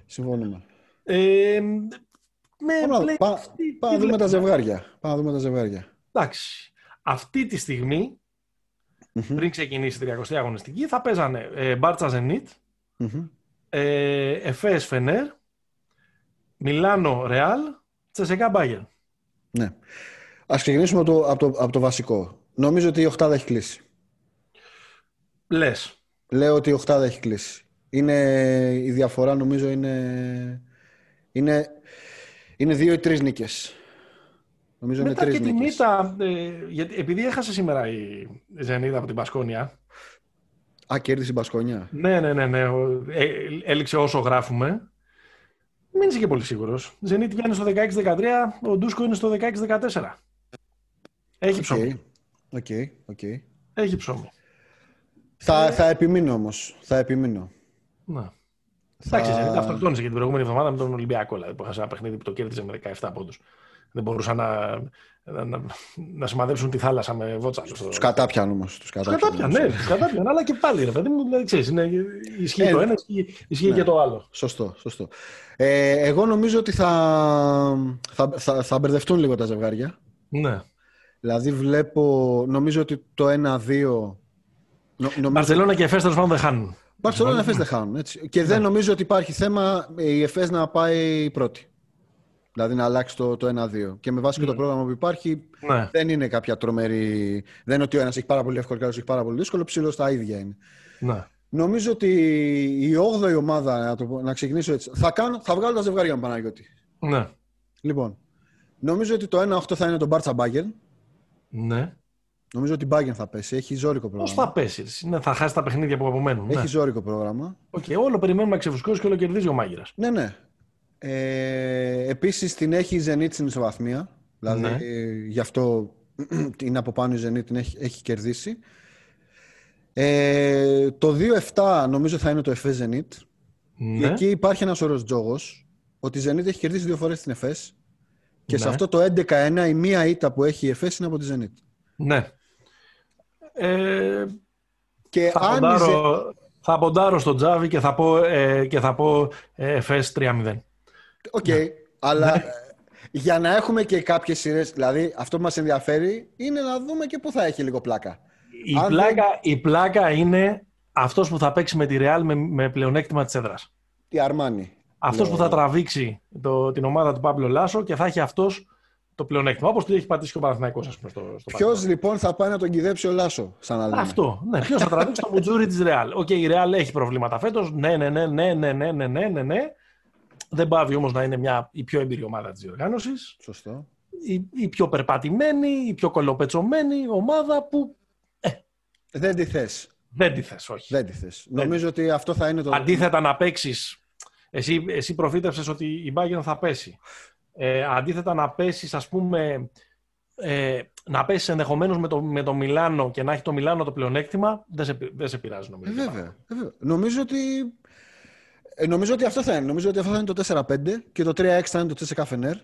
Συμφωνούμε. Ε, με Πάμε να- play- πά- τι- Πάμε να τι δούμε τα βλέπεις; ζευγάρια. Πάμε να δούμε τα ζευγάρια. Εντάξει. Αυτή τη στιγμή, Μμμ. πριν ξεκινήσει η 30η αγωνιστική, θα παίζανε ε, Μπάρτσα Ζενίτ, Μμμ. Ε, Εφές Φενέρ, Μιλάνο Ρεάλ, Τσεσεκά Μπάγερ. Ναι. Ας ξεκινήσουμε από το, από, το, από το βασικό. Νομίζω ότι η οχτάδα έχει κλείσει. Λες. Λέω ότι η οχτάδα έχει κλείσει. Είναι, η διαφορά νομίζω είναι, είναι, είναι δύο ή τρεις νίκες. Νομίζω Μετά είναι και τρεις τη νίκες. μύτα, ε, γιατί, επειδή έχασε σήμερα η Ζενίδα από την Πασκόνια, Α, κέρδισε η Μπασκόνια. Ναι, ναι, ναι, ναι. Ο- ε, έληξε όσο γράφουμε. Μην είσαι και πολύ σίγουρος. Ζενίτ βγαίνει στο 16-13, ο Ντούσκο είναι στο 16-14. Έχει ψωμί. Οκ, οκ. Έχει ψωμί. Θα, θα επιμείνω όμως. Θα επιμείνω. Να. Εντάξει, η Ζενίτ αυτοκτόνησε και την προηγούμενη εβδομάδα με τον Ολυμπιακό. Δηλαδή, που έχασε ένα παιχνίδι που το κέρδισε με 17 πόντους. Δεν μπορούσαν να, να, να, να σημαδέψουν τη θάλασσα με βότσαλο. Τους κατάπιαν όμως. Τους Τους κατάπιαν. κατάπιαν, ναι, τους κατάπιαν, αλλά και πάλι ρε παιδί μου, δηλαδή ξέρεις, είναι, ισχύει Ε, το ένα, ισχύει, ισχύει ναι. και το άλλο. Σωστό, σωστό. Ε, εγώ νομίζω ότι θα, θα, θα, θα μπερδευτούν λίγο τα ζευγάρια. Ναι. Δηλαδή βλέπω, νομίζω ότι το 1-2... Νο, νομίζω, Μπαρσελόνα και Εφές τέλος πάντων δεν χάνουν. Μπαρσελόνα Εφές δεν χάνουν. Έτσι. Και δεν νομίζω ότι υπάρχει θέμα η Εφές να πάει πρώτη. Δηλαδή να αλλάξει το, το 1-2. Και με βάση και το πρόγραμμα που υπάρχει, Ναι. δεν είναι κάποια τρομερή. Δεν είναι ότι ο ένας έχει πάρα πολύ εύκολο και ο άλλος έχει πάρα πολύ δύσκολο. Ψήλω τα ίδια είναι. Ναι. Νομίζω ότι η 8η ομάδα, να, το, πω- να ξεκινήσω έτσι. Θα, κάνω, θα βγάλω τα ζευγάρια μου Παναγιώτη. Ναι. Λοιπόν, νομίζω ότι το 1-8 θα είναι το Μπάρτσα Μπάγερν. ναι. Νομίζω ότι η Μπάγερν θα πέσει. Έχει ζόρικο Πώς πρόγραμμα. θα πέσει, εσύ, ναι, θα χάσει τα παιχνίδια που απομένουν. Ναι. Έχει ζόρικο πρόγραμμα. Οκ, όλο περιμένουμε να ξεφουσκώσει και όλο κερδίζει ο μάγειρας. Ναι, ναι. Ε, Επίσης την έχει η Zenit στην ισοβαθμία. Δηλαδή Ναι. ε, γι' αυτό είναι από πάνω η Zenit, την έχει, έχει κερδίσει. Ε, το 2-7 νομίζω θα είναι το Εφές Zenit. Ναι. Εκεί υπάρχει ένας ωραίος τζόγος ότι η Zenit έχει κερδίσει δύο φορές την Εφές. Και σε Ναι. αυτό το 11-1 η μία ήττα που έχει η Εφές είναι από τη Zenit. ναι. Ε, Και θα, αν η ποντάρω, θα ποντάρω στο Τζάβι και θα πω, ε, και θα πω ε, Εφές 3-0. Οκ, Ναι. αλλά ε, για να έχουμε και κάποιες σειρές, δηλαδή αυτό που μας ενδιαφέρει είναι να δούμε και πού θα έχει λίγο πλάκα. Η Αν πλάκα, η πλάκα είναι αυτός που θα παίξει με τη Real με, με πλεονέκτημα της έδρας. Η Αρμάνι. Αυτός Ναι. που θα τραβήξει το, την ομάδα του Πάμπλο Λάσο και θα έχει αυτός το πλεονέκτημα. Όπως το έχει πατήσει και ο Παναθηναϊκός, ας πούμε, στο, στο Ποιος παρελθόν. λοιπόν θα πάει να τον κηδέψει ο Λάσο, σαν να λέμε; Αυτό. Ναι, ποιος θα τραβήξει το μουτζούρη της Real. Οκ, η Real έχει προβλήματα φέτος. Ναι, ναι, ναι, ναι, ναι, ναι, ναι, ναι, ναι, ναι. Δεν παύει όμως να είναι μια, η πιο έμπειρη ομάδα της διοργάνωσης. Σωστό. Η, η πιο περπατημένη, η πιο κωλοπετσωμένη ομάδα που Δεν τη θες. δεν τη θες, όχι. Δεν τη θες. Νομίζω ότι αυτό θα είναι το. Αντίθετα να παίξεις. Εσύ, εσύ προφήτευσες ότι η Bayern θα πέσει. Ε, αντίθετα να πέσεις, ας πούμε, ε, να πέσεις ενδεχομένως με το, με το Μιλάνο και να έχει το Μιλάνο το πλεονέκτημα, δεν σε, πει- δεν σε πειράζει Ε, νομίζω. βέβαια, ε, βέβαια. Νομίζω ότι. Ε, νομίζω ότι αυτό θα είναι. Νομίζω ότι αυτό θα είναι το 4-5 και το 3-6 θα είναι το Τσεσεκά Φενέρ.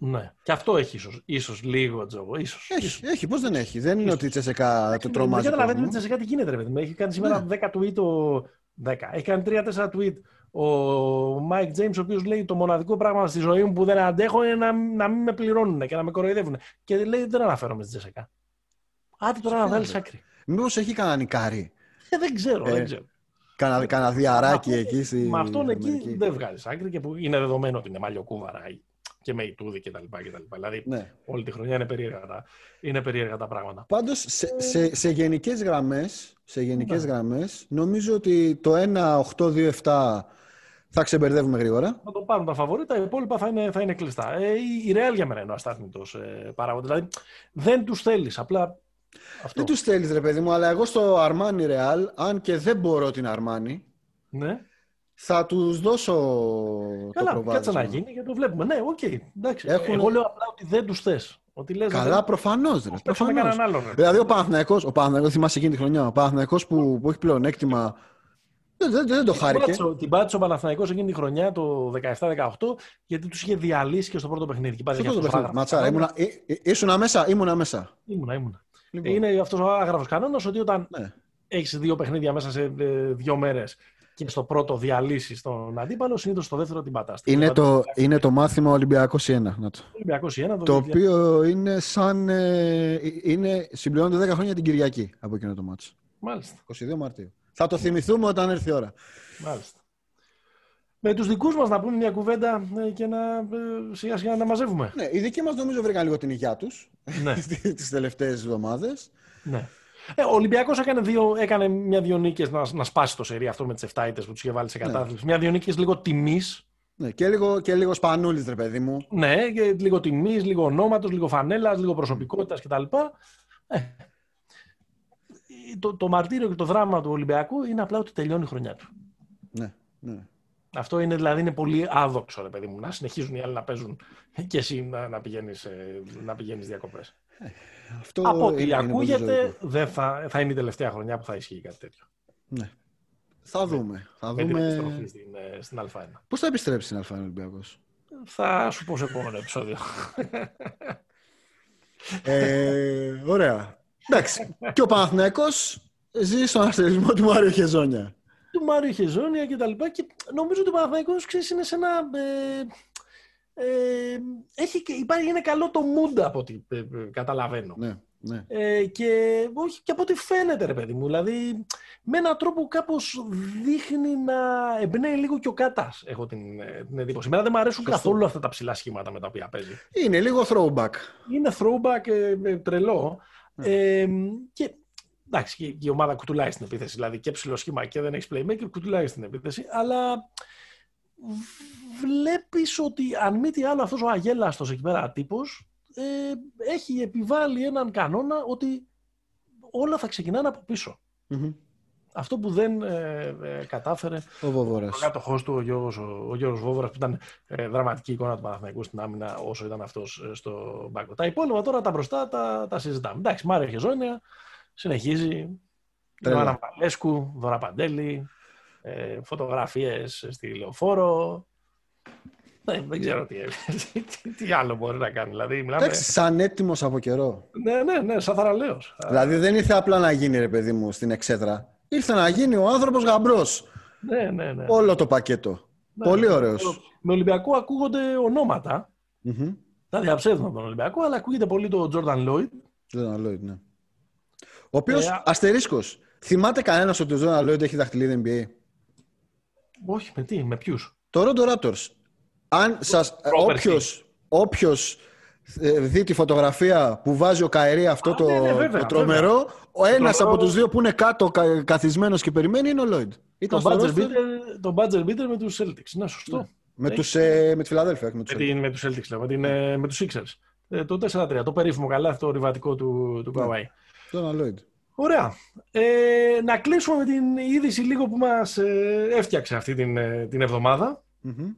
Ναι. Και αυτό έχει ίσως, ίσως λίγο τζόγο. Ίσως, Έχει, ίσως. έχει, πώς δεν έχει. Δεν είναι ότι η Τσεσεκά το Δεν τρομάζει. καταλαβαίνετε κόσμο. ότι σε κάτι γίνεται, ρε παιδί μου. Έχει κάνει σήμερα Ναι. 10 tweet ο. 10. Έχει κάνει 3-4 tweet ο Mike James, ο οποίος λέει το μοναδικό πράγμα στη ζωή μου που δεν αντέχω είναι να, να μην με πληρώνουν και να με κοροϊδεύουν. Και λέει δεν αναφέρομαι στη Τζεσικά. Άντε τώρα να Ποια, βάλεις ρε. άκρη. Μήπως έχει κανένα νικάρι; Ε, δεν ξέρω, Ε, δεν ξέρω. Κάνα, κάνα διαράκι Αυτό- εκεί στη. Με αυτόν εκεί Αμερική. δεν βγάζει άκρη και που είναι δεδομένο ότι είναι μαλλιοκούβαρα και με ητούδη κτλ. Δηλαδή Ναι. όλη τη χρονιά είναι περίεργα τα, είναι περίεργα τα πράγματα. Πάντως σε, σε, σε γενικές γραμμές, σε γενικές Ναι. γραμμές, νομίζω ότι το 1-8-2-7 θα ξεμπερδεύουμε γρήγορα. Θα το πάρουν τα φαβορή, τα υπόλοιπα θα είναι, θα είναι κλειστά. Ε, η, η Real για μένα είναι ο αστάθμητος ε, παράγοντας. Δηλαδή δεν τους θέλεις. Απλά αυτό. Δεν τους θέλει, ρε παιδί μου, αλλά εγώ στο Armani Real, αν και δεν μπορώ την Armani, Ναι. θα τους δώσω το Καλά, προβάδισμα. κάτσε να γίνει και το βλέπουμε. Ναι, οκ. εντάξει. Έχουν- Εγώ λέω απλά ότι δεν τους θες. Ότι λες, Καλά, προφανώς. Παίξαμε Προφανώς. κανέναν άλλον. ρε. Δηλαδή, ο Παναθηναϊκός, ο Παναθηναϊκός, θυμάσαι εκείνη τη χρονιά, ο Παναθηναϊκός που, που έχει πλεονέκτημα. Δεν, δεν, δεν το Την χάρηκε. πάτησε ο- Την πάτησε ο Παναθηναϊκός εκείνη τη χρονιά το 17-18 γιατί τους είχε διαλύσει και στο πρώτο παιχνίδι. Και Στο πάτησε πρώτο και αυτός ο παιχνίδι. άγραφος Ματσάρα, κανόνας. ήμουνα, ε, ε, ήσουνα μέσα, ήμουνα μέσα. Ήμουνα, ήμουνα. Λοιπόν, Είναι αυτός ο άγραφος κανόνας ότι όταν ναι. έχεις δύο παιχνίδια μέσα σε ε, δύο μέρες και στο πρώτο διαλύσεις τον αντίπαλο, συνήθως στο δεύτερο την πατάς. είναι, το, είναι το μάθημα Ολυμπιακός 1. Να το. Ολυμπιακός 1, το, Το 2000. οποίο είναι σαν. Ε, είναι, συμπληρώνεται 10 χρόνια την Κυριακή από εκείνο το μάτσο. Μάλιστα. 22 Μαρτίου. Θα το θυμηθούμε όταν έρθει η ώρα. μάλιστα. Με τους δικούς μας να πούμε μια κουβέντα ε, και να ε, σιγά σιγά να μαζεύουμε. Ναι, οι δικοί μας νομίζω βρήκαν λίγο την υγειά τους ναι, τις τελευταίες εβδομάδες. ναι. Ε, ο Ολυμπιακός έκανε, δύο, έκανε μια δύο νίκες να, να σπάσει το σερί αυτό με τις 7 ήττε που τους είχε βάλει σε κατάθλιψη. Μια δύο νίκες λίγο τιμής. Ναι, και λίγο, και λίγο σπανούλης, ρε παιδί μου. Ναι, και λίγο τιμής, λίγο ονόματος, λίγο φανέλας, λίγο προσωπικότητας κτλ. Ε, το, το μαρτύριο και το δράμα του Ολυμπιακού είναι απλά ότι τελειώνει η χρονιά του. Ναι, ναι. Αυτό είναι δηλαδή είναι πολύ άδοξο, ρε παιδί μου, να συνεχίζουν οι άλλοι να παίζουν και εσύ να, να πηγαίνεις, ε, να πηγαίνεις διακοπές. Αυτό Από ό,τι είναι- είναι πολύ ακούγεται, ζωικό. δεν θα, θα είναι η τελευταία χρονιά που θα ισχύει κάτι τέτοιο. Ναι. Θα δούμε. Θα Με την δούμε... επιστροφή στην, ε, στην Α1. Πώς θα επιστρέψει στην Αλφα Ολυμπιακός; Θα σου πω σε επόμενο επεισόδιο. ε, ωραία. Εντάξει. και ο Παναθηναϊκός ζει στον αστερισμό του Μάριο Χεζόνια. Του Μάριο Χεζόνια και τα λοιπά και νομίζω ότι ο Παναθηναϊκός ξέρεις είναι σε ένα... Ε, ε, έχει, και- υπάρχει, είναι καλό το mood από ό,τι ε, ε, καταλαβαίνω. Ναι. Ναι. Ε, και όχι και από ό,τι φαίνεται, ρε παιδί μου. Δηλαδή, με έναν τρόπο κάπως δείχνει να εμπνέει λίγο και ο Κάτας, έχω την, ε, την εντύπωση. Εμένα δεν μου αρέσουν Σωστό. καθόλου αυτά τα ψηλά σχήματα με τα οποία παίζει. Είναι λίγο throwback. Είναι throwback ε, ε, τρελό. Ναι. Ε, και εντάξει, και η ομάδα κουτουλάει στην επίθεση. Δηλαδή και ψηλό σχήμα και δεν έχεις playmaker, κουτουλάει στην επίθεση. Αλλά βλέπεις ότι αν μη τι άλλο αυτός ο αγέλαστος εκεί πέρα τύπος ε, έχει επιβάλει έναν κανόνα ότι όλα θα ξεκινάνε από πίσω. Μμμ. Αυτό που δεν ε, ε, κατάφερε Ο Βοβόρας. ο κάτοχός του, ο Γιώργος, ο, ο Γιώργος Βόβορας, που ήταν ε, δραματική εικόνα του Παναθηναϊκού στην άμυνα όσο ήταν αυτός ε, στο μπάκο. Τα υπόλοιπα τώρα, τα μπροστά, τα, τα συζητάμε. Εντάξει, Μάριο Χεζόνια, συνεχίζει. Τρέλα. Ιωάννα Βαλέσκου, Δώρα Παντέλη, ε, φωτογραφίες στη Λεωφόρο. Ναι, δεν ξέρω τι, τι, τι άλλο μπορεί να κάνει. Δηλαδή, μιλάμε... Εντάξει, σαν έτοιμος από καιρό. Ναι, ναι, ναι, σαν θαραλέος. Δηλαδή δεν ήρθε απλά να γίνει, ρε παιδί μου, στην εξέδρα. Ήρθε να γίνει ο άνθρωπος γαμπρός. Ναι, ναι, ναι. Όλο το πακέτο. Ναι, Πολύ ναι. ωραίος. Με Ολυμπιακό ακούγονται ονόματα. Μμμ. Τα διαψεύδουν από τον Ολυμπιακό, αλλά ακούγεται πολύ το Jordan Lloyd. Jordan Lloyd, ναι. Ο οποίος, Ε, α- αστερίσκος, θυμάται κανένας ότι ο Jordan Lloyd έχει δαχτυλίδι NBA. Όχι, με τι, με ποιους; Το Rondo Raptors. Αν σας, Πρόπερση. όποιος, όποιος ε, δει τη φωτογραφία που βάζει ο Καερή αυτό Α, το, ναι, ναι, βέβαια, το τρομερό, ο ένας τρομερό- από τους δύο που είναι κάτω κα, καθισμένος και περιμένει είναι ο Lloyd. Ήταν Το στο buzzer roster beater, το buzzer beater με τους Celtics. Ναι, σωστό. με, Έχει- τους, ε, με τη Φιλαδέλφια. όχι Με τους Με, την, με τους Celtics, λέω, με, την, ε, με τους Sixers. Ε, το 4-3, το περίφημο καλά, το ριβατικό του, του Ναι. Kawhi. Jordan Lloyd. Ωραία. Ε, να κλείσουμε με την είδηση λίγο που μας ε, έφτιαξε αυτή την, ε, την εβδομάδα. Μμμ.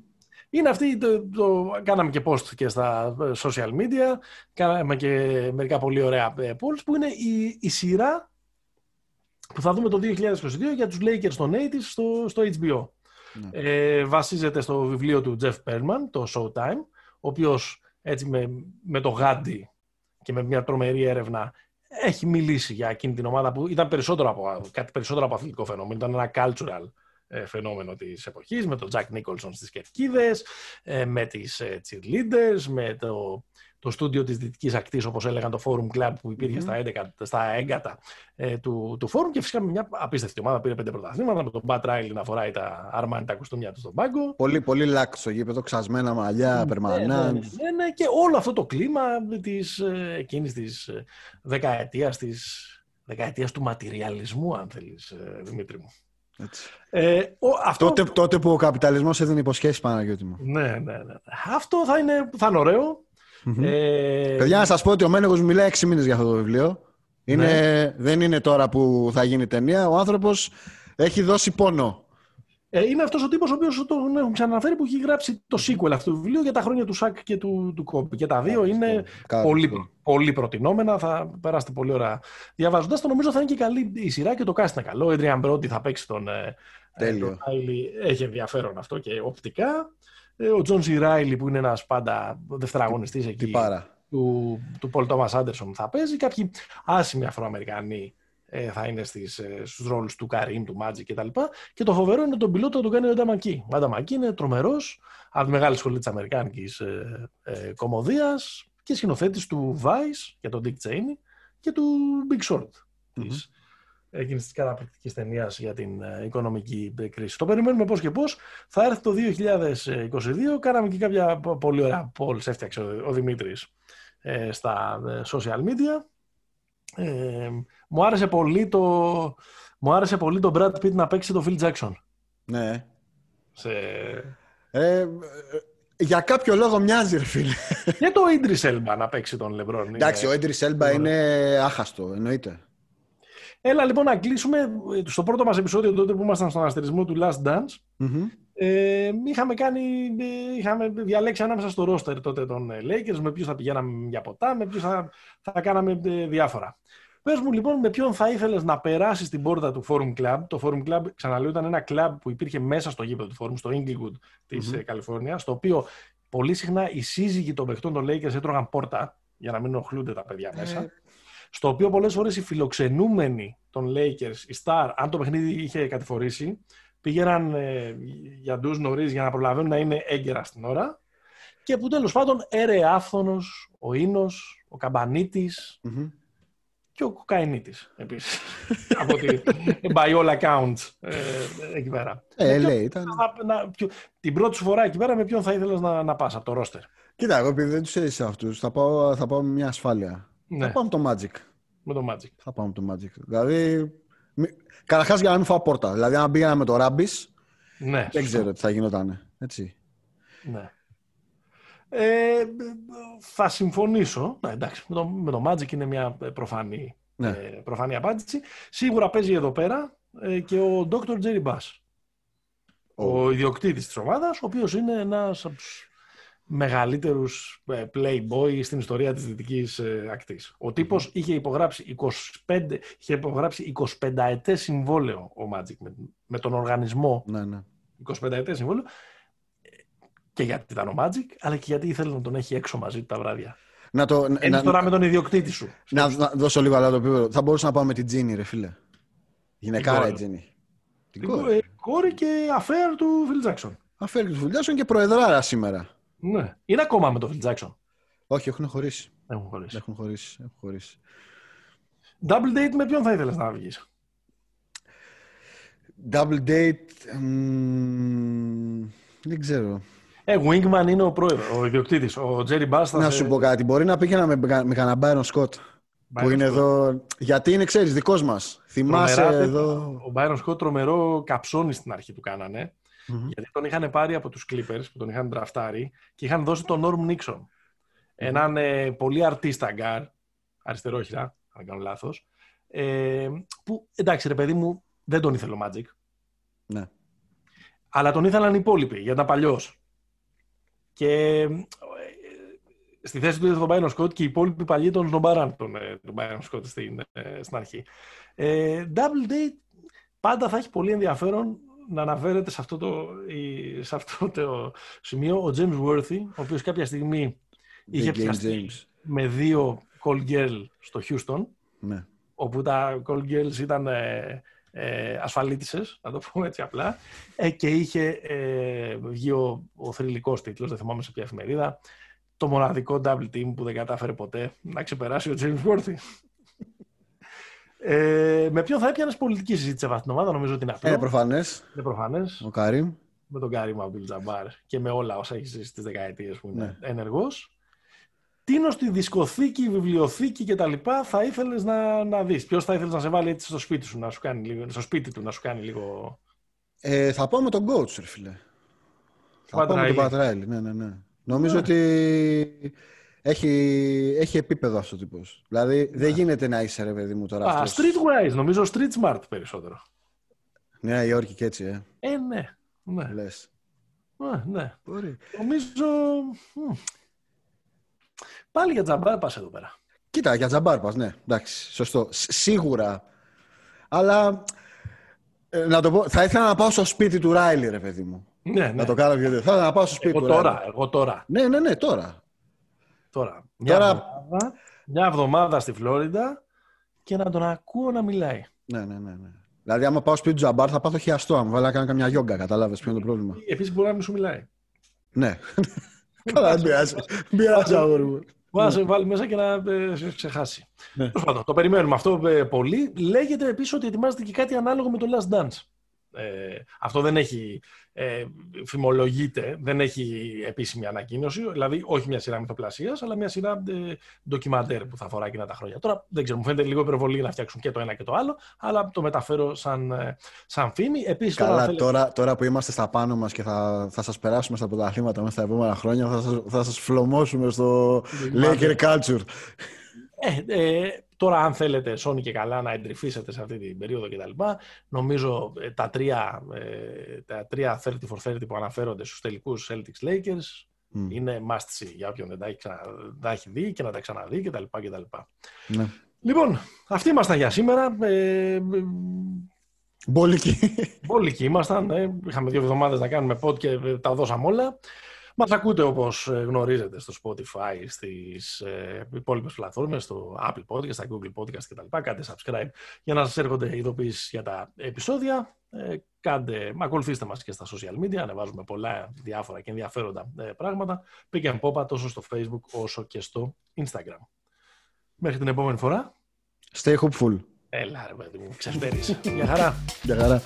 Είναι αυτή, το, το, κάναμε και post και στα ε, social media, κάναμε και μερικά πολύ ωραία ε, polls, που είναι η, η σειρά που θα δούμε το 2022 για τους Lakers των 80s στο, στο HBO. Ναι. Ε, βασίζεται στο βιβλίο του Jeff Perlman, το Showtime, ο οποίος έτσι με, με το γάντι και με μια τρομερή έρευνα έχει μιλήσει για εκείνη την ομάδα που ήταν περισσότερο από, κάτι περισσότερο από αθλητικό φαινόμενο. Ήταν ένα cultural ε, φαινόμενο της εποχής, με τον Jack Nicholson στις κερκίδες, ε, με τις ε, cheerleaders, με το, το στούντιο της Δυτικής Ακτής, όπως έλεγαν το Forum Club που υπήρχε Μμμ. στα, 11, στα έγκατα ε, του, του Forum και φυσικά με μια απίστευτη ομάδα πήρε πέντε πρωταθλήματα, με τον Bat Riley να φοράει τα αρμάνι τα κουστούμια του στον πάγκο. Πολύ, πολύ λάκ στο γήπεδο, ξασμένα μαλλιά, Ναι, ναι, περμανάντ. ναι, ναι, και όλο αυτό το κλίμα της, ε, εκείνης της ε, δεκαετίας, της δεκαετίας του ματηριαλισμού, αν θέλεις, ε, Δημήτρη μου. Έτσι. Ε, ο, αυτό, Τότε, τότε που ο καπιταλισμός έδινε υποσχέσεις Παναγιώτη μου. ναι, ναι, ναι. ναι. Αυτό θα είναι, θα είναι ωραίο. Μμμ. Ε, Παιδιά, να σας πω ότι ο Μένεγος μιλάει 6 μήνες για αυτό το βιβλίο. Είναι, Ναι. Δεν είναι τώρα που θα γίνει ταινία. Ο άνθρωπος έχει δώσει πόνο. Ε, είναι αυτός ο τύπος ο οποίος τον έχουν ξαναφέρει που έχει γράψει το sequel αυτού του βιβλίου για τα χρόνια του Σακ και του, του Κόμπι. Και τα δύο είναι Κάτι. πολύ, πολύ προτεινόμενα. Θα περάσετε πολύ ώρα διαβάζοντας το. Νομίζω θα είναι και καλή η σειρά και το cast είναι καλό. Ο Adrian Brody θα παίξει τον, ε, Τέλειο. τον Riley. Έχει ενδιαφέρον αυτό και οπτικά. Ε, ο Τζον Σι Ράιλι που είναι ένας πάντα δευτεραγωνιστής εκεί Τι πάρα. του, του Paul Thomas Anderson θα παίζει. Κάποιοι άσημοι Αφροαμερικανοί ε, θα είναι στις, ε, στους ρόλους του Καρίν, του Μάτζι κτλ. Και το φοβερό είναι τον πιλότο τον κάνει ο Νταμακί. Ο Νταμακί είναι τρομερός από τη μεγάλη σχολή της Αμερικάνικης ε, ε, κομμωδίας και σκηνοθέτης του Vice για τον Dick Cheney και του Big Short της εκείνης της καταπληκτικής ταινίας για την ε, οικονομική ε, κρίση. Το περιμένουμε πώς και πώς. Θα έρθει το 2022. Κάναμε και κάποια πο- πολύ ωραία polls, έφτιαξε ο, ο Δημήτρης ε, στα ε, social media. Ε, μου άρεσε πολύ το μου άρεσε πολύ το Brad Pitt να παίξει το Phil Jackson. Ναι. Σε... Ε, ε, για κάποιο λόγο μοιάζει, ρε φίλε. και το Idris Elba να παίξει τον Λεμπρόν. Εντάξει, ο Έντρι Σέλμπα είναι άχαστο, εννοείται. Έλα λοιπόν να κλείσουμε ε, στο πρώτο μας επεισόδιο τότε που ήμασταν στον αστερισμό του Last Dance. Μμμ. Ε, είχαμε, κάνει, ε, είχαμε διαλέξει ανάμεσα στο ρόστερ τότε των ε, Lakers με ποιους θα πηγαίναμε για ποτά, με ποιους θα, θα κάναμε ε, διάφορα. Πες μου λοιπόν με ποιον θα ήθελες να περάσεις την πόρτα του Forum Club; Το Forum Club, ξαναλέω, ήταν ένα club που υπήρχε μέσα στο γήπεδο του Forum, στο Inglewood της Μμμ. ε, Καλιφόρνιας, στο οποίο πολύ συχνά οι σύζυγοι των παιχτών των Lakers έτρωγαν πόρτα για να μην ενοχλούνται τα παιδιά μέσα. Ε. Στο οποίο πολλές φορές οι φιλοξενούμενοι των Lakers, οι Star, αν το παιχνίδι είχε κατηφορήσει, πήγαιναν ε, για ντους νωρίς για να προλαβαίνουν να είναι έγκαιρα στην ώρα και που τέλος πάντων έρεε άφθονος, ο Ίνος, ο Καμπανίτης, Μμμ. και ο κοκαίνίτης επίσης. από τη by all accounts ε, εκεί πέρα. Ε, Με λέει, ήταν. να- να- ποιο- την πρώτη σου φορά εκεί πέρα με ποιον θα ήθελες να, να πας από το ρόστερ. Κοίτα, εγώ επειδή δεν τους έζησα αυτούς, θα πάω, θα πάω με μια ασφάλεια. Ναι, Θα πάω με το Magic. με το Magic. Θα πάω με το Magic. Δηλαδή. Καταρχάς για να μην φάω πόρτα. Δηλαδή, αν πήγαινα με το Rabis, Ναι, δεν σωστό. ξέρω τι θα γινόταν. Έτσι. Ναι. Ε, θα συμφωνήσω. Ναι, εντάξει, με το, με το Magic είναι μια ε, προφανή, Ναι. ε, προφανή απάντηση. Σίγουρα παίζει εδώ πέρα ε, και ο Dr. Jerry Bass. Ο ιδιοκτήτης της ομάδας, ο οποίος είναι ένας από τους μεγαλύτερους ε, playboy στην ιστορία της δυτικής ε, ακτής. Ο τύπος είχε υπογράψει 25, είχε υπογράψει 25 ετές συμβόλαιο ο Magic με, με τον οργανισμό Ναι, ναι. 25 ετές συμβόλαιο και γιατί ήταν ο Magic, αλλά και γιατί ήθελε να τον έχει έξω μαζί του τα βράδια. Να, το, Είναι να, τώρα με τον ιδιοκτήτη σου. να, να δώσω λίγο άλλο το επίπεδο. Θα μπορούσα να πάω με την Τζίνι, ρε φίλε. Γυναικάρα κόρη. η Τζίνι. Την Την κόρη. ε, κόρη και affair του Phil Jackson. Αφέλει του Φουλιάσον και προεδράρα σήμερα. Ναι. Είναι ακόμα με τον Phil Jackson. Όχι, έχουν χωρίσει. Έχουν χωρίσει. Έχουν χωρίσει. Έχουν χωρίσει. Double date με ποιον θα ήθελες να βγεις; Double date. μ, δεν ξέρω. Ε, Wingman είναι ο πρόεδρος, ο ιδιοκτήτης. Ο Jerry Bass θα Να σε- σου πω κάτι. Μπορεί να πήγαινα με, με κανένα Byron Scott. Που Byron είναι Scott. εδώ. Γιατί είναι, ξέρεις, δικός μας. Θυμάσαι Τρομερά, εδώ. Ο Byron Scott τρομερό καψόνι στην αρχή του κάνανε. Μμμ. Γιατί τον είχαν πάρει από τους Clippers που τον είχαν τραφτάρει και είχαν δώσει τον Norm Nixon. Έναν ε, πολύ αρτίστα γκάρ, αριστερόχειρα, αν δεν κάνω λάθος, ε, που εντάξει ρε παιδί μου δεν τον ήθελε ο Magic. Ναι. Αλλά τον ήθελαν οι υπόλοιποι, γιατί ήταν παλιός. Και ε, στη θέση του ήρθε τον Byron Scott και οι υπόλοιποι παλιοί τον σνομπάραν τον, ε, τον Byron Scott στην, ε, στην αρχή. Ε, double date πάντα θα έχει πολύ ενδιαφέρον να αναφέρεται σε αυτό το, η- σε αυτό το σημείο ο James Worthy, ο οποίος κάποια στιγμή είχε Big Game πιαστεί James. με δύο call girl στο Houston, Ναι. όπου τα call girls ήταν ε, ε, ασφαλίτισες, να το πούμε έτσι απλά, ε, και είχε ε, βγει ο, ο θρηλυκός τίτλος, δεν θυμάμαι σε ποια εφημερίδα, το μοναδικό double team που δεν κατάφερε ποτέ να ξεπεράσει ο James Worthy. Ε, με ποιον θα έπιανες πολιτική συζήτηση σε αυτή την ομάδα, νομίζω ότι είναι απλό. Ε, προφανές. είναι προφανές. Ο Καρίμ. Με τον Καρίμ Αμπντούλ Τζαμπάρ και με όλα όσα έχεις ζήσει στις δεκαετίες που είναι Ναι. ενεργός. Τίνος στη δισκοθήκη, βιβλιοθήκη κτλ. θα ήθελες να, να δεις. Ποιος θα ήθελες να σε βάλει έτσι στο σπίτι σου, να σου κάνει λίγο, στο σπίτι του, να σου κάνει λίγο. Ε, θα πάω με τον coach, ρε φίλε. Θα πάω με τον Πατ Ράιλι. Πατ Ράιλι. Ναι, ναι, ναι. Νομίζω Ναι. ότι έχει, έχει επίπεδο αυτό ο τύπος. Δηλαδή δεν γίνεται να είσαι ρε παιδί μου τώρα. Α, αυτός. streetwise, νομίζω street smart περισσότερο. Νέα Υόρκη και έτσι, ε. Ε, ναι. Ναι. Λες. Ε, ναι. Μπορεί. Νομίζω. μ, Πάλι για τζαμπάρ πας εδώ πέρα. Κοίτα, για τζαμπάρ πας, ναι. Εντάξει, σωστό. Σ- Σίγουρα. Αλλά ε, να το πω, θα ήθελα να πάω στο σπίτι του Ράιλι, ρε παιδί μου. Ναι, ναι. Να το κάνω πιο Θα ήθελα να πάω στο σπίτι Εγώ του τώρα, Ράιλι. εγώ τώρα. Ναι, ναι, ναι, τώρα. Τώρα. Μια, Τώρα- εβδομάδα, μια εβδομάδα στη Φλόριντα και να τον ακούω να μιλάει. Ναι, ναι, ναι. ναι. Δηλαδή, άμα πάω σπίτι του Τζαμπάρ, θα πάθω χιαστό. Αν βάλω να κάνω καμιά γιόγκα, κατάλαβες ποιο είναι το πρόβλημα. Επίσης μπορεί να μην σου μιλάει. Ναι. Καλά, δεν πειράζει. Δεν πειράζει, αγόρι μου. Μπορεί να σε βάλει μέσα και να ε, σε ξεχάσει. Ναι. Τέλος πάντων, το περιμένουμε αυτό ε, πολύ. Λέγεται επίσης ότι ετοιμάζεται και κάτι ανάλογο με το Last Dance. Ε, αυτό δεν έχει ε, φημολογείται, δεν έχει επίσημη ανακοίνωση, δηλαδή όχι μια σειρά μυθοπλασίας, αλλά μια σειρά ε, ντοκιμαντέρ που θα αφορά εκείνα τα χρόνια. Τώρα δεν ξέρω, μου φαίνεται λίγο υπερβολή να φτιάξουν και το ένα και το άλλο, αλλά το μεταφέρω σαν, ε, σαν φήμη. Επίσης, τώρα, αν Καλά, θέλετε- τώρα, τώρα που είμαστε στα πάνω μας και θα, θα σας περάσουμε στα πρωταθλήματα μέσα στα επόμενα χρόνια, θα σας, θα σας φλωμώσουμε στο Laker Culture. Ε, ε, τώρα, αν θέλετε, Sony και καλά να εντρυφήσετε σε αυτή την περίοδο κτλ. Νομίζω ε, τα τρία, ε, τα τρία 30 for 30 που αναφέρονται στους τελικούς Celtics Lakers Μμ. είναι must see για όποιον δεν τα έχει, ξανα, τα έχει δει και να τα ξαναδεί κτλ. κτλ. Ναι. Λοιπόν, αυτοί ήμασταν για σήμερα. Ε, ε, Μπόλικη. Όλοι εκεί ήμασταν. Ε. Είχαμε δύο εβδομάδες να κάνουμε pod και ε, τα δώσαμε όλα. Μας ακούτε όπως γνωρίζετε στο Spotify, στις ε, υπόλοιπες πλατφόρμες, στο Apple Podcast, στα Google Podcast κτλ. Κάντε subscribe για να σας έρχονται ειδοποιήσει για τα επεισόδια. Ε, κάντε, ακολουθήστε μας και στα social media, ανεβάζουμε πολλά διάφορα και ενδιαφέροντα ε, πράγματα. Pick and pop τόσο στο Facebook όσο και στο Instagram. Μέχρι την επόμενη φορά. Stay hopeful. Έλα ρε παιδί μου, ξεσπέρεις. Γεια χαρά. Γεια χαρά.